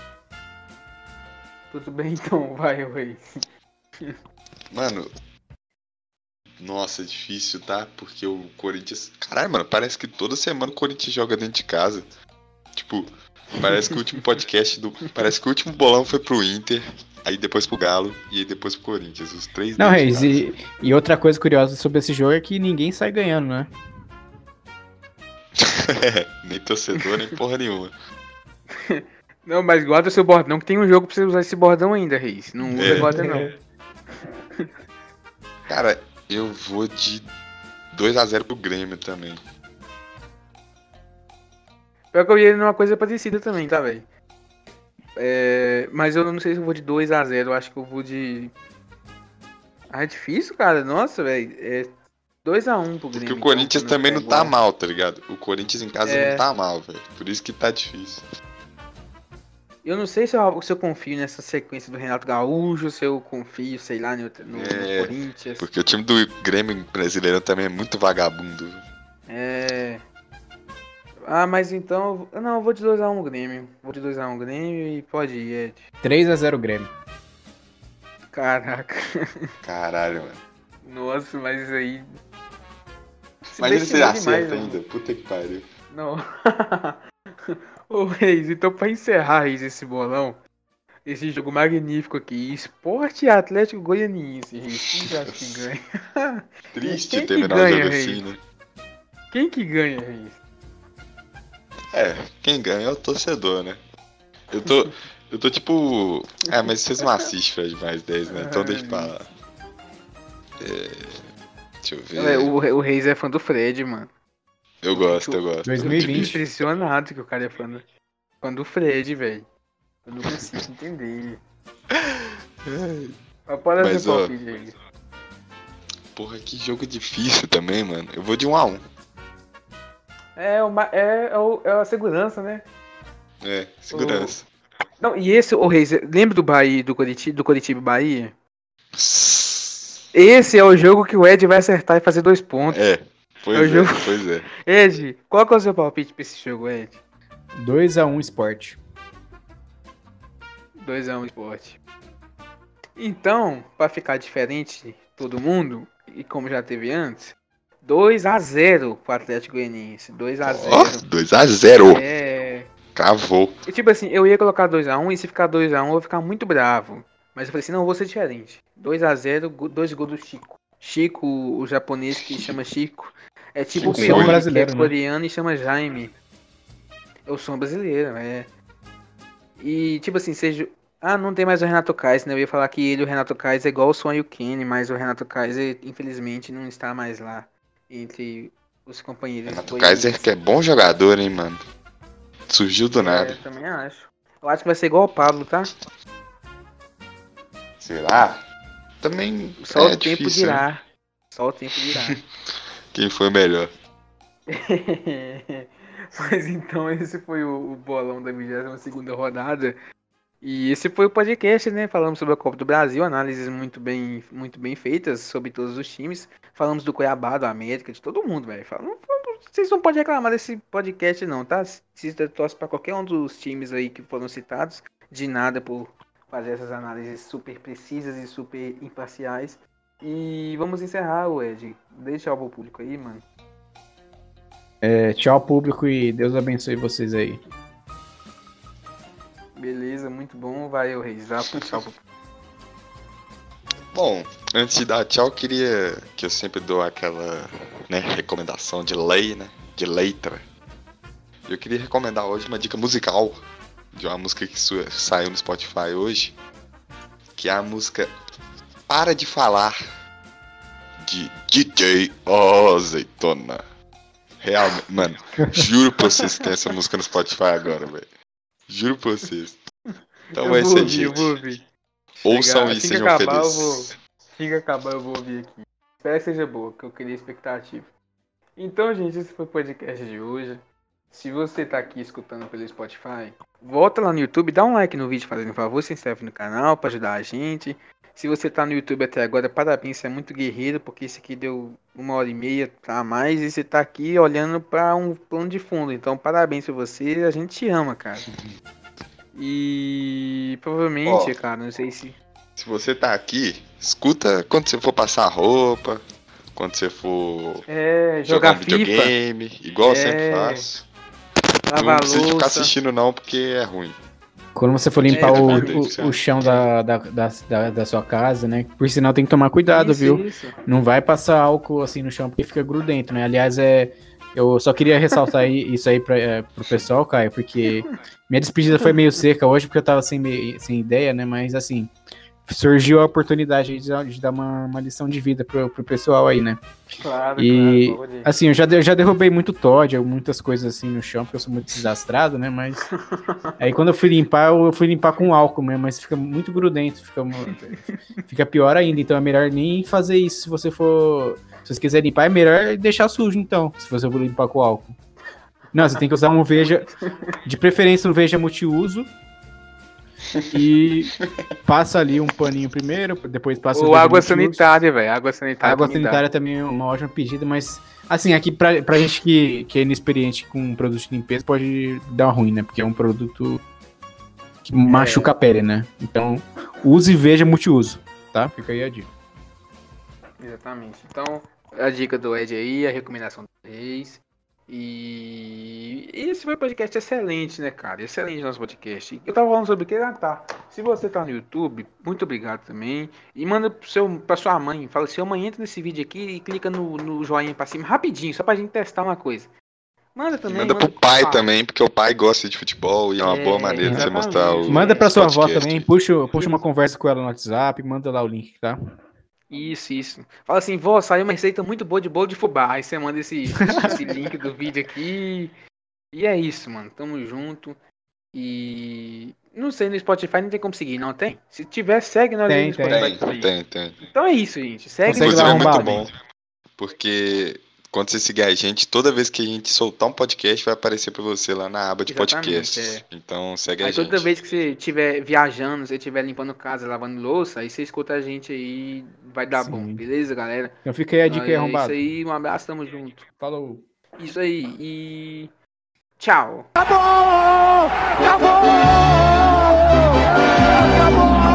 Tudo bem então, vai, o Reis. Mano. Nossa, é difícil, tá? Porque o Corinthians. Caralho, mano, parece que toda semana o Corinthians joga dentro de casa. Tipo, parece que o último podcast do. Parece que o último bolão foi pro Inter, aí depois pro Galo e aí depois pro Corinthians. Os três Não, Reis, e, e outra coisa curiosa sobre esse jogo é que ninguém sai ganhando, né? nem torcedor, nem porra nenhuma. Não, mas guarda o seu bordão, que tem um jogo pra você usar esse bordão ainda, Reis. Não usa É. guarda não. Cara, eu vou de 2x0 pro Grêmio também. Pior que eu ia numa coisa parecida também, tá, velho? É, mas eu não sei se eu vou de 2x0, eu acho que eu vou de. Ah, é difícil, cara. Nossa, velho. É 2x1 pro Grêmio. Porque o então, Corinthians pra também não tá mal, tá ligado? O Corinthians em casa É. não tá mal, velho. Por isso que tá difícil. Eu não sei se eu, se eu confio nessa sequência do Renato Gaúcho, se eu confio, sei lá, no, no É, Corinthians. Porque o time do Grêmio brasileiro também é muito vagabundo. É. Ah, mas então. eu- Não, eu vou de 2x1 Grêmio. Vou de 2x1 Grêmio e pode ir, Ed. 3x0 Grêmio. Caraca. Caralho, mano. Nossa, mas aí. Se Mas ele destinou acerta demais, ainda. Puta que pariu. Não. Ô Reis, então pra encerrar, Reis, esse bolão, esse jogo magnífico aqui, Esporte Atlético Goianiense, Reis, quem acha que ganha? Triste terminar o jogo assim, né? Quem que ganha, Reis? É, quem ganha é o torcedor, né? Eu tô. Eu tô tipo. É, mas vocês não assistem Fred mais 10, né? Então deixa pra lá. É, Deixa eu ver. É, o, o Reis é fã do Fred, mano. Eu gosto, eu gosto. Eu tô 2020. impressionado que o cara é fã do, fã do Fred, velho. Eu não consigo entender. Mas pode Mas, fazer ó, palpite. Porra, que jogo difícil também, mano. Eu vou de 1 a 1 É, uma, é, é, o- é a segurança, né? É, segurança. Não, e esse, o Reis, lembra do Bahia, do Curitiba, do Curitiba e Bahia? Esse é o jogo que o Ed vai acertar e fazer dois pontos. É, pois É o é, jogo- pois é. Ed, qual é o seu palpite pra esse jogo, Ed? 2x1 Sport. 2x1 esporte. Então, pra ficar diferente todo mundo, e como já teve antes, 2x0 pro Atlético Goianiense. 2x0. Ó, 2 a 0 É. Cravou. E tipo assim, eu ia colocar 2x1 e se ficar 2x1 eu ia ficar muito bravo. Mas eu falei assim, não, eu vou ser diferente. 2x0, go- dois gols do Chico. Chico, o japonês que chama Chico. É tipo o Pyong, brasileiro, que é né? coreano e chama Jaime. É o som brasileiro, é. E tipo assim, seja. Ah, não tem mais o Renato Kaiser, né? Eu ia falar que ele, o Renato Kaiser, é igual o Son e o Kenny, mas o Renato Kaiser, infelizmente, não está mais lá entre os companheiros. Renato. Kaiser que é bom jogador, hein, mano. Surgiu do É, nada. eu também acho. Eu acho que vai ser igual o Pablo, tá? Será? Também Só é o tempo difícil, né? dirá. Só o tempo dirá. Quem foi melhor? Mas então esse foi o, o bolão da 22 rodada. E esse foi o podcast, né? Falamos sobre a Copa do Brasil, análises muito bem, muito bem feitas sobre todos os times. Falamos do Cuiabá, do América, de todo mundo, velho. Vocês não podem reclamar desse podcast, não, tá? Se torce pra qualquer um dos times aí que foram citados, de nada por fazer essas análises super precisas e super imparciais. E vamos encerrar, o Ed. Deixa o pro público aí, mano. É, tchau, público, e Deus abençoe vocês aí. Beleza, muito bom. Vai, o Reis. Já tchau. Bom, antes de dar tchau, eu queria que eu sempre dou aquela né, recomendação de lei, né? De letra. Eu queria recomendar hoje uma dica musical de uma música que saiu no Spotify hoje, que é a música Para de Falar de DJ Azeitona. Realmente, mano, juro pra vocês que tem essa música no Spotify agora, velho. Juro pra vocês. Então eu é isso aí, gente. Ouçam Chegar- e assim sejam acabar, eu felizes. vou- Assim que acabar, eu vou ouvir aqui. Espero que seja boa, que eu queria expectativa. Então, gente, esse foi o podcast de hoje. Se você tá aqui escutando pelo Spotify, volta lá no YouTube, dá um like no vídeo fazendo um favor, se inscreve no canal pra ajudar a gente. Se você tá no YouTube até agora, parabéns, você é muito guerreiro, porque esse aqui deu uma hora e meia a mais e você tá aqui olhando pra um plano de fundo. Então, parabéns pra você, a gente te ama, cara. E provavelmente, Ó. cara, não sei se Se você tá aqui, escuta quando você for passar roupa, quando você for É, jogar jogar um videogame, igual eu É, sempre faço. Não lavar precisa ficar assistindo não, porque é ruim. Quando você for limpar É, o, exatamente, o, o chão da, da, da, da, sua casa, né? Por sinal, tem que tomar cuidado, Isso, viu? isso. Não vai passar álcool assim no chão porque fica grudento, né? Aliás, é. Eu só queria ressaltar isso aí pra, é, pro pessoal, Caio, porque minha despedida foi meio seca hoje porque eu tava sem, sem ideia, né? Mas assim, surgiu a oportunidade de, dar- de dar uma, uma lição de vida pro, pro pessoal aí, né? Claro, E, claro, pode. assim, eu já, eu já derrubei muito Todd, muitas coisas assim no chão, porque eu sou muito desastrado, né? Mas. Aí quando eu fui limpar, eu fui limpar com álcool mesmo, mas fica muito grudento, fica, fica pior ainda. Então é melhor nem fazer isso se você for. Se você quiser limpar, é melhor deixar sujo, então, se você for limpar com álcool. Não, você tem que usar um Veja, de preferência um Veja multiuso. E passa ali um paninho primeiro, depois passa o Ou água sanitária, velho. Água sanitária. Água sanitária também é uma ótima pedida, mas assim, aqui pra, pra gente que, que é inexperiente com produto de limpeza pode dar ruim, né? Porque é um produto que machuca a pele, né? Então, use e veja multiuso, tá? Fica aí a dica. Exatamente. Então, a dica do Ed aí, a recomendação do Reis. E esse foi um podcast excelente, né, cara? Excelente nosso podcast. Eu tava falando sobre o que? Ah, tá. Se você tá no YouTube, muito obrigado também. E manda pro seu, pra sua mãe. Fala assim, mãe, entra nesse vídeo aqui e clica no, no joinha pra cima, rapidinho, só pra gente testar uma coisa. Manda E também. manda pro pai Ah, também, porque o pai gosta de futebol e é uma É, boa maneira de você exatamente. mostrar o. Manda pra sua avó podcast. também, puxa, puxa uma conversa com ela no WhatsApp, manda lá o link, tá? Isso, isso. Fala assim, vó, saiu uma receita muito boa de bolo de fubá. Aí você manda esse, esse link do vídeo aqui. E é isso, mano. Tamo junto. E. Não sei, no Spotify não tem como seguir, não tem? Se tiver, segue nós aí Tem, no tem. Spotify. Tem, tem, tem. Então é isso, gente. Segue Inclusive é muito arrombado. bom. Porque quando você seguir a gente, toda vez que a gente soltar um podcast, vai aparecer pra você lá na aba de Exatamente, podcasts. Então segue a Aí gente. toda vez que você estiver viajando, você estiver limpando casa, lavando louça, aí você escuta a gente aí, vai dar Sim. bom, beleza, galera? Então fica aí a dica aí, é arrombado. isso aí, um abraço, tamo junto. Falou. Isso aí, e. Tchau. Acabou! Acabou! Acabou!